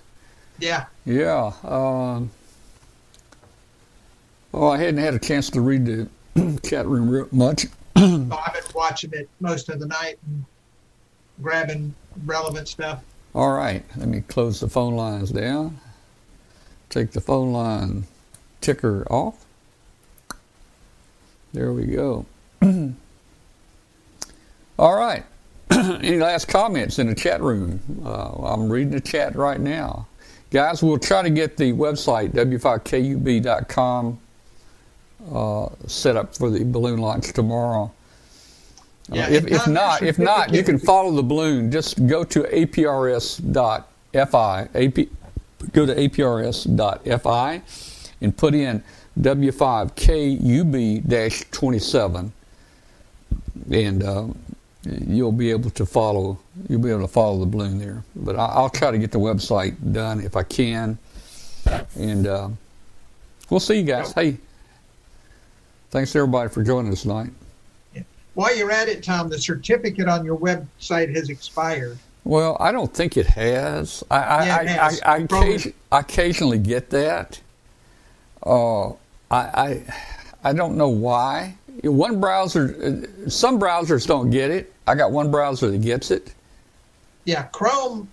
Yeah. Yeah. Um, well, I hadn't had a chance to read the chat room much. So I've been watching it most of the night and grabbing relevant stuff. All right. Let me close the phone lines down. Take the phone line ticker off. There we go. All right. Any last comments in the chat room? Uh, I'm reading the chat right now. Guys, we'll try to get the website, w5kub.com, uh, set up for the balloon launch tomorrow. Uh, Yeah, if, if not, if not, you can follow the balloon. Just go to aprs.fi, AP, go to aprs.fi and put in W5KUB-27, and uh, you'll be able to follow. You'll be able to follow the balloon there. But I, will try to get the website done if I can, and uh, we'll see you guys. Hey, thanks everybody for joining us tonight. While you're at it, Tom, the certificate on your website has expired. Well, I don't think it has. I yeah, I, it has. I, I, occasion, I, occasionally get that. Uh, I, I I don't know why. One browser, some browsers don't get it. I got one browser that gets it. Yeah, Chrome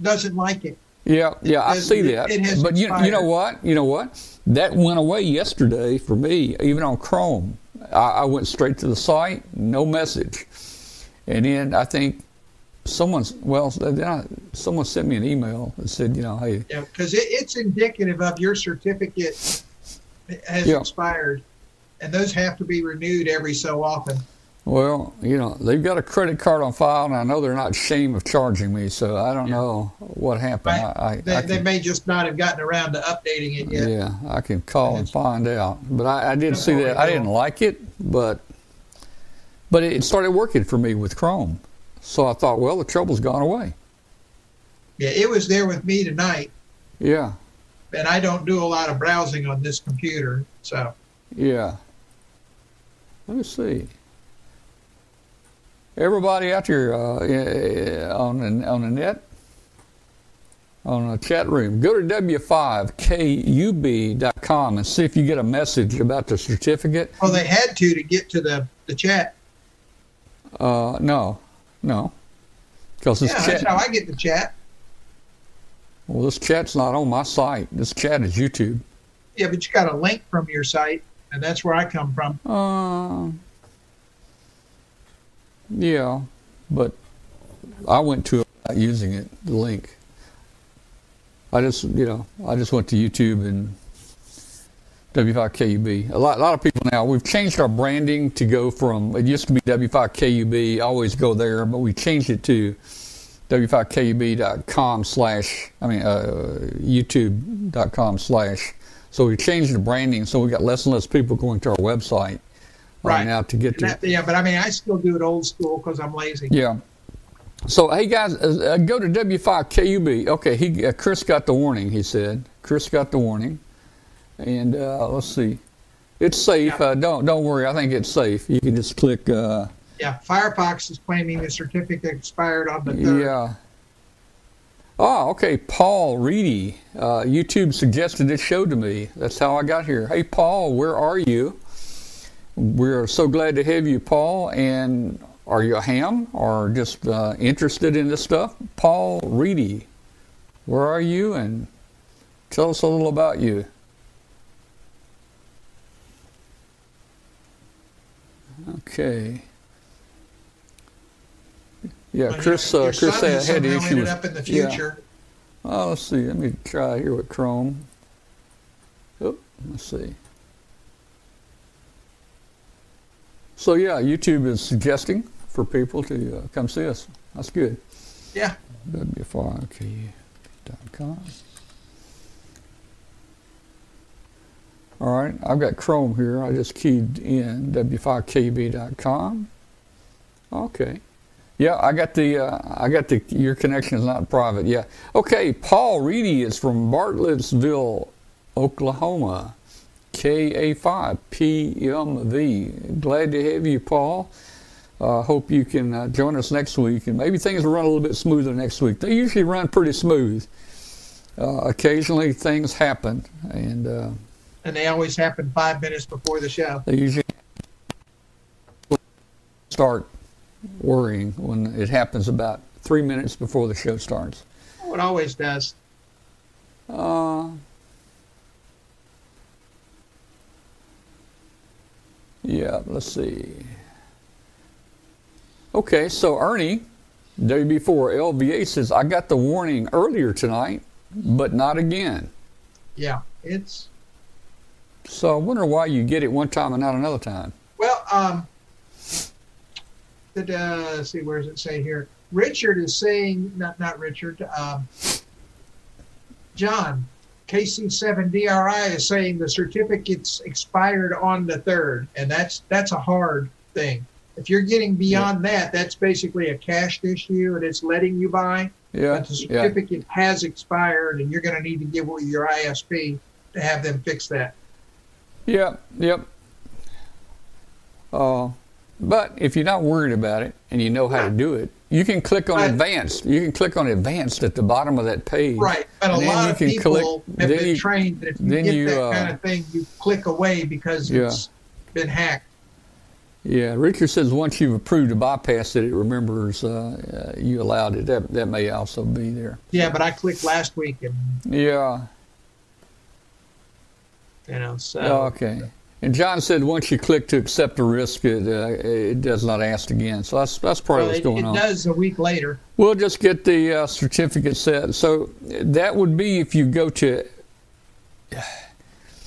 doesn't like it. Yeah, yeah, I see that. It but you, you know what? You know what? That went away yesterday for me, even on Chrome. I, I went straight to the site, no message, and then I think someone's well, then I, someone sent me an email that said, you know, hey, Yeah, because it, it's indicative of your certificate has Yeah. expired, and those have to be renewed every so often. Well, you know, they've got a credit card on file, and I know they're not ashamed of charging me, so I don't know what happened. I, I, They, I they may just not have gotten around to updating it yet. yeah, I can call and find out. But I, I did see that. I didn't like it, but but it started working for me with Chrome. So I thought, well, the trouble's gone away. Yeah, it was there with me tonight, Yeah, and I don't do a lot of browsing on this computer, so yeah. Let me see. Everybody out there uh, eh, on the, on the net, on the chat room, go to w5kub.com and see if you get a message about the certificate. well, they had to to get to the the chat. Uh, no, no, because this Yeah, chat. that's how I get the chat. Well, this chat's not on my site. This chat is YouTube. Yeah, but you got a link from your site, and that's where I come from. Uh, yeah, but I went to it without using it, the link. I just, you know, I just went to YouTube and W5KUB. A lot, a lot of people now, we've changed our branding to go from, it used to be W5KUB, I always go there, but we changed it to W5KUB.com slash, I mean, uh, YouTube.com slash. So we changed the branding, so we got less and less people going to our website right, Right. now to get to That- yeah, but I mean, I still do it old school because I'm lazy. yeah. So hey guys, uh, uh, go to W5KUB. Okay, he uh, Chris got the warning. He said Chris got the warning, and uh, let's see, it's safe. Uh, don't don't worry. I think it's safe. You can just click. Uh, Yeah, Firefox is claiming the certificate expired on the third. yeah. Oh, okay. Paul Reedy, uh, YouTube suggested this show to me. That's how I got here. Hey, Paul, where are you? We're so glad to have you, Paul. And are you a ham or just uh, interested in this stuff? Paul Reedy, where are you? And tell us a little about you. Okay. Yeah, Well, Chris. your- Uh, Chris son had, has had the issue with. up in the yeah. future. Oh, let's see. Let me try here with Chrome. Oh, let's see. So yeah, YouTube is suggesting for people to uh, come see us. That's good. Yeah. W5KU.com. All right, I've got Chrome here. I just keyed in W5KB.com. Okay. Yeah, I got the. Uh, I got the. Your connection is not private. Yeah. Okay. Paul Reedy is from Bartlesville, Oklahoma. KA5PMV. Glad to have you, Paul. Uh, hope you can uh, join us next week, and maybe things will run a little bit smoother next week. They usually run pretty smooth. Uh, occasionally, things happen, and uh, And they always happen five minutes before the show. they usually start worrying when it happens about three minutes before the show starts. Oh, it always does. Uh, yeah, let's see. Okay, so Ernie, WB4 LVA says, I got the warning earlier tonight, but not again. Yeah, it's So I wonder why you get it one time and not another time. well. Um, did, uh, let's see, where does it say here? Richard is saying, not not Richard. Um, John, KC7DRI is saying the certificate's expired on the third, and that's that's a hard thing. If you're getting beyond that, that's basically a cached issue, and it's letting you buy. Yeah, But the yeah. certificate has expired, and you're going to need to give your ISP to have them fix that. Yep, yep. Uh, but if you're not worried about it and you know how to do it, you can click on Right. advanced. You can click on advanced at the bottom of that page. Right, but a lot of people click- have been you- trained that if you get you, that uh, kind of thing, you click away because Yeah. it's been hacked. Yeah, Richard says once you've approved a bypass that it remembers uh, uh, you allowed it. That that may also be there. Yeah, but I clicked last week, and Yeah. you know, so Okay. And John said once you click to accept the risk, it uh, it does not ask again. So that's that's probably Well, what's it, going it on. does a week later. We'll just get the uh, certificate set. So that would be if you go to.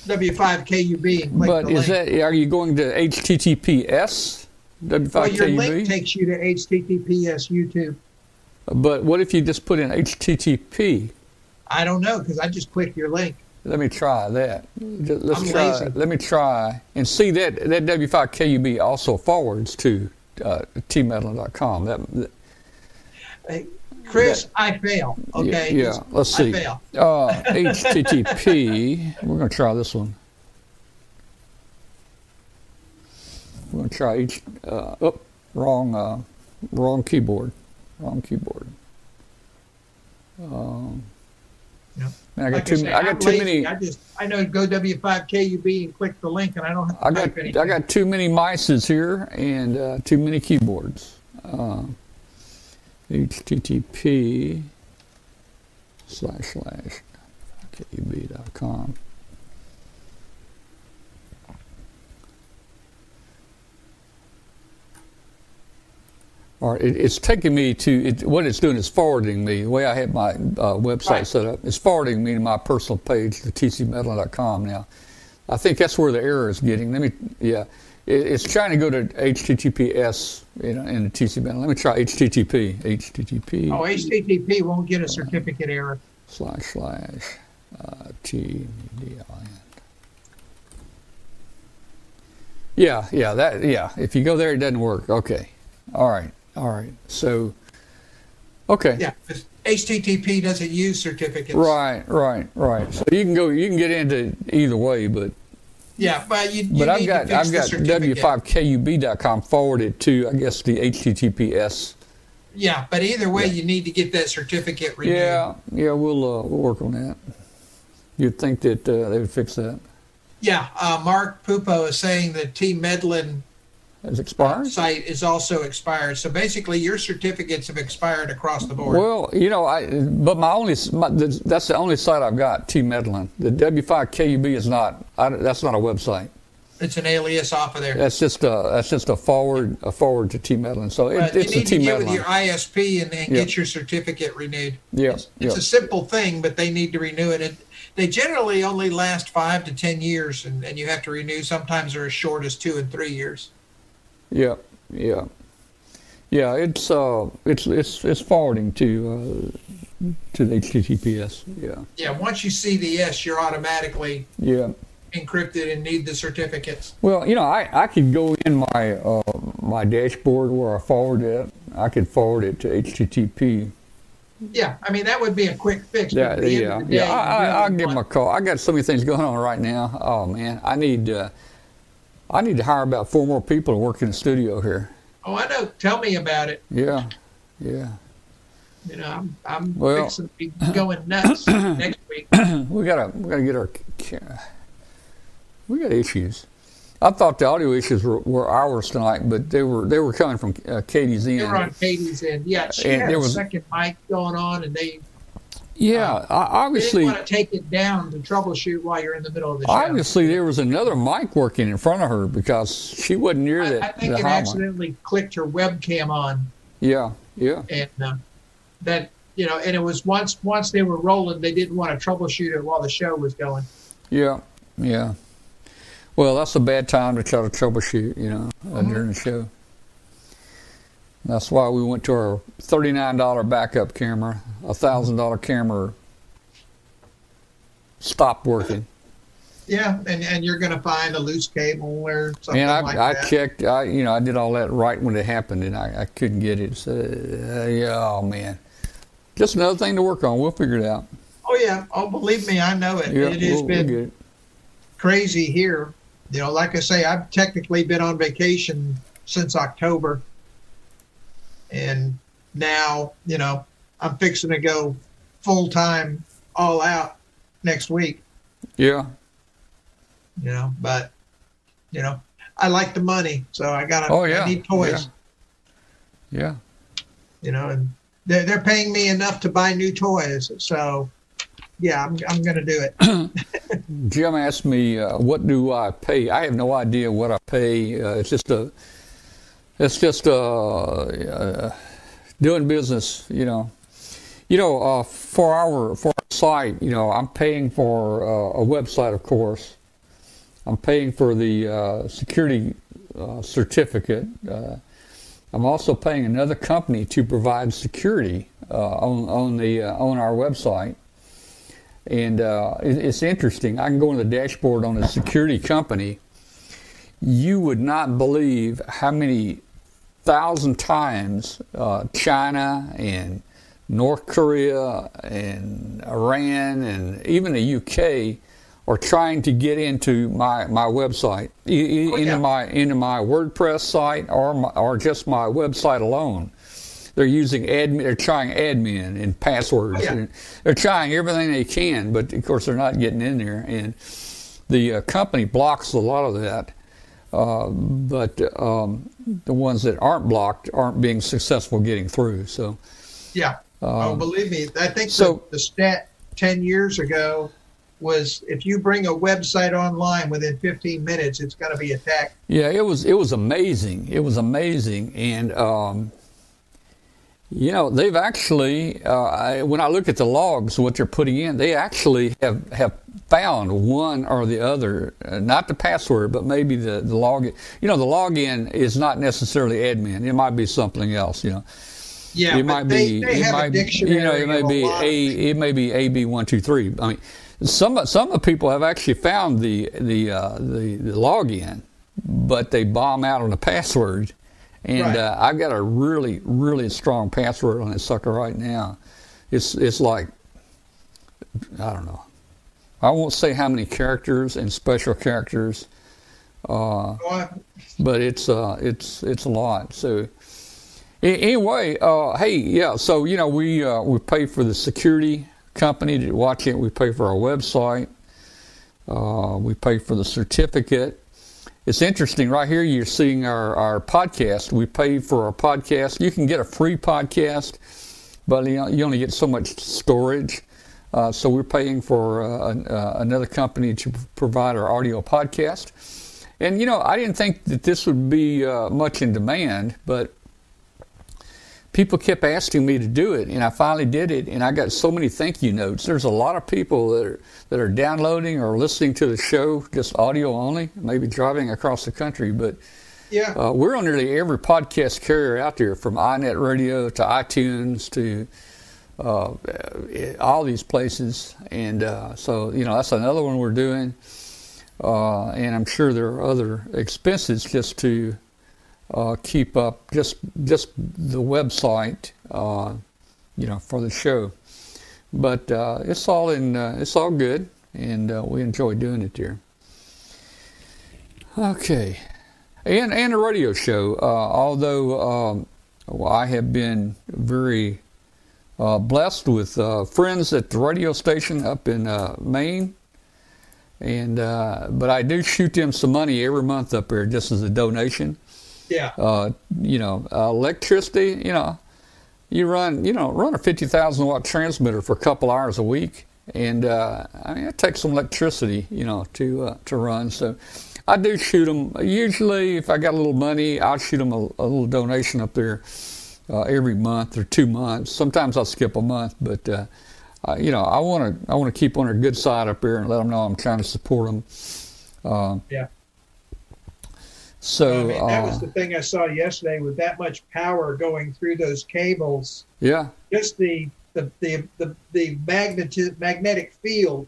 W5KUB But is link. that are you going to HTTPS well, your link takes you to HTTPS YouTube. But what if you just put in HTTP? I don't know because I just clicked your link. Let me try that. Just- Let's I'm try. lazy. Let me try and see that that W5KUB also forwards to uh, tmetal.com. That, that Hey, Chris, I fail. Okay. Yeah, yeah. let's see. I fail. Uh, HTTP. We're going to try this one. We're going to try each. Uh, oh, wrong. Uh, wrong keyboard. Wrong keyboard. Um, Man, I got Like too. say, I I'm got too lazy. many. I just I know go W5KUB and click the link, and I don't have to I got. I got too many mices here and uh, too many keyboards. Um, HTTP slash slash kub.com. All right, it, it's taking me to it, what it's doing is forwarding me the way I have my uh, website Right. set up. It's forwarding me to my personal page, the tcmetal.com. Now, I think that's where the error is getting. Let me, yeah, it, it's trying to go to HTTPS, you know, in the TC Metal. Let me try HTTP, HTTP Oh, HTTP won't get a certificate error. slash slash uh. Yeah, yeah, that, yeah. If you go there, it doesn't work. Okay, all right, all right. So, okay. Yeah, HTTP doesn't use certificates. Right, right, right. So you can go, you can get into either way, but Yeah, but you, you but need I've got I've got w5kub.com forwarded to I guess the HTTPS. Yeah, but either way, you need to get that certificate renewed. Yeah, yeah, we'll uh, we'll work on that. You'd think that uh, they would fix that. Yeah, uh, Mark Pupo is saying that T Medlin Has expired. site is also expired. So basically, your certificates have expired across the board. Well, you know, I but my only my, that's the only site I've got T Medlin. The W5KUB is not. I, that's not a website. it's an alias off of there. That's just a that's just a forward a forward to T Medlin. So it, you it's a need to get with your ISP and, and Yeah. get your certificate renewed. Yeah, It's yeah. a simple thing, but they need to renew it. it. They generally only last five to ten years, and, and you have to renew. Sometimes they're as short as two and three years. Yeah, yeah, yeah. It's uh, it's it's it's forwarding to uh, to the HTTPS. Yeah, Yeah, once you see the S, you're automatically yeah. encrypted and need the certificates. Well, you know, I, I could go in my uh, my dashboard where I forward it. I could forward it to HTTP. Yeah, I mean that would be a quick fix. Yeah, at the end yeah, day, yeah. I, I, really I'll give them a call. I got so many things going on right now. Oh man, I need uh, I need to hire about four more people to work in the studio here. Oh, I know. Tell me about it. Yeah, yeah. You know, I'm I'm Well- fixing to be going nuts next week. we gotta we gotta get our we got issues. I thought the audio issues were, were ours tonight, but they were they were coming from uh, Katie's They end. were on Katie's end. Yeah, she And had there a was- second mic going on, and they Yeah, I- they obviously, didn't want to take it down to troubleshoot while you're in the middle of the show. obviously there was another mic working in front of her because she wasn't near I, that. I think it Heil mic. accidentally clicked her webcam on, Yeah, yeah, and uh, that you know, and it was once once they were rolling, they didn't want to troubleshoot it while the show was going. yeah, yeah. Well, that's a bad time to try to troubleshoot, you know, uh, Mm-hmm. during the show. That's why we went to our thirty-nine dollar backup camera, a thousand dollar camera stopped working. Yeah, and, and you're going to find a loose cable or something and I, like I that. checked, I you know, I did all that right when it happened, and I, I couldn't get it. So, uh, yeah, oh man, just another thing to work on. We'll figure it out. Oh yeah. Oh, believe me, I know it. Yeah, it has we'll, we'll been it. crazy here. You know, like I say, I've technically been on vacation since October, and now you know I'm fixing to go full time, all out next week. Yeah, You know, but you know, I like the money, so I got to. Oh, yeah. I need toys. yeah. You know, and they're they're paying me enough to buy new toys, so yeah, I'm I'm going to do it. Jim asked me, uh, "What do I pay?" I have no idea what I pay. Uh, it's just a, it's just uh, uh, doing business. You know, you know, uh, for our for our site, you know, I'm paying for uh, a website, of course. I'm paying for the security certificate. I'm also paying another company to provide security on on the on our website. And uh, it's interesting. I can go on the dashboard on a security company. You would not believe how many thousand times uh, China and North Korea and Iran and even the UK are trying to get into my, my website, e- Oh, into yeah. my into my WordPress site or my, or just my website alone. They're using admin. They're trying admin and passwords. Oh, yeah. and they're trying everything they can, but of course they're not getting in there. And the uh, company blocks a lot of that. Uh, but um, the ones that aren't blocked aren't being successful getting through. So Yeah. oh, um, believe me, I think so- the, the stat 10 years ago was if you bring a website online within 15 minutes, it's going to be attacked. Yeah, it was it was amazing. It was amazing, and um, you know they've actually uh, I, when I look at the logs, what they're putting in, they actually have have found one or the other, uh, not the password, but maybe the the login. You know, the login is not necessarily admin. It might be something else. You know. Yeah, it might they, be. they it have might. You know, it may be a. It may be A B one two three. I mean, some some of the people have actually found the the uh, the, the login, but they bomb out on the password. And Right. uh, I've got a really really strong password on this sucker right now. It's it's like I don't know. I won't say how many characters and special characters, uh, but it's uh, it's it's a lot. So anyway, uh, hey, yeah. So you know, we uh, we pay for the security company to watch it. We pay for our website. Uh, we pay for the certificate. It's interesting. Right here, you're seeing our our podcast. We pay for our podcast. You can get a free podcast, but you, know, you only get so much storage. Uh, so we're paying for uh, an, uh, another company to provide our audio podcast. And you know, I didn't think that this would be uh, much in demand, but people kept asking me to do it, and I finally did it. And I got so many thank you notes. There's a lot of people that are that are downloading or listening to the show just audio only, maybe driving across the country, but. yeah. Uh, we're on nearly every podcast carrier out there, from iNet Radio to iTunes to uh, all these places, and uh, so you know that's another one we're doing. Uh, and I'm sure there are other expenses just to uh, keep up just just the website, uh, you know, for the show. But uh, it's all in it's all good, and we enjoy doing it there. Okay and and a radio show. Although um, well, I have been very uh, blessed with uh, friends at the radio station up in uh, Maine, and uh, but I do shoot them some money every month up there just as a donation. Yeah. Uh, you know, uh, electricity. You know, you run you know run a fifty thousand watt transmitter for a couple hours a week, and uh, I mean it takes some electricity. You know to uh, to run so. I do shoot them. Usually, if I got a little money, I'll shoot them a, a little donation up there uh, every month or two months. Sometimes I'll skip a month, but uh, I, you know, I want to I want to keep on their good side up here and let them know I'm trying to support them. Uh, Yeah. so I mean, that was uh, the thing I saw yesterday with that much power going through those cables. yeah, Just the the the the, the magnetic magnetic field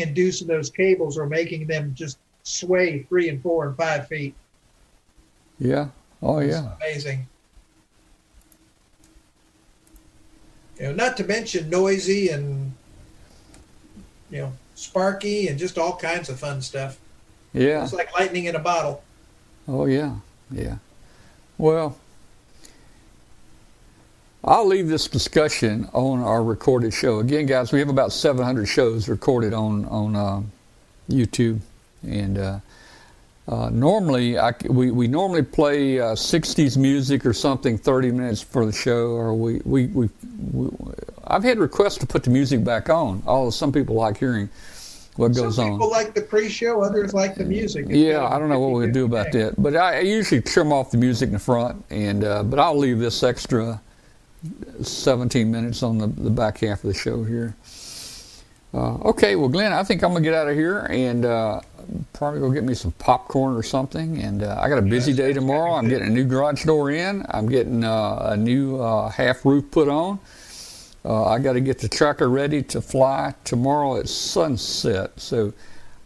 inducing those cables or making them just sway three and four and five feet. Yeah. Oh yeah. It's amazing. You know, not to mention noisy and you know sparky and just all kinds of fun stuff. Yeah. It's like lightning in a bottle. Oh yeah. Yeah. Well, I'll leave this discussion on our recorded show. Again, guys, we have about 700 shows recorded on on uh, YouTube, and uh, uh, normally I, we we normally play uh, 60s uh, music or something 30 minutes for the show, or we we, we, we I've had requests to put the music back on. Although some people like hearing what goes on. Some people like the pre-show, others like the music. It's Yeah, I don't know what we do about thing. that, but I, I usually trim off the music in the front, and uh, but I'll leave this extra 17 minutes on the, the back half of the show here. Uh, okay, well, Glenn, I think I'm gonna get out of here and uh, probably go get me some popcorn or something. And uh, I got a busy day tomorrow. I'm getting a new garage door in. I'm getting uh, a new uh, half roof put on. Uh, I got to get the tracker ready to fly tomorrow at sunset. So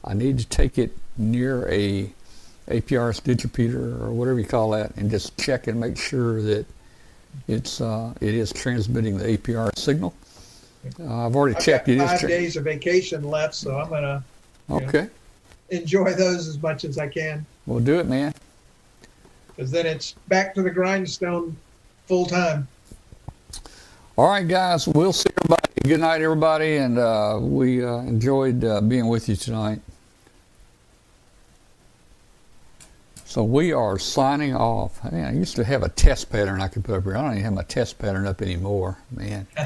I need to take it near a APRS digipeater or whatever you call that, and just check and make sure that it's uh, it is transmitting the APR signal. Uh, I've already I've checked. got five days of vacation left, so I'm gonna you know, okay. enjoy those as much as I can, We'll do it, man. because then it's back to the grindstone full time. All right, guys. We'll see everybody. Good night, everybody, and uh, we uh, enjoyed uh, being with you tonight. So we are signing off. Man, I used to have a test pattern I could put up here. I don't even have my test pattern up anymore, man.